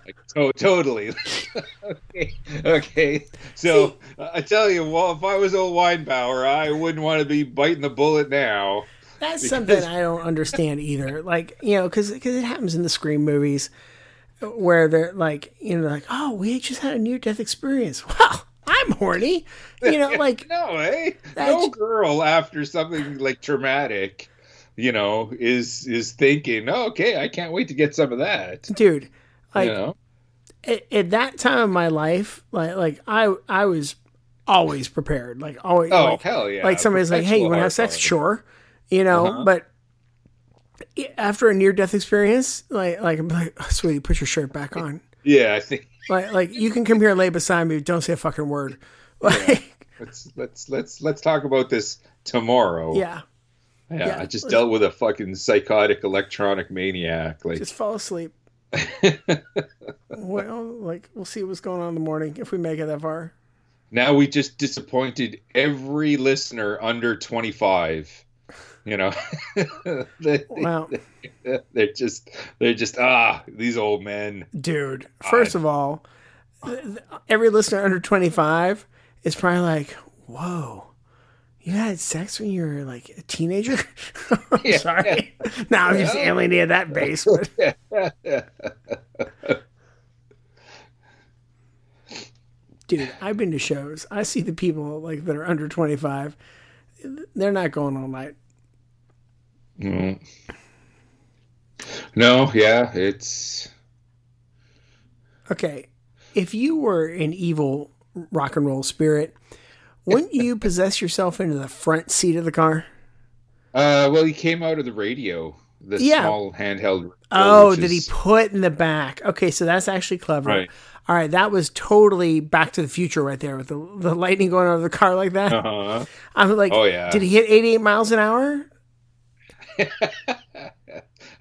[SPEAKER 11] Like, to- totally. [laughs] okay. Okay. So uh, I tell you, well, if I was old Weinbauer, I wouldn't want to be biting the bullet now.
[SPEAKER 1] That's
[SPEAKER 11] Because-
[SPEAKER 1] something I don't understand either. Like, you know, because because it happens in the Scream movies where they're like, you know, like, oh, we just had a near death experience. [laughs] Wow, I'm horny. You know, [laughs] like,
[SPEAKER 11] no, eh? No girl after something like traumatic, you know, is is thinking, oh, okay, I can't wait to get some of that.
[SPEAKER 1] dude, like,
[SPEAKER 11] you know,
[SPEAKER 1] at, at that time of my life, like, like I, I was always prepared. Like, always.
[SPEAKER 11] Oh,
[SPEAKER 1] like,
[SPEAKER 11] hell yeah.
[SPEAKER 1] Like somebody's like, hey, you want to have sex? Sure. You know,
[SPEAKER 11] Uh-huh.
[SPEAKER 1] but after a near death experience, like, like I'm like, oh, sweetie, put your shirt back on. [laughs]
[SPEAKER 11] yeah, I think [laughs]
[SPEAKER 1] Like, like you can come here and lay beside me, don't say a fucking word. [laughs] Like,
[SPEAKER 11] let's let's let's let's talk about this tomorrow.
[SPEAKER 1] yeah,
[SPEAKER 11] Yeah,
[SPEAKER 1] Yeah,
[SPEAKER 11] I just dealt with a fucking psychotic electronic maniac. Like,
[SPEAKER 1] just fall asleep. [laughs] well, like we'll see what's going on in the morning if we make it that far.
[SPEAKER 11] now we just disappointed every listener under 25. You know, [laughs] they,
[SPEAKER 1] Wow, [laughs]
[SPEAKER 11] they're just they're just ah these old men.
[SPEAKER 1] dude. First of all, every listener under twenty five is probably like, "Whoa, you had sex when you were like a teenager?" [laughs] I'm sorry. [laughs] Now I'm just alienated that base, but [laughs] dude, I've been to shows. I see the people like that are under twenty five. They're not going all night.
[SPEAKER 11] Mm. No, yeah, it's
[SPEAKER 1] Okay, if you were an evil rock and roll spirit, wouldn't you possess yourself into the front seat of the car?
[SPEAKER 11] uh well he came out of the radio, the
[SPEAKER 1] Yeah.
[SPEAKER 11] small handheld.
[SPEAKER 1] Oh,
[SPEAKER 11] which
[SPEAKER 1] did he put in the back? Okay, so that's actually clever.
[SPEAKER 11] Right.
[SPEAKER 1] All right, that was totally Back to the Future right there with the the lightning going out of the car like that.
[SPEAKER 11] Uh-huh.
[SPEAKER 1] I'm like,
[SPEAKER 11] Oh, yeah.
[SPEAKER 1] did he hit 88 miles an hour? [laughs]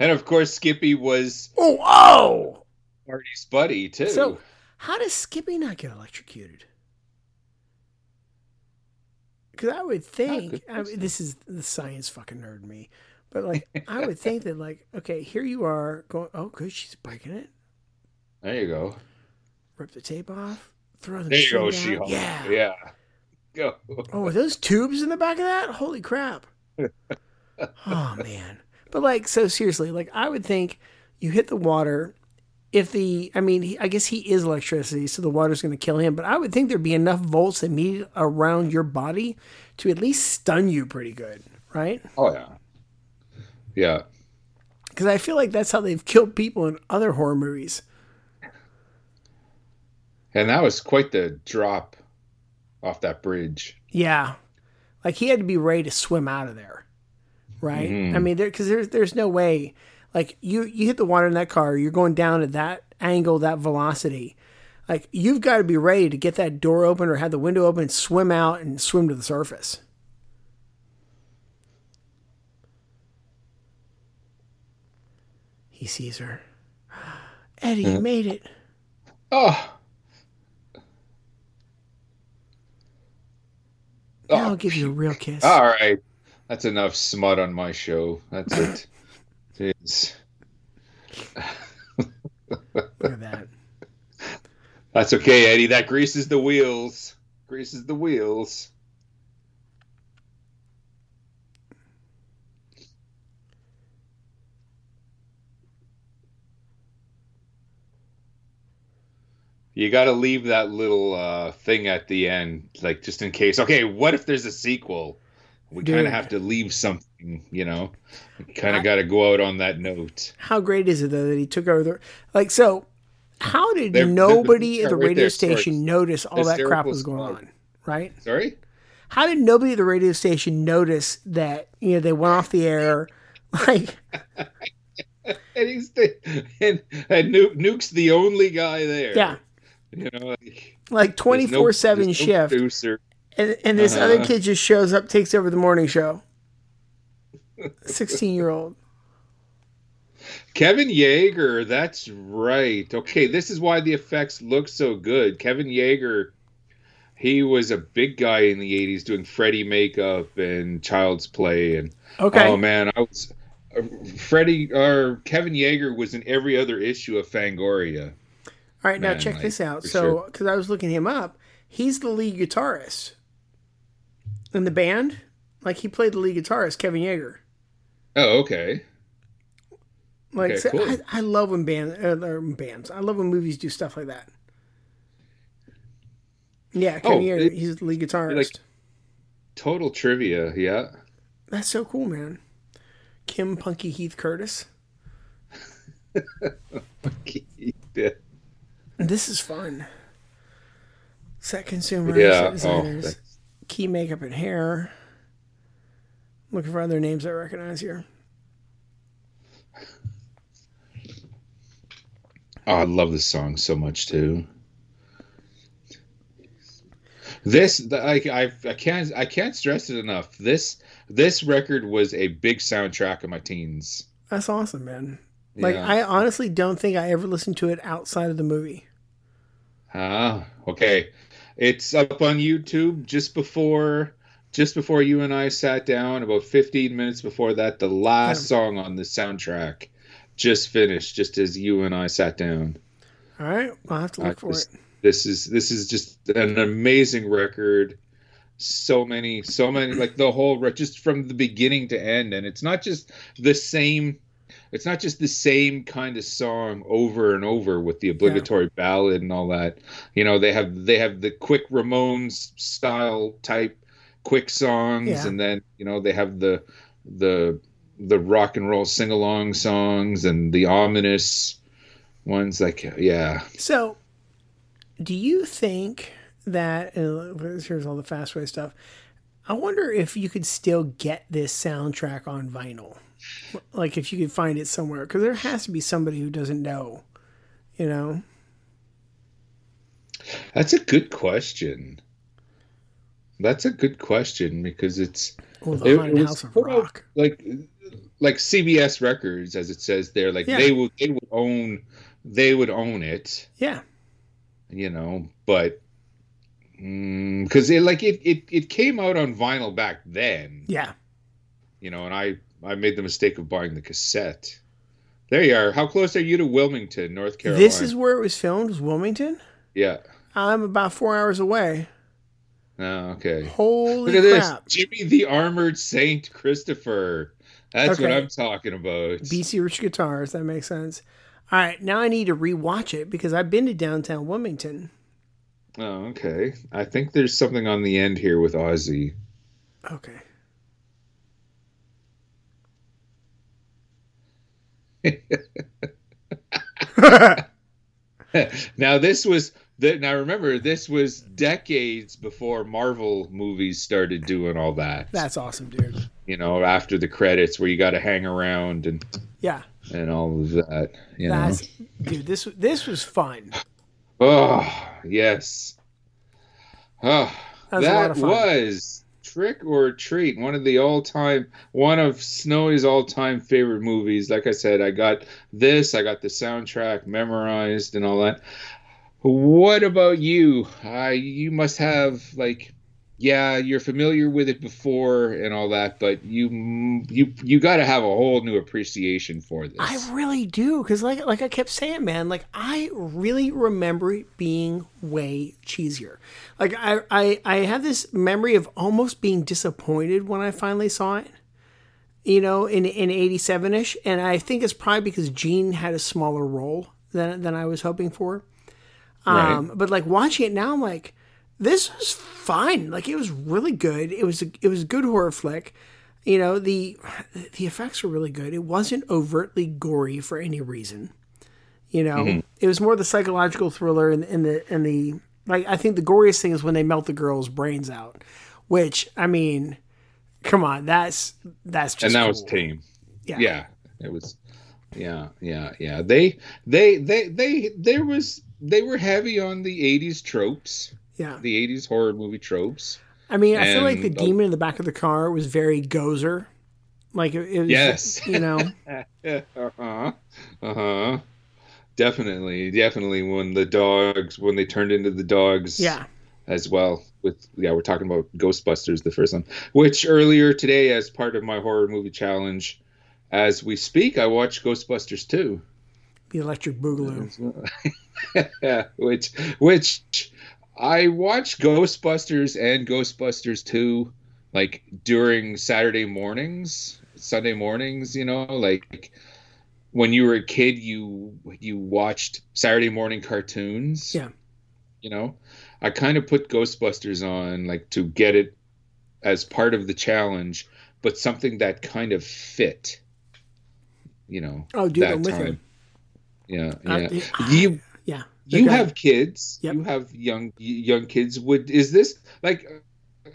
[SPEAKER 11] And of course Skippy was
[SPEAKER 1] Oh, oh!
[SPEAKER 11] Marty's buddy too.
[SPEAKER 1] So, how does Skippy not get electrocuted? Because I would think I mean, this is the science fucking nerd me, but like I would think that like okay, here you are going. Oh, good, she's breaking it.
[SPEAKER 11] there you go.
[SPEAKER 1] Rip the tape off. Throw the
[SPEAKER 11] There you go,
[SPEAKER 1] machine
[SPEAKER 11] She
[SPEAKER 1] down.
[SPEAKER 11] Hulk.
[SPEAKER 1] Yeah.
[SPEAKER 11] Yeah. Go.
[SPEAKER 1] Oh, are those tubes in the back of that? Holy crap! [laughs] oh man, but like so seriously, like I would think you hit the water. If the, I mean, he, I guess he is electricity, so the water's going to kill him. But I would think there'd be enough volts immediate around your body to at least stun you pretty good, right?
[SPEAKER 11] Oh yeah. Yeah.
[SPEAKER 1] Because I feel like that's how they've killed people in other horror movies.
[SPEAKER 11] And that was quite the drop off that bridge.
[SPEAKER 1] Yeah, like he had to be ready to swim out of there, right?
[SPEAKER 11] Mhm.
[SPEAKER 1] I mean, because there's there's no way. Like you you hit the water in that car, you're going down at that angle, that velocity. Like you've got to be ready to get that door open or have the window open, and swim out and swim to the surface. He sees her. [gasps] Eddie, you
[SPEAKER 11] Mhm.
[SPEAKER 1] made it.
[SPEAKER 11] Oh,
[SPEAKER 1] Now I'll give you a real kiss.
[SPEAKER 11] all right. That's enough smut on my show. That's it. Jeez.
[SPEAKER 1] That.
[SPEAKER 11] That's okay, Eddie. That greases the wheels. Greases the wheels. You got to leave that little uh, thing at the end, like just in case. Okay, what if there's a sequel? We kind of have to leave something, you know. Kind of got to go out on that note.
[SPEAKER 1] How great is it though that he took over the like? So, how did
[SPEAKER 11] They're-
[SPEAKER 1] nobody
[SPEAKER 11] they're-
[SPEAKER 1] at the
[SPEAKER 11] right
[SPEAKER 1] radio
[SPEAKER 11] there, sorry.
[SPEAKER 1] station notice all that crap was going on? Right?
[SPEAKER 11] Sorry.
[SPEAKER 1] How did nobody at the radio station notice that you know they went off the air? [laughs] Like, [laughs]
[SPEAKER 11] and he's the, and, and Nuke, Nuke's the only guy there.
[SPEAKER 1] yeah,
[SPEAKER 11] you know, like,
[SPEAKER 1] twenty
[SPEAKER 11] no-
[SPEAKER 1] four seven
[SPEAKER 11] no
[SPEAKER 1] shift,
[SPEAKER 11] producer.
[SPEAKER 1] And and this
[SPEAKER 11] Uh-huh.
[SPEAKER 1] other kid just shows up, takes over the morning show. Sixteen year old.
[SPEAKER 11] Kevin Yagher, that's right. Okay, this is why the effects look so good. Kevin Yagher, he was a big guy in the '80s doing Freddy makeup and Child's Play, and
[SPEAKER 1] Okay.
[SPEAKER 11] oh man, I was uh, Freddie or Kevin Yagher was in every other issue of Fangoria.
[SPEAKER 1] All right, now check
[SPEAKER 11] like,
[SPEAKER 1] this out. So,
[SPEAKER 11] sure.
[SPEAKER 1] because I was looking him up, he's the lead guitarist in the band. Like he played the lead guitarist, Kevin Yagher.
[SPEAKER 11] Oh, okay.
[SPEAKER 1] Like
[SPEAKER 11] Okay,
[SPEAKER 1] so
[SPEAKER 11] cool.
[SPEAKER 1] I, I love when band uh, bands. I love when movies do stuff like that. Yeah, Kevin
[SPEAKER 11] Oh,
[SPEAKER 1] Yagher,
[SPEAKER 11] it-
[SPEAKER 1] he's the lead guitarist.
[SPEAKER 11] like- Total trivia, yeah.
[SPEAKER 1] That's so cool, man. Kim Punky Heath Curtis.
[SPEAKER 11] yeah. [laughs]
[SPEAKER 1] This is fun. Set consumers,
[SPEAKER 11] Yeah,
[SPEAKER 1] set
[SPEAKER 11] oh,
[SPEAKER 1] designers,
[SPEAKER 11] that's-
[SPEAKER 1] key makeup and hair. Looking for other names I recognize here.
[SPEAKER 11] Oh, I love this song so much too. This, the- I, I, I can't, I can't stress it enough. This, this record was a big soundtrack of my teens.
[SPEAKER 1] That's awesome, man. Like
[SPEAKER 11] Yeah.
[SPEAKER 1] I honestly don't think I ever listened to it outside of the movie.
[SPEAKER 11] Ah, okay. It's up on YouTube just before, just before you and I sat down. About fifteen minutes before that, the last song on the soundtrack just finished, just as you and I sat down.
[SPEAKER 1] All right, I'll have to look
[SPEAKER 11] I
[SPEAKER 1] for
[SPEAKER 11] just-
[SPEAKER 1] it.
[SPEAKER 11] This is this is just an amazing record. So many, so many, like the whole just from the beginning to end, and it's not just the same. It's not just the same kind of song over and over with the obligatory ballad and all that. You know, they have they have the quick Ramones style type quick songs,
[SPEAKER 1] Yeah.
[SPEAKER 11] and then you know they have the the the rock and roll sing along songs and the ominous ones. Like, yeah,
[SPEAKER 1] So, do you think that here's all the Fastway stuff? I wonder if you could still get this soundtrack on vinyl, like if you could find it somewhere, because there has to be somebody who doesn't know, you know.
[SPEAKER 11] That's a good question. That's a good question because it's
[SPEAKER 1] Or the Haunted
[SPEAKER 11] was
[SPEAKER 1] House of Rock.
[SPEAKER 11] like like CBS Records, as it says there. Like
[SPEAKER 1] Yeah.
[SPEAKER 11] they would they would own they would own it,
[SPEAKER 1] Yeah,
[SPEAKER 11] you know. But mm, because it like it, it it came out on vinyl back then,
[SPEAKER 1] yeah.
[SPEAKER 11] you know, and I I made the mistake of buying the cassette. There you are. How close are you to Wilmington, North Carolina?
[SPEAKER 1] This is where it was filmed. Was Wilmington?
[SPEAKER 11] yeah.
[SPEAKER 1] I'm about four hours away.
[SPEAKER 11] Oh, okay.
[SPEAKER 1] Holy
[SPEAKER 11] Look at this,
[SPEAKER 1] crap!
[SPEAKER 11] Jimmy the Armored Saint Christopher. That's what I'm talking about.
[SPEAKER 1] BC Rich Guitars. That makes sense. All right, now I need to rewatch it because I've been to downtown Wilmington.
[SPEAKER 11] Oh, okay. I think there's something on the end here with Ozzy.
[SPEAKER 1] Okay. [laughs]
[SPEAKER 11] now this was that now remember this was decades before Marvel movies started doing all that.
[SPEAKER 1] That's awesome, dude.
[SPEAKER 11] You know, after the credits where you got to hang around and
[SPEAKER 1] Yeah.
[SPEAKER 11] and all of that. You
[SPEAKER 1] That's
[SPEAKER 11] know.
[SPEAKER 1] dude, this this was fun.
[SPEAKER 11] Oh yes. Oh,
[SPEAKER 1] That was
[SPEAKER 11] that was Trick or Treat, one of the all-time, one of Snowy's all-time favorite movies. Like I said, I got this, I got the soundtrack memorized and all that. What about you? Uh, you must have like, yeah, you're familiar with it before and all that, but you you you got to have a whole new appreciation for this.
[SPEAKER 1] I really do, because like like I kept saying, man, like I really remember it being way cheesier. Like I I I have this memory of almost being disappointed when I finally saw it. You know, in in eighty seven ish, and I think it's probably because Gene had a smaller role than than I was hoping for. Um, But like watching it now, I'm like, this was fine. Like it was really good. It was a, it was a good horror flick. You know the the effects were really good. It wasn't overtly gory for any reason. You know,
[SPEAKER 11] Mm-hmm.
[SPEAKER 1] it was more the psychological thriller and, and the and the like. I think the goriest thing is when they melt the girl's brains out, which I mean, come on, that's that's just
[SPEAKER 11] and that was
[SPEAKER 1] cool.
[SPEAKER 11] tame.
[SPEAKER 1] Yeah.
[SPEAKER 11] yeah, it was. Yeah, yeah, yeah. They, they, they, they. There was. They were heavy on the '80s tropes,
[SPEAKER 1] Yeah,
[SPEAKER 11] the '80s horror movie tropes.
[SPEAKER 1] I mean, I feel like the
[SPEAKER 11] And-
[SPEAKER 1] demon in the back of the car was very Gozer. Like it, it was,
[SPEAKER 11] Yes.
[SPEAKER 1] you know. [laughs]
[SPEAKER 11] uh huh. Uh huh. Definitely, definitely. When the dogs, when they turned into the dogs,
[SPEAKER 1] Yeah.
[SPEAKER 11] as well. With yeah, we're talking about Ghostbusters, the first one, which earlier today, as part of my horror movie challenge, as we speak, I watched Ghostbusters two.
[SPEAKER 1] The Electric Boogaloo. [laughs]
[SPEAKER 11] yeah, which which I watched Ghostbusters and Ghostbusters 2 like during Saturday mornings, Sunday mornings, you know, like when you were a kid you you watched Saturday morning cartoons.
[SPEAKER 1] Yeah.
[SPEAKER 11] You know, I kind of put Ghostbusters on like to get it as part of the challenge, but something that kind of fit. You know.
[SPEAKER 1] Oh, dude,
[SPEAKER 11] that
[SPEAKER 1] I'm with you.
[SPEAKER 11] time. Yeah, yeah. you
[SPEAKER 1] Yeah.
[SPEAKER 11] You
[SPEAKER 1] Okay.
[SPEAKER 11] have kids
[SPEAKER 1] Yep.
[SPEAKER 11] you have young young kids would is this like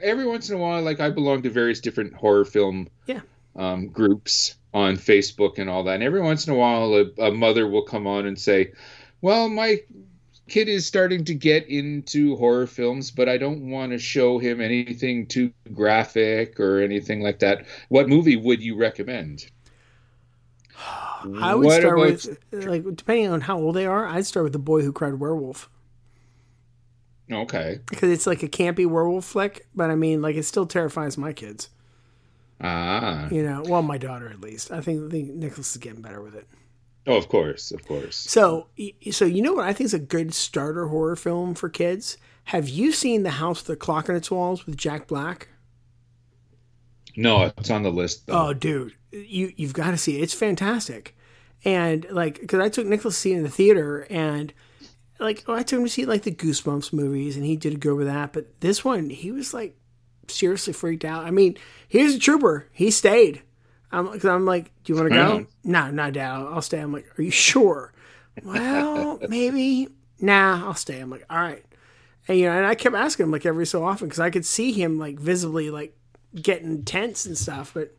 [SPEAKER 11] every once in a while like i belong to various different horror film
[SPEAKER 1] Yeah.
[SPEAKER 11] um, groups on facebook and all that and every once in a while a, a mother will come on and say well my kid is starting to get into horror films but i don't want to show him anything too graphic or anything like that what movie would you recommend
[SPEAKER 1] I would
[SPEAKER 11] What
[SPEAKER 1] start with like depending on how old they are. I'd start with the boy who cried werewolf
[SPEAKER 11] okay
[SPEAKER 1] because it's like a campy werewolf flick, but I mean, like it still terrifies my kids.
[SPEAKER 11] ah
[SPEAKER 1] You know, well, my daughter at least. I think I think Nicholas is getting better with it.
[SPEAKER 11] oh of course of course
[SPEAKER 1] So, so you know what I think is a good starter horror film for kids. Have you seen The House with the Clock on Its Walls with Jack Black?
[SPEAKER 11] No, it's on the list though.
[SPEAKER 1] Oh, dude, you you've got to see it. It's fantastic. And like, because I took Nicholas to see it in the theater, and like, oh, I took him to see like the Goosebumps movies, and he did good with that. But this one, he was like seriously freaked out. I mean, here's a trooper. He stayed. I'm, cause I'm like, do you want to go? No, not dad. I'll, I'll stay. I'm like, are you sure? well, [laughs] maybe. Nah, I'll stay. I'm like, all right. And you know, and I kept asking him like every so often because I could see him like visibly like getting tense and stuff. But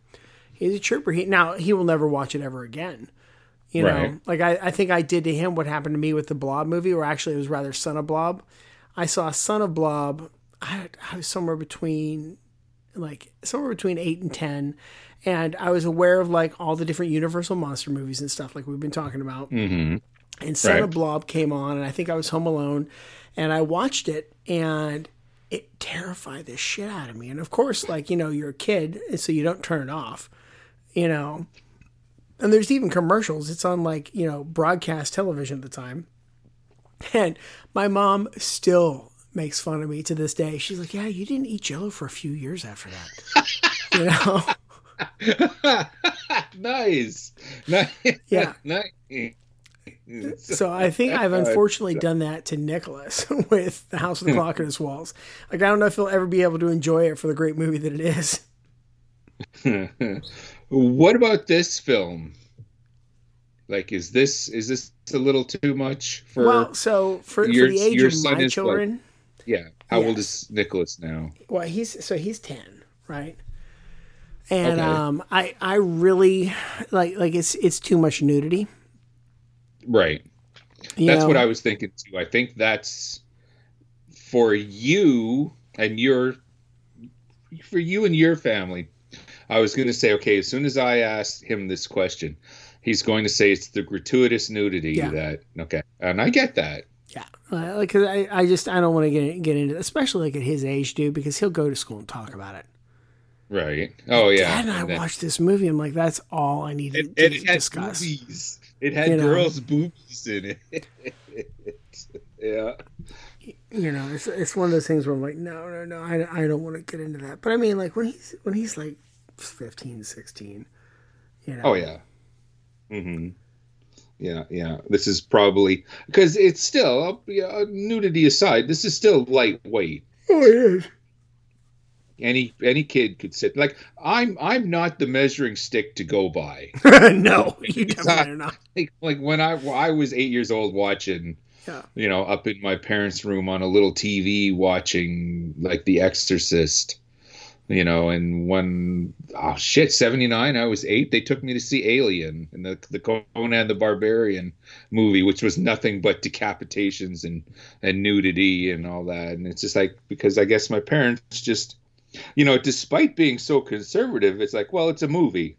[SPEAKER 1] he's a trooper. He now he will never watch it ever again. You know,
[SPEAKER 11] Right.
[SPEAKER 1] like I, I think I did to him what happened to me with the Blob movie, or actually it was rather Son of Blob. I saw Son of Blob. I, I was somewhere between like somewhere between eight and ten, and I was aware of like all the different Universal monster movies and stuff like we've been talking about.
[SPEAKER 11] Mm-hmm.
[SPEAKER 1] And Son
[SPEAKER 11] Right.
[SPEAKER 1] of Blob came on, and I think I was home alone, and I watched it, and it terrified the shit out of me. And of course, like you know, you're a kid, so you don't turn it off, you know. And there's even commercials. It's on like you know broadcast television at the time, and my mom still makes fun of me to this day. She's like, "Yeah, you didn't eat Jello for a few years after that," [laughs] you know. [laughs]
[SPEAKER 11] nice. Nice.
[SPEAKER 1] Yeah. [laughs]
[SPEAKER 11] nice. [laughs]
[SPEAKER 1] So I think I've unfortunately done that to Nicholas [laughs] with the House of the Clock on Its Walls. Like I don't know if he'll ever be able to enjoy it for the great movie that it is. [laughs]
[SPEAKER 11] what about this film? Like, is this is this a little too much for?
[SPEAKER 1] well, so for,
[SPEAKER 11] your-
[SPEAKER 1] for the age of my children,
[SPEAKER 11] yeah. How old is Nicholas now?
[SPEAKER 1] well, he's so he's ten, right? And
[SPEAKER 11] Okay.
[SPEAKER 1] um, I I really like like it's it's too much nudity.
[SPEAKER 11] Right.
[SPEAKER 1] You
[SPEAKER 11] that's
[SPEAKER 1] know?
[SPEAKER 11] what I was thinking too. I think that's for you and your for you and your family. I was going to say, okay, as soon as I asked him this question, he's going to say it's the gratuitous nudity
[SPEAKER 1] Yeah.
[SPEAKER 11] that okay, and I get that.
[SPEAKER 1] Yeah, uh, like 'cause I, I just I don't want to get get into, especially like at his age, dude, because he'll go to school and talk about it.
[SPEAKER 11] Right. Oh yeah.
[SPEAKER 1] Dad and I
[SPEAKER 11] then-
[SPEAKER 1] watched this movie. I'm like, that's all I needed to,
[SPEAKER 11] It,
[SPEAKER 1] to
[SPEAKER 11] it
[SPEAKER 1] discuss.
[SPEAKER 11] boobies. It had
[SPEAKER 1] You know.
[SPEAKER 11] girls' boobies in it. [laughs] yeah.
[SPEAKER 1] You know, it's it's one of those things where I'm like, no, no, no, I, I don't want to get into that. But I mean, like when he's when he's like 15, 16, you know.
[SPEAKER 11] Oh yeah. Mm-hmm. Yeah, yeah. This is probably because it's still yeah, nudity aside. This is still lightweight.
[SPEAKER 1] Oh, it is.
[SPEAKER 11] Any any kid could sit like I'm. I'm not the measuring stick to go by. [laughs]
[SPEAKER 1] no, you definitely are not.
[SPEAKER 11] Like, like when I I was eight years old watching,
[SPEAKER 1] Yeah.
[SPEAKER 11] you know, up in my parents' room on a little TV watching like The Exorcist. You know, and when oh shit, seventy nine, I was eight. They took me to see Alien and the the Conan the Barbarian movie, which was nothing but decapitations and and nudity and all that. And it's just like because I guess my parents just, you know, despite being so conservative, it's like, well, it's a movie,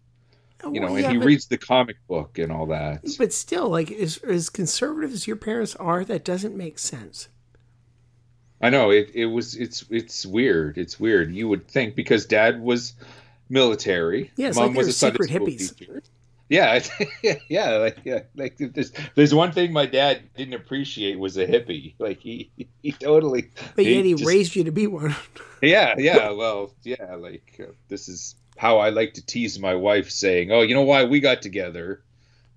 [SPEAKER 11] you know,
[SPEAKER 1] Well,
[SPEAKER 11] and
[SPEAKER 1] yeah,
[SPEAKER 11] he
[SPEAKER 1] but-
[SPEAKER 11] reads the comic book and all that.
[SPEAKER 1] But still, like as as conservative as your parents are, that doesn't make sense.
[SPEAKER 11] I know it. It was. It's. It's weird. It's weird. You would think because Dad was military.
[SPEAKER 1] Yeah,
[SPEAKER 11] Mom
[SPEAKER 1] like
[SPEAKER 11] was a Sunday school
[SPEAKER 1] hippies.
[SPEAKER 11] teacher. [laughs] Yeah, yeah, like yeah, like there's there's one thing my dad didn't appreciate was a hippie. Like he he totally.
[SPEAKER 1] But yet he
[SPEAKER 11] just-
[SPEAKER 1] raised you to be one. [laughs]
[SPEAKER 11] Yeah, yeah. Well, yeah. Like uh, this is how I like to tease my wife, saying, "Oh, you know why we got together?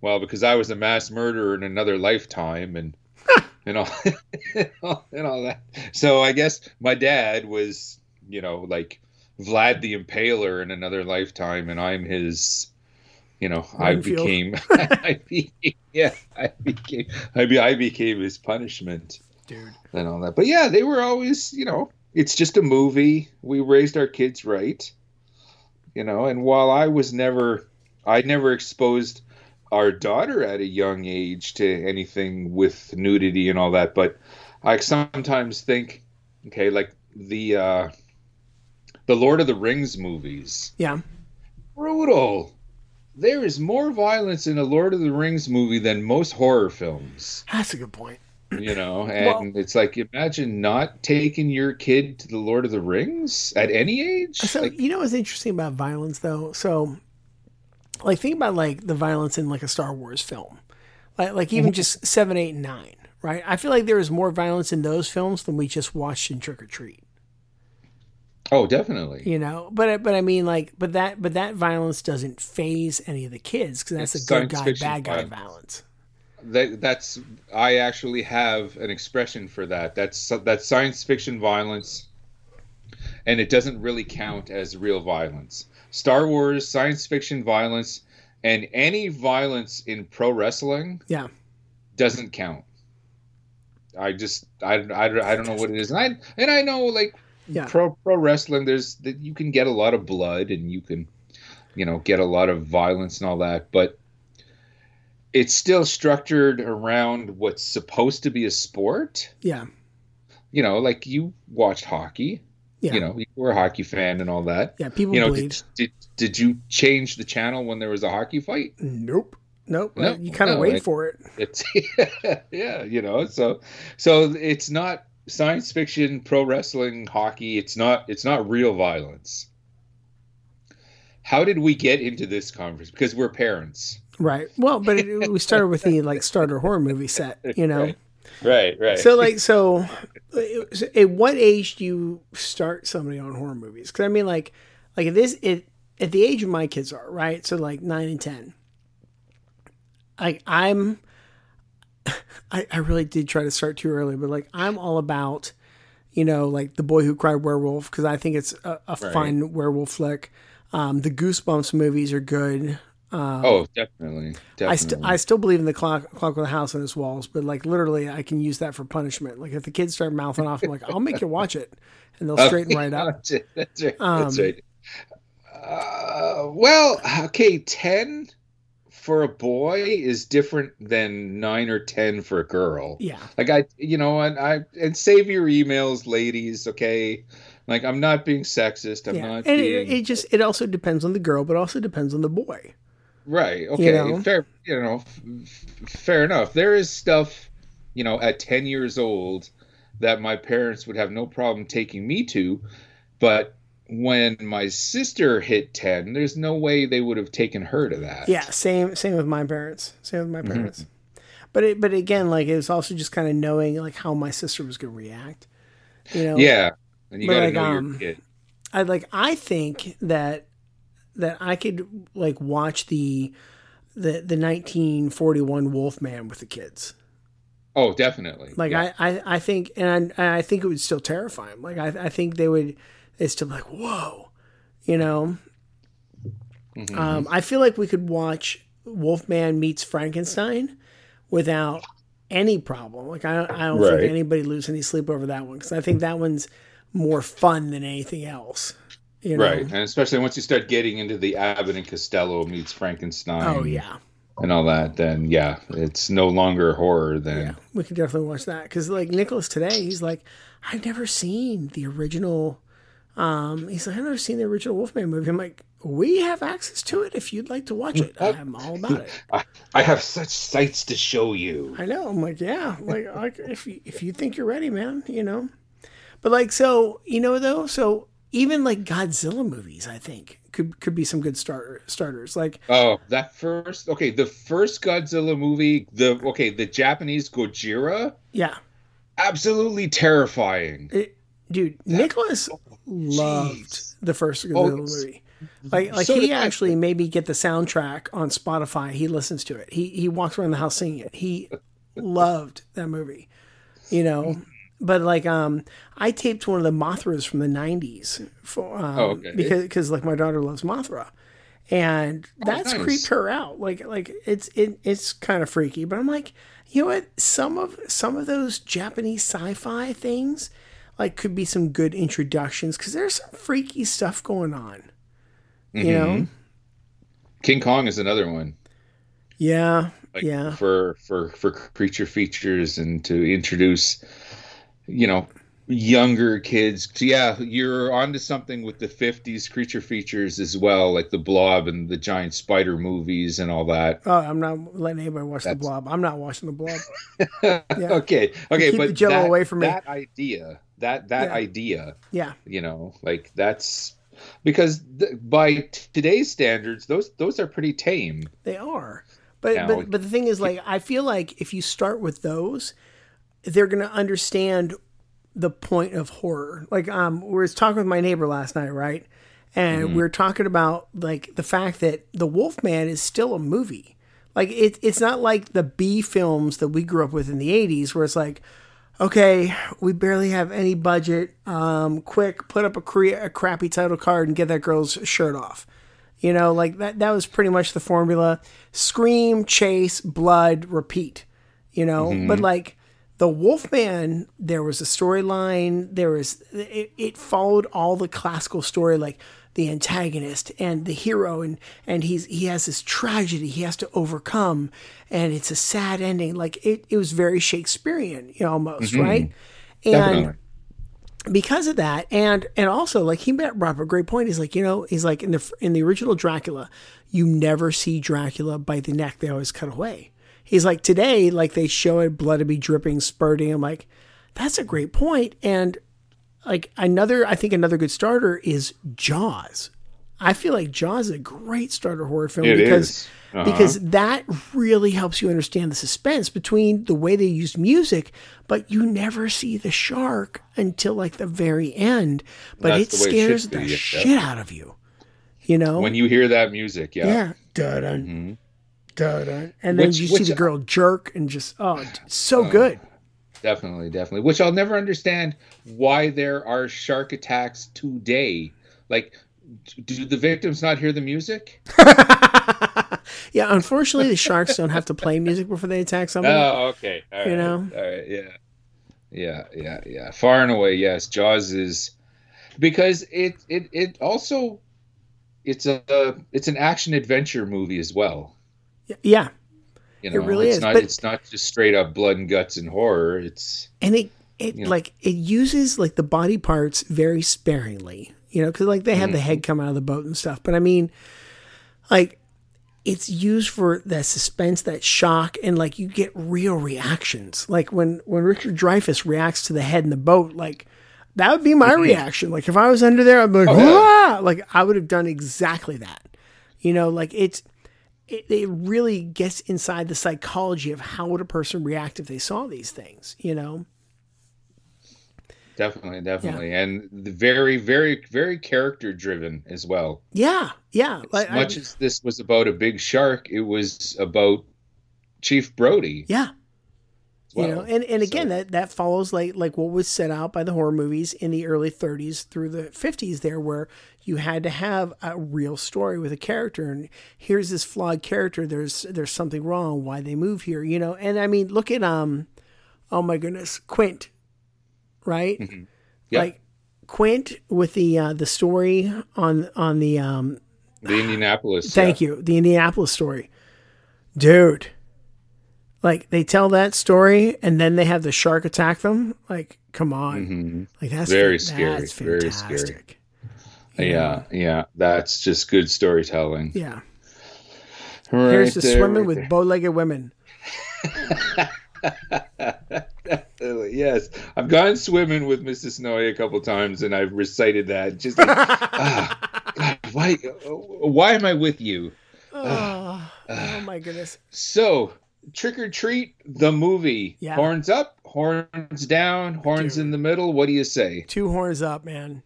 [SPEAKER 11] Well, because I was a mass murderer in another lifetime, and [laughs] and all and all that. So I guess my dad was, you know, like Vlad the Impaler in another lifetime, and I'm his." You know, I became, [laughs] [laughs] I became, yeah, I became, I, be, I became his punishment
[SPEAKER 1] Dude.
[SPEAKER 11] and all that. But yeah, they were always, you know, it's just a movie. We raised our kids right, you know. And while I was never, I never exposed our daughter at a young age to anything with nudity and all that. But I sometimes think, okay, like the uh the Lord of the Rings movies,
[SPEAKER 1] Yeah.
[SPEAKER 11] brutal. There is more violence in a Lord of the Rings movie than most horror films
[SPEAKER 1] That's a good point.
[SPEAKER 11] you know [laughs] and it's like imagine not taking your kid to the lord of the rings at any age
[SPEAKER 1] So
[SPEAKER 11] like,
[SPEAKER 1] you know what's interesting about violence though? So like think about like the violence in like a Star Wars film. Like like even mhm. just seven, eight, and nine, right? I feel like there is more violence in those films than we just watched in Trick or Treat.
[SPEAKER 11] Oh definitely
[SPEAKER 1] You know, but but I mean like but that but that violence doesn't phase any of the kids because that's
[SPEAKER 11] It's
[SPEAKER 1] a good guy bad guy
[SPEAKER 11] violence.
[SPEAKER 1] violence.
[SPEAKER 11] that, that's i actually have an expression for that that's that's science fiction violence and it doesn't really count as real violence star wars science fiction violence and any violence in pro wrestling
[SPEAKER 1] Yeah.
[SPEAKER 11] doesn't count i just i, I, I don't know what it is and i and i know like
[SPEAKER 1] Yeah.
[SPEAKER 11] pro pro wrestling there's that you can get a lot of blood and you can you know get a lot of violence and all that but it's still structured around what's supposed to be a sport
[SPEAKER 1] Yeah.
[SPEAKER 11] you know like you watched hockey
[SPEAKER 1] Yeah.
[SPEAKER 11] you know you were a hockey fan and all that
[SPEAKER 1] Yeah, people
[SPEAKER 11] you know did, did, did you change the channel when there was a hockey fight
[SPEAKER 1] Nope. Nope.
[SPEAKER 11] No,
[SPEAKER 1] you kind of
[SPEAKER 11] no,
[SPEAKER 1] wait
[SPEAKER 11] it-
[SPEAKER 1] for it.
[SPEAKER 11] it's [laughs] yeah you know so so it's not science fiction pro wrestling hockey it's not it's not real violence how did we get into this conference because we're parents
[SPEAKER 1] Right. Well, but it, we started with the like starter horror movie set, [laughs] you know.
[SPEAKER 11] Right. right right
[SPEAKER 1] So like so, at what age do you start somebody on horror movies? Because I mean, like, like at this it at the age of my kids are right, so like nine and ten. Like I'm, I I really did try to start too early, but like I'm all about, you know, like the boy who cried werewolf because I think it's a, a
[SPEAKER 11] Right.
[SPEAKER 1] fun werewolf flick. Um, the Goosebumps movies are good. Um,
[SPEAKER 11] oh, definitely, definitely.
[SPEAKER 1] I still I still believe in the clock clock with a house on its walls, but like literally, I can use that for punishment. Like if the kids start mouthing off, I'm like, I'll make you watch it, and they'll [laughs] straighten right up.
[SPEAKER 11] That's right. That's right.
[SPEAKER 1] Um,
[SPEAKER 11] right. Uh, well, okay, ten for a boy is different than nine or ten for a girl.
[SPEAKER 1] Yeah.
[SPEAKER 11] Like I, you know, and I and save your emails, ladies. Okay, like I'm not being sexist. I'm
[SPEAKER 1] yeah,
[SPEAKER 11] not
[SPEAKER 1] and
[SPEAKER 11] being
[SPEAKER 1] it, it just it also depends on the girl, but also depends on the boy.
[SPEAKER 11] right. Okay,
[SPEAKER 1] know?
[SPEAKER 11] fair. You know, f- fair enough. There is stuff, you know, at ten years old that my parents would have no problem taking me to, but when my sister hit 10 there's no way they would have taken her to that
[SPEAKER 1] Yeah, same same with my parents. Same with my
[SPEAKER 11] Mm-hmm.
[SPEAKER 1] parents. But it, but again, like it was also just kind of knowing like how my sister was going to react. You know.
[SPEAKER 11] yeah and you
[SPEAKER 1] But
[SPEAKER 11] gotta
[SPEAKER 1] like,
[SPEAKER 11] know
[SPEAKER 1] um,
[SPEAKER 11] your kid
[SPEAKER 1] I like I think that that I could like watch the the the 1941 Wolfman with the kids.
[SPEAKER 11] oh definitely
[SPEAKER 1] Like
[SPEAKER 11] yeah.
[SPEAKER 1] I, I I think and I, I think it would still terrify them. Like I I think they would it's still like whoa, you know.
[SPEAKER 11] Mm-hmm.
[SPEAKER 1] Um, I feel like we could watch Wolfman meets Frankenstein without any problem. Like I I don't
[SPEAKER 11] Right.
[SPEAKER 1] think anybody lose any sleep over that one because I think that one's more fun than anything else. You know?
[SPEAKER 11] right and especially once you start getting into the abbott and costello meets frankenstein
[SPEAKER 1] Oh yeah.
[SPEAKER 11] and all that then yeah it's no longer horror then
[SPEAKER 1] Yeah, we could definitely watch that because like Nicholas today, he's like, I've never seen the original. Um, he's like, I've never seen the original Wolfman movie. I'm like, we have access to it if you'd like to watch it. I'm all about it.
[SPEAKER 11] I, I have such sights to show you
[SPEAKER 1] I know. I'm like, yeah, like, like if you, if you think you're ready, man, you know. But like, so you know though, so even like Godzilla movies, I think could could be some good starter starters. Like,
[SPEAKER 11] oh that first okay the first godzilla movie the okay the japanese gojira
[SPEAKER 1] yeah,
[SPEAKER 11] absolutely terrifying
[SPEAKER 1] it, dude, Nicholas loved the first Godzilla
[SPEAKER 11] Oh,
[SPEAKER 1] movie. Like, like
[SPEAKER 11] so
[SPEAKER 1] he
[SPEAKER 11] did I.
[SPEAKER 1] actually made me get the soundtrack on Spotify. He listens to it. He he walks around the house singing it. He loved that movie, you know. But like, um, I taped one of the Mothras from the '90s for um,
[SPEAKER 11] Oh, okay.
[SPEAKER 1] because because like my daughter loves Mothra, and that's
[SPEAKER 11] nice.
[SPEAKER 1] creeped her out. Like like it's it, it's kind of freaky. But I'm like, you know what? Some of some of those Japanese sci-fi things like could be some good introductions because there's some freaky stuff going on. You know?
[SPEAKER 11] Mm-hmm. king kong is another one
[SPEAKER 1] Yeah.
[SPEAKER 11] like
[SPEAKER 1] yeah.
[SPEAKER 11] for for for creature features and to introduce you know younger kids So, yeah you're onto something with the 50s creature features as well like the blob and the giant spider movies and all that
[SPEAKER 1] Oh, I'm not letting anybody watch the blob. I'm not watching the blob. [laughs] Yeah.
[SPEAKER 11] okay okay
[SPEAKER 1] Keep
[SPEAKER 11] but
[SPEAKER 1] the Jell-O
[SPEAKER 11] that,
[SPEAKER 1] away from me.
[SPEAKER 11] that idea that that
[SPEAKER 1] Yeah.
[SPEAKER 11] idea
[SPEAKER 1] Yeah.
[SPEAKER 11] you know like that's because th- by t- today's standards those those are pretty tame
[SPEAKER 1] They are. But
[SPEAKER 11] Now-
[SPEAKER 1] but but the thing is like I feel like if you start with those, they're gonna understand the point of horror. Like um we were talking with my neighbor last night, right? And we were talking about like the fact that The Wolfman is still a movie. Like it, it's not like the B films that we grew up with in the 80s where it's like okay, we barely have any budget. Um, quick, put up a, cre- a crappy title card and get that girl's shirt off. You know, like that. That was pretty much the formula: scream, chase, blood, repeat. You know, but like the Wolfman, there was a storyline. There was it, it followed all the classical story, like the antagonist and the hero, and and he's he has this tragedy he has to overcome, and it's a sad ending. Like it, it was very Shakespearean, you know, almost mm-hmm. right. And
[SPEAKER 11] Definitely.
[SPEAKER 1] because of that and and also like he brought up a great point he's like you know he's like in the in the original dracula you never see dracula by the neck they always cut away he's like today like they show it blood to be dripping spurting i'm like that's a great point and like another i think another good starter is jaws i feel like jaws is a great starter horror film
[SPEAKER 11] It
[SPEAKER 1] because.
[SPEAKER 11] Uh-huh.
[SPEAKER 1] because that really helps you understand the suspense between the way they use music, but you never see the shark until like the very end. But it
[SPEAKER 11] it
[SPEAKER 1] scares
[SPEAKER 11] be,
[SPEAKER 1] the
[SPEAKER 11] yeah.
[SPEAKER 1] shit out of you. You know?
[SPEAKER 11] when you hear that music yeah,
[SPEAKER 1] yeah. Dun-dun. Dun-dun. And then
[SPEAKER 11] Which-
[SPEAKER 1] you see the girl jerk and just, oh, so good.
[SPEAKER 11] Definitely definitely which i'll never understand why there are shark attacks today like do the victims not hear the music [laughs]
[SPEAKER 1] yeah, unfortunately, the sharks don't have to play music before they attack [laughs] somebody.
[SPEAKER 11] Oh, okay. All
[SPEAKER 1] You
[SPEAKER 11] right.
[SPEAKER 1] know?
[SPEAKER 11] All right. Yeah. Yeah. Yeah. Yeah. Far and away, yes. Jaws is because it it it also it's a it's an action adventure movie as well.
[SPEAKER 1] yeah,
[SPEAKER 11] You
[SPEAKER 1] It really
[SPEAKER 11] it's
[SPEAKER 1] is,
[SPEAKER 11] not
[SPEAKER 1] but-
[SPEAKER 11] it's not just straight up blood and guts and horror. It's
[SPEAKER 1] and it it
[SPEAKER 11] You know.
[SPEAKER 1] like it uses like the body parts very sparingly. You know, because like they have the
[SPEAKER 11] Mm-hmm.
[SPEAKER 1] head come out of the boat and stuff. But I mean, like it's used for that suspense, that shock, and like you get real reactions. Like when when Richard Dreyfuss reacts to the head in the boat, like that would be my [laughs] reaction. Like if I was under there, I'd be like,
[SPEAKER 11] Mm-hmm. Oh, yeah.
[SPEAKER 1] Like I would have done exactly that. You know, like it's it, it really gets inside the psychology of how would a person react if they saw these things. You know,
[SPEAKER 11] definitely definitely and very very very character driven as well.
[SPEAKER 1] yeah, yeah. Like,
[SPEAKER 11] As much
[SPEAKER 1] I-
[SPEAKER 11] as this was about a big shark, it was about Chief Brody.
[SPEAKER 1] yeah.
[SPEAKER 11] well.
[SPEAKER 1] you know and, and again
[SPEAKER 11] So-
[SPEAKER 1] that that follows like like what was set out by the horror movies in the early 30s through the 50s there where you had to have a real story with a character and here's this flawed character there's there's something wrong why they move here you know and i mean look at um oh my goodness quint right
[SPEAKER 11] Yeah.
[SPEAKER 1] like quint with the uh the story on on the um
[SPEAKER 11] the Indianapolis.
[SPEAKER 1] Thank you. The Indianapolis story. Dude. Like they tell that story and then they have the shark attack them. Like, come on. Like that's
[SPEAKER 11] Mm-hmm. Very scary,
[SPEAKER 1] That's
[SPEAKER 11] very scary. Yeah, yeah, that's just good storytelling.
[SPEAKER 1] Yeah.
[SPEAKER 11] Right
[SPEAKER 1] Here's the
[SPEAKER 11] there,
[SPEAKER 1] swimming
[SPEAKER 11] right
[SPEAKER 1] with
[SPEAKER 11] there.
[SPEAKER 1] bow-legged women.
[SPEAKER 11] yes, I've gone swimming with Mrs. Snowy a couple times, and I've recited that. Just like, [laughs] ah, God, why, why am I with you?
[SPEAKER 1] Oh, oh my goodness.
[SPEAKER 11] So, Trick or Treat, the movie.
[SPEAKER 1] Yeah.
[SPEAKER 11] Horns up, horns down, horns in the middle. What do you say?
[SPEAKER 1] Two horns up, man.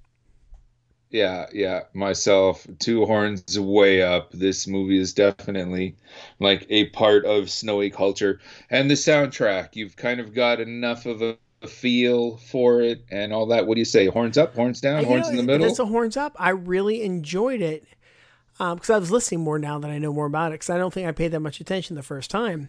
[SPEAKER 11] Yeah, yeah, myself, two horns way up. This movie is definitely like a part of snowy culture. And the soundtrack, you've kind of got enough of a, feel for it and all that. What do you say? Horns up, horns down,
[SPEAKER 1] You
[SPEAKER 11] horns
[SPEAKER 1] know,
[SPEAKER 11] in the middle?
[SPEAKER 1] That's a horns up. I really enjoyed it um, because I was listening more now that I know more about it. Because I don't think I paid that much attention the first time.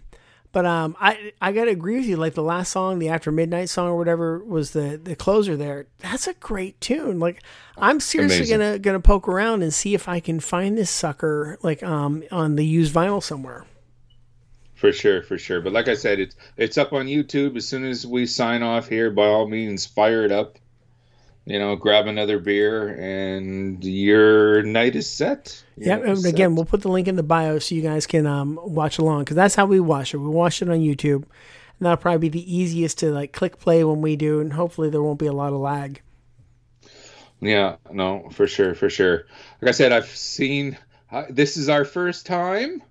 [SPEAKER 1] But um, I I gotta agree with you. Like the last song, the After Midnight song or whatever was the the closer there. That's a great tune. Like I'm seriously
[SPEAKER 11] Amazing.
[SPEAKER 1] gonna gonna poke around and see if I can find this sucker like um on the used vinyl somewhere.
[SPEAKER 11] For sure, for sure. But like I said, it's it's up on YouTube. As soon as we sign off here, by all means, fire it up. You know, grab another beer, and your night is set. Your
[SPEAKER 1] Yeah, and
[SPEAKER 11] is
[SPEAKER 1] again,
[SPEAKER 11] set.
[SPEAKER 1] we'll put the link in the bio so you guys can um, watch along because that's how we watch it. We watch it on YouTube, and that'll probably be the easiest to like click play when we do, and hopefully there won't be a lot of lag.
[SPEAKER 11] Yeah, no, for sure, for sure. Like I said, I've seen. Uh, this is our first time,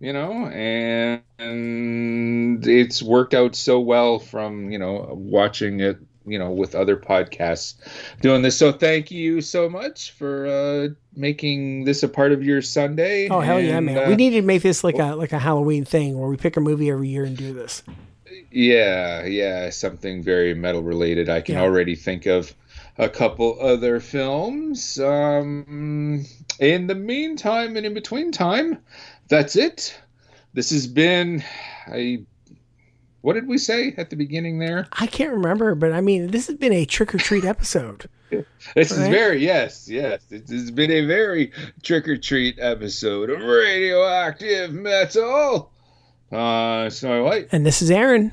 [SPEAKER 11] you know, and, and it's worked out so well from you know watching it, you know, with other podcasts doing this. So thank you so much for uh, making this a part of your Sunday.
[SPEAKER 1] Oh hell yeah, man!
[SPEAKER 11] uh,
[SPEAKER 1] we need to make this like a like a Halloween thing where we pick a movie every year and do this.
[SPEAKER 11] Yeah, yeah, something very metal related. I can
[SPEAKER 1] Yeah.
[SPEAKER 11] already think of a couple other films. Um, in the meantime and in between time, that's it. This has been a. What did we say at the beginning there?
[SPEAKER 1] I can't remember, but I mean, this has been a trick or treat episode. [laughs]
[SPEAKER 11] This is very yes, yes. This has been a very trick or treat episode of Radioactive Metal. Uh, Snowy White
[SPEAKER 1] And this is Aaron.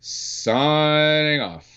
[SPEAKER 11] signing off.